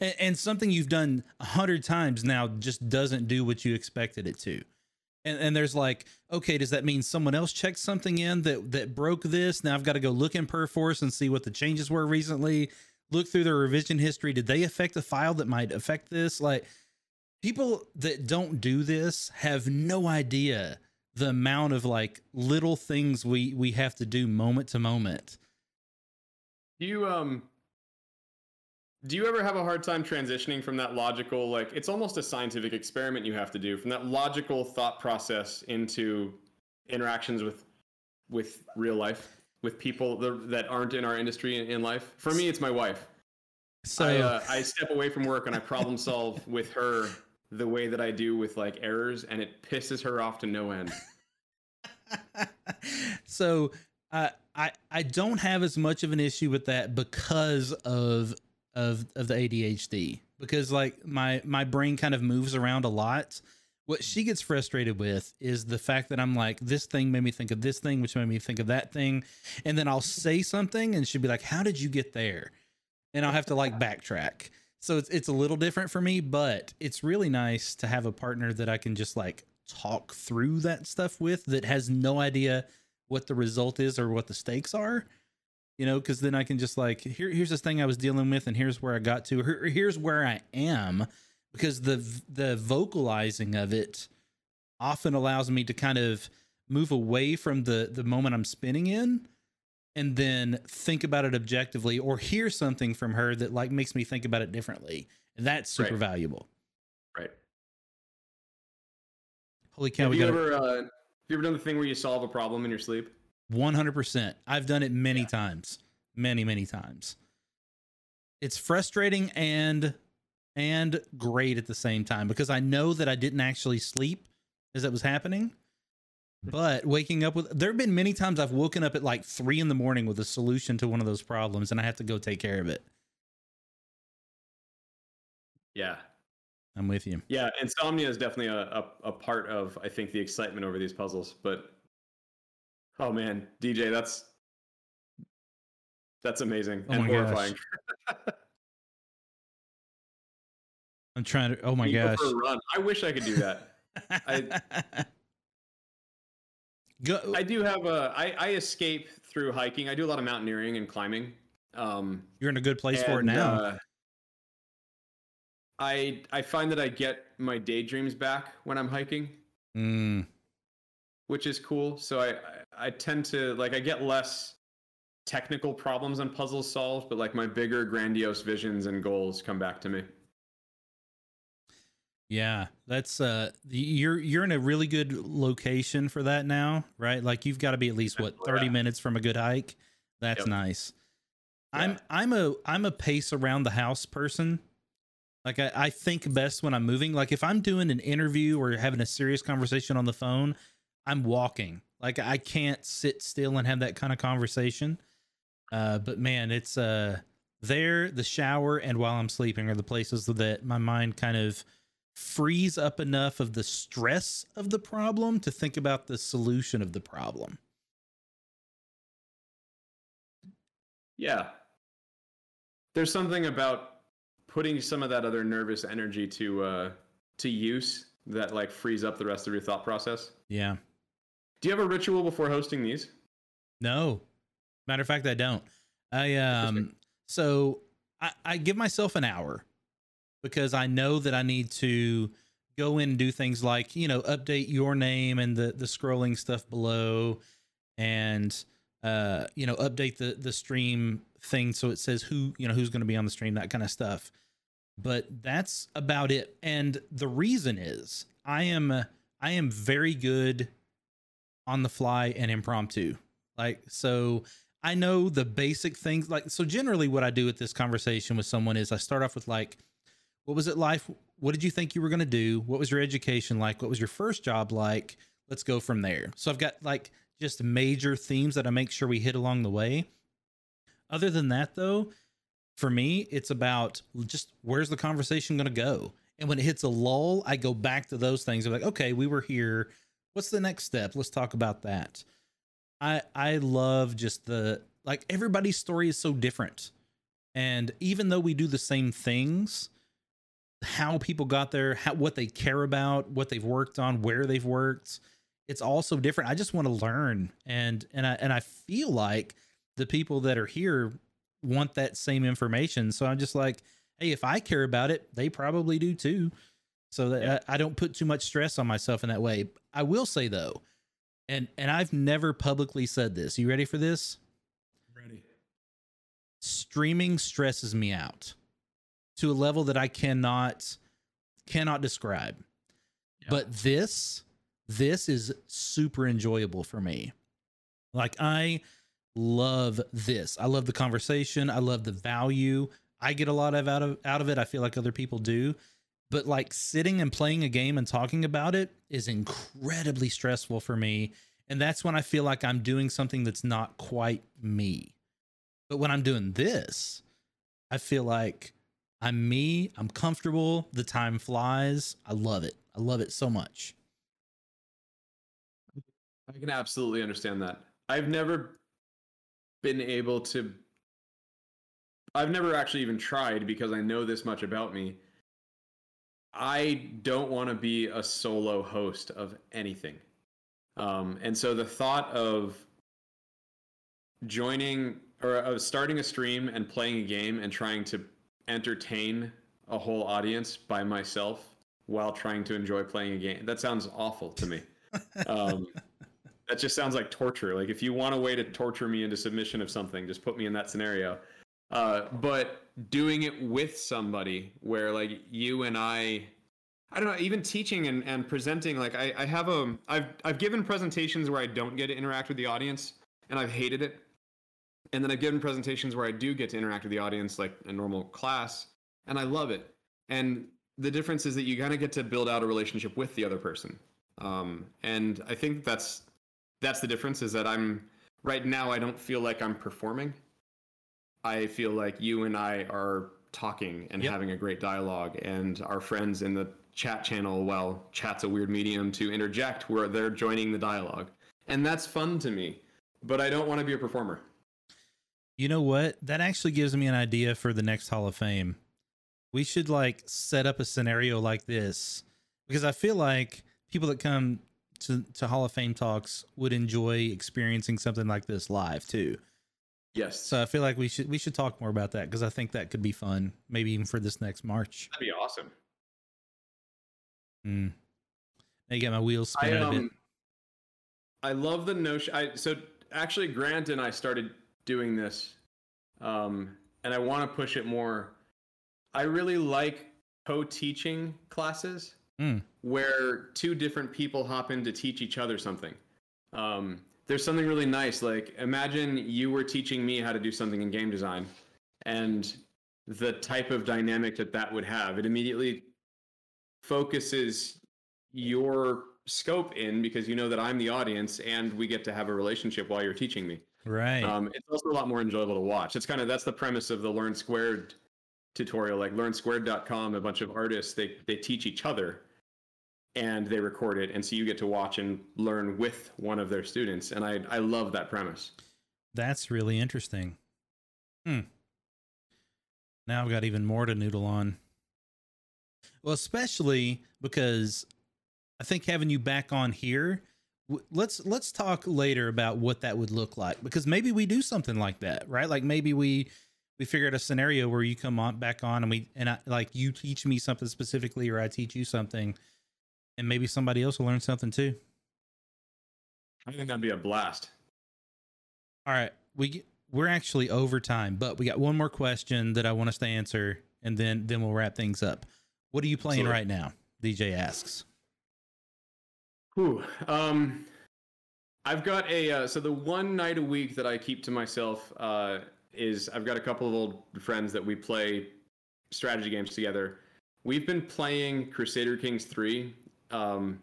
And, and something you've done a hundred times now just doesn't do what you expected it to and, and there's like okay does that mean someone else checked something in that that broke this? Now i've got to go look in perforce and see what the changes were recently. Look through the revision history. Did they affect a file that might affect this? Like people that don't do this have no idea the amount of like little things we we have to do moment to moment. You um do you ever have a hard time transitioning from that logical, like it's almost a scientific experiment you have to do from that logical thought process into interactions with with real life, with people that aren't in our industry in life? For me, it's my wife. So I, uh, I step away from work and I problem solve [laughs] with her the way that I do with like errors, and it pisses her off to no end. [laughs] so uh, I I don't have as much of an issue with that because of of of the ADHD because like my my brain kind of moves around a lot. What she gets frustrated with is the fact that I'm like this thing made me think of this thing, which made me think of that thing, and then I'll say something and she'll be like, "How did you get there?" And I'll have to like backtrack. So it's it's a little different for me, but it's really nice to have a partner that I can just like talk through that stuff with that has no idea what the result is or what the stakes are you know, because then I can just like here here's this thing I was dealing with, and here's where I got to. Here, here's where I am, because the the vocalizing of it often allows me to kind of move away from the the moment I'm spinning in and then think about it objectively or hear something from her that like makes me think about it differently. And that's super Right. valuable. Right. Holy cow, have you got ever uh, have you ever done the thing where you solve a problem in your sleep? 100%. I've done it many Yeah. times. Many, many times. It's frustrating and and great at the same time because I know that I didn't actually sleep as it was happening. But waking up with there have been many times I've woken up at like three in the morning with a solution to one of those problems and I have to go take care of it. Yeah. I'm with you. Yeah, insomnia is definitely a, a, a part of I think the excitement over these puzzles. But oh man, DJ, that's that's amazing Oh and my gosh. horrifying. [laughs] I'm trying to oh my You gosh. run. I wish I could do that. [laughs] go I do have a I, I escape through hiking. I do a lot of mountaineering and climbing. Um, you're in a good place for it now. uh, I I find that I get my daydreams back when I'm hiking. Mm, which is cool. So I, I tend to like I get less technical problems and puzzles solved, but like my bigger grandiose visions and goals come back to me. Yeah, that's uh you're you're in a really good location for that now, right? Like you've got to be at least what, 30 yeah. minutes from a good hike. That's Yep. nice. I'm I'm a I'm a pace around the house person. Like I, I think best when I'm moving. Like if I'm doing an interview or having a serious conversation on the phone, I'm walking. Like I can't sit still and have that kind of conversation. Uh, but man, it's uh there, the shower, and while I'm sleeping are the places that my mind kind of frees up enough of the stress of the problem to think about the solution of the problem. Yeah. There's something about putting some of that other nervous energy to uh to use that like frees up the rest of your thought process. Yeah. Do you have a ritual before hosting these? No. Matter of fact, I don't. I um so I, I give myself an hour because I know that I need to go in and do things like, you know, update your name and the the scrolling stuff below and uh, you know, update the the stream thing so it says who, you know, who's going to be on the stream, that kind of stuff. But that's about it. And the reason is I am I am very good on the fly and impromptu. Like so I know the basic things like so generally what I do with this conversation with someone is I start off with like what was it like what did you think you were going to do? What was your education like? What was your first job like? Let's go from there. So I've got like just major themes that I make sure we hit along the way. Other than that though for me it's about just where's the conversation going to go? And when it hits a lull I go back to those things. I'm like okay we were here what's the next step let's talk about that I I love just the like everybody's story is so different. And even though we do the same things, how people got there, how what they care about, what they've worked on, where they've worked, it's all so different. I just want to learn and and I and I feel like the people that are here want that same information. So I'm just like, hey, if I care about it, they probably do too. So that Yeah. I, I don't put too much stress on myself in that way. I will say though, and and I've never publicly said this. You ready for this? Ready. Streaming stresses me out to a level that I cannot cannot describe. Yeah. But this this is super enjoyable for me. Like I love this. I love the conversation. I love the value. I get a lot of out of out of it. I feel like other people do. But like sitting and playing a game and talking about it is incredibly stressful for me. And that's when I feel like I'm doing something that's not quite me. But when I'm doing this, I feel like I'm me. I'm comfortable. The time flies. I love it. I love it so much. I can absolutely understand that. I've never been able to I've never actually even tried because I know this much about me. I don't want to be a solo host of anything. Um, and so the thought of joining or of starting a stream and playing a game and trying to entertain a whole audience by myself while trying to enjoy playing a game. That sounds awful to me. [laughs] um, that just sounds like torture. Like if you want a way to torture me into submission of something, just put me in that scenario. Uh, but doing it with somebody where like you and I, I don't know, even teaching and, and presenting, like I, I have a, I've, I've given presentations where I don't get to interact with the audience and I've hated it. And then I've given presentations where I do get to interact with the audience like a normal class and I love it. And the difference is that you kind of get to build out a relationship with the other person. Um, and I think that's that's the difference is that I'm right now I don't feel like I'm performing. I feel like you and I are talking and Yep. having a great dialogue and our friends in the chat channel while chat's a weird medium to interject where they're joining the dialogue. And that's fun to me. But I don't want to be a performer. You know what? That actually gives me an idea for the next Hall of Fame. We should like set up a scenario like this because I feel like people that come to, to Hall of Fame talks would enjoy experiencing something like this live too. Yes. So I feel like we should we should talk more about that because I think that could be fun, maybe even for this next March. That'd be awesome. Mm. Now you got my wheels I spinning a bit. um, I love the notion. I so actually Grant and I started doing this, um, and I want to push it more. I really like co-teaching classes Mm. where two different people hop in to teach each other something. Um, there's something really nice. Like imagine you were teaching me how to do something in game design, and the type of dynamic that that would have. It immediately focuses your scope in because you know that I'm the audience and we get to have a relationship while you're teaching me. Right. Um, it's also a lot more enjoyable to watch. It's kind of that's the premise of the Learn Squared tutorial. Like learnsquared.com, a bunch of artists they they teach each other and they record it, and so you get to watch and learn with one of their students. And I I love that premise. That's really interesting. Hmm. Now I've got even more to noodle on. Well, especially because I think having you back on here, let's let's talk later about what that would look like because maybe we do something like that, right? Like maybe we we figure out a scenario where you come on back on and we and I like you teach me something specifically or I teach you something and maybe somebody else will learn something too. I think that'd be a blast. All right, we get, we're actually over time, but we got one more question that I want us to answer, and then then we'll wrap things up. What are you playing Absolutely. right now? DJ asks. Whew. Um, I've got a uh, so the one night a week that I keep to myself uh, is I've got a couple of old friends that we play strategy games together. We've been playing Crusader Kings three. Um,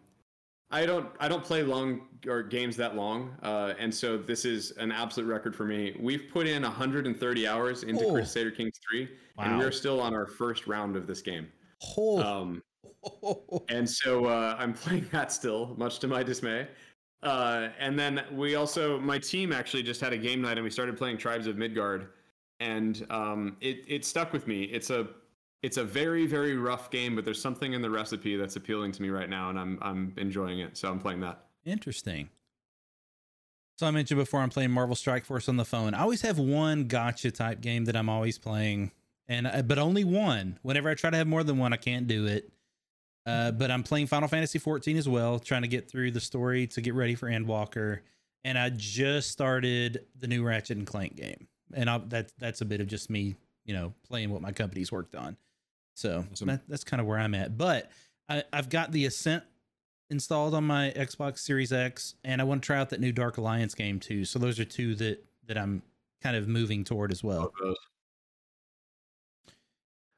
I don't I don't play long or games that long, uh, and so this is an absolute record for me. We've put in 130 hours into Oh. Crusader Kings three, and we're still on our first round of this game. Oh, Um, [laughs] [laughs] and so uh, I'm playing [laughs] that still, much to my dismay. Uh, and then we also, my team actually just had a game night, and we started playing Tribes of Midgard, and um, it it stuck with me. It's a it's a very very rough game, but there's something in the recipe that's appealing to me right now, and I'm I'm enjoying it. So I'm playing that. interesting. So I mentioned before I'm playing Marvel Strike Force on the phone. I always have one gotcha type game that I'm always playing, and uh, but only one. Whenever I try to have more than one, I can't do it. Uh, but I'm playing Final Fantasy 14 as well, trying to get through the story to get ready for Endwalker. And I just started the new Ratchet and Clank game, and I, that that's a bit of just me, you know, playing what my company's worked on. So Awesome. that, that's kind of where I'm at. But I, I've got the Ascent installed on my Xbox Series X, and I want to try out that new Dark Alliance game too. So those are two that that I'm kind of moving toward as well.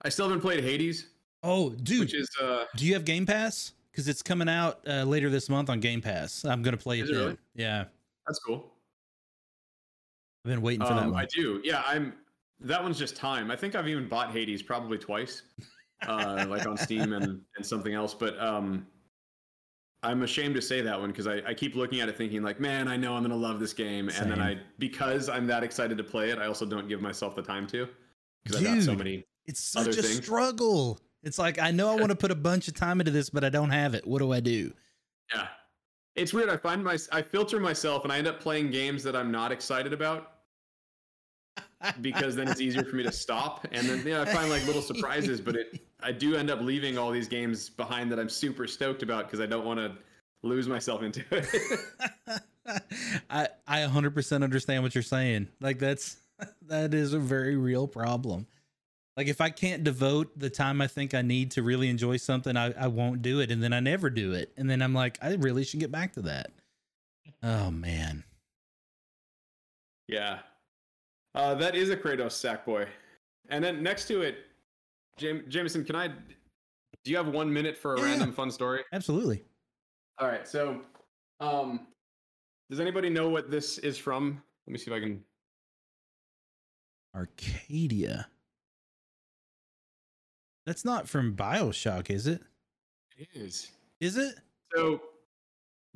I still haven't played Hades, Oh, dude, which is uh, do you have Game Pass? Because it's coming out uh, later this month on Game Pass. I'm gonna play it then. really? Yeah, that's cool. I've been waiting for that Um, one. I do. Yeah, I'm. That one's just time. I think I've even bought Hades probably twice, uh, like on Steam and, and something else. But um, I'm ashamed to say that one because I, I keep looking at it thinking like, man, I know I'm gonna love this game, and then I because I'm that excited to play it, I also don't give myself the time to because I've got so many. It's such a things. struggle. It's like I know I want to put a bunch of time into this, but I don't have it. What do I do? Yeah, it's weird. I find my I filter myself, and I end up playing games that I'm not excited about. Because then it's easier for me to stop. And then yeah, I find like little surprises, but it I do end up leaving all these games behind that I'm super stoked about because I don't want to lose myself into it. [laughs] I I 100% understand what you're saying. Like that's [laughs] that is a very real problem. Like if I can't devote the time I think I need to really enjoy something, I, I won't do it, and then I never do it, and then I'm like, I really should get back to that. Oh man. Yeah. Uh, that is a Kratos Sackboy. And then next to it, Jam- Jameson, can I? Do you have one minute for a Yeah. random fun story? Absolutely. All right. So, um, does anybody know what this is from? Let me see if I can. Arcadia. That's not from BioShock, is it? It is. Is it? So,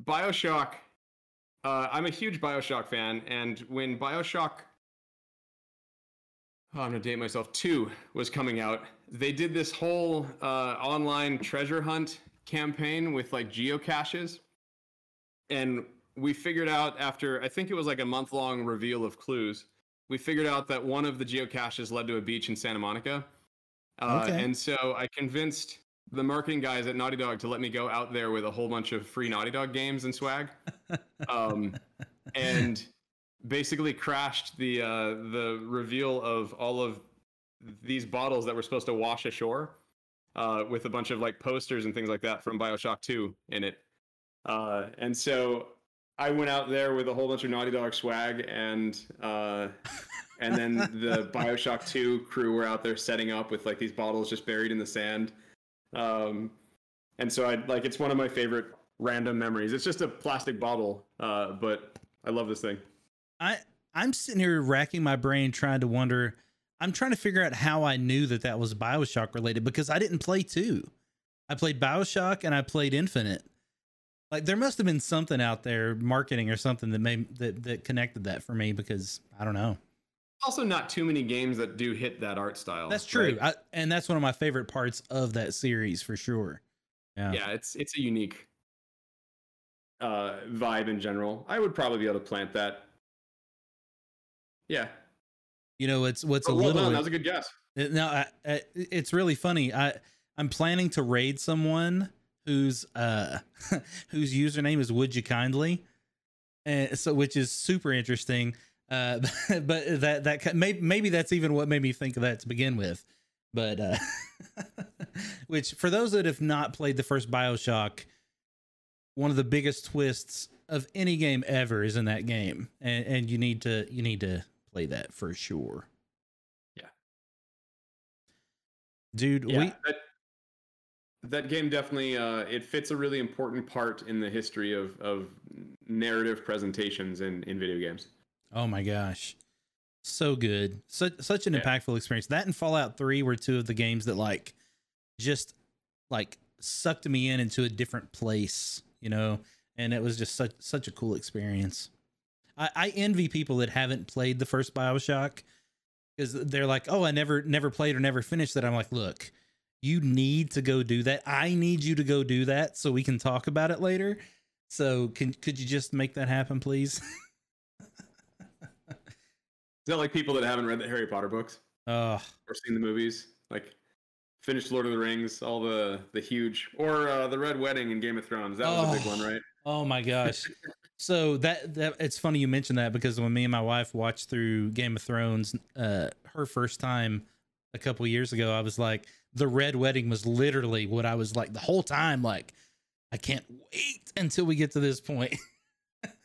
Bioshock. Uh, I'm a huge Bioshock fan, and when Bioshock, oh, I'm gonna date myself. Two was coming out. They did this whole uh, online treasure hunt campaign with like geocaches, and we figured out after I think it was like a month long reveal of clues. We figured out that one of the geocaches led to a beach in Santa Monica. Uh, Okay. And so I convinced the marketing guys at Naughty Dog to let me go out there with a whole bunch of free Naughty Dog games and swag, [laughs] um, and basically crashed the uh, the reveal of all of these bottles that were supposed to wash ashore uh, with a bunch of like posters and things like that from Bioshock 2 in it. Uh, and so I went out there with a whole bunch of Naughty Dog swag and uh, and then the [laughs] Bioshock 2 crew were out there setting up with like these bottles just buried in the sand. Um, and so I like it's one of my favorite random memories. It's just a plastic bottle, uh, but I love this thing. I I'm sitting here racking my brain trying to wonder. I'm trying to figure out how I knew that that was BioShock related because I didn't play two. I played BioShock and I played Infinite. Like there must have been something out there, marketing or something that made that that connected that for me because I don't know. Also, not too many games that do hit that art style. That's true, right? I, and that's one of my favorite parts of that series for sure. Yeah. yeah, it's it's a unique uh, vibe in general. I would probably be able to plant that. Yeah, You know, it's what's a But well little done. That was a good guess. Uh, No, I, I, it's really funny. I I'm planning to raid someone whose uh [laughs] whose username is Would You Kindly, and so which is super interesting. Uh, [laughs] but that that maybe maybe that's even what made me think of that to begin with. But uh, [laughs] which for those that have not played the first Bioshock, one of the biggest twists of any game ever is in that game, and and you need to you need to play that for sure. Yeah. dude. Yeah, We that, that game definitely uh, it fits a really important part in the history of of narrative presentations in in video games. Oh my gosh. So good. Such such an Yeah. impactful experience. That and Fallout 3 were two of the games that like just like sucked me in into a different place, you know, and it was just such such a cool experience. I, I envy people that haven't played the first Bioshock because they're like, oh, I never never played or never finished that. I'm like, look, you need to go do that. I need you to go do that so we can talk about it later. So can could you just make that happen, please? [laughs] Is that like people that haven't read the Harry Potter books Oh, or seen the movies, like finished Lord of the Rings, all the the huge, or uh, the Red Wedding in Game of Thrones? That was a big Oh. one, right? Oh my gosh. [laughs] so that that it's funny you mentioned that because when me and my wife watched through Game of Thrones, uh her first time a couple years ago, I was like, the red wedding was literally what I was like the whole time, like, I can't wait until we get to this point. [laughs]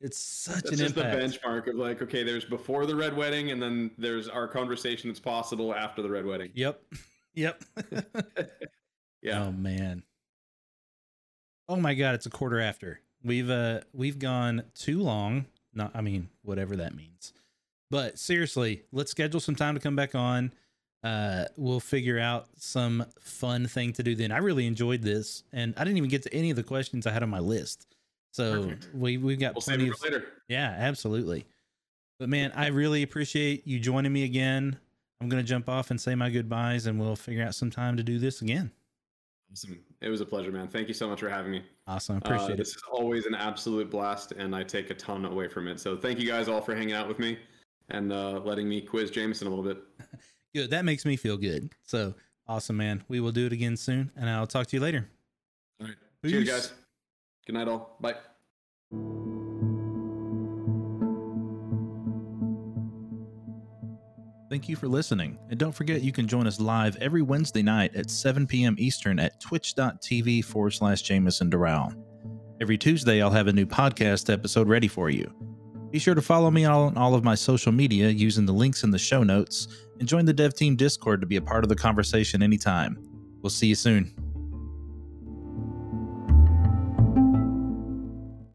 it's such That's an just impact. the benchmark of like, okay, there's before the Red Wedding, and then there's our conversation that's possible after the Red Wedding. Yep. [laughs] Yep. [laughs] Yeah. Oh man. Oh my god, it's a quarter after. We've uh we've gone too long. Not I mean, whatever that means. But seriously, let's schedule some time to come back on. Uh we'll figure out some fun thing to do then. I really enjoyed this and I didn't even get to any of the questions I had on my list. So Perfect. we we've got we'll save plenty of later. yeah, absolutely. But man, I really appreciate you joining me again. I'm gonna jump off and say my goodbyes, and we'll figure out some time to do this again. Awesome. It was a pleasure, man. Thank you so much for having me. Awesome, Uh, appreciate it. this it. is always an absolute blast, and I take a ton away from it. So thank you guys all for hanging out with me. and uh, letting me quiz Jameson a little bit. [laughs] Good. That makes me feel good. So awesome, man. We will do it again soon, and I'll talk to you later. All right. Cheers, guys. Good night, all. Bye. Thank you for listening. And don't forget, you can join us live every Wednesday night at 7 p.m. Eastern at twitch.tv forward slash Jameson Durall. Every Tuesday, I'll have a new podcast episode ready for you. Be sure to follow me on all of my social media using the links in the show notes and join the Dev Team Discord to be a part of the conversation anytime. We'll see you soon.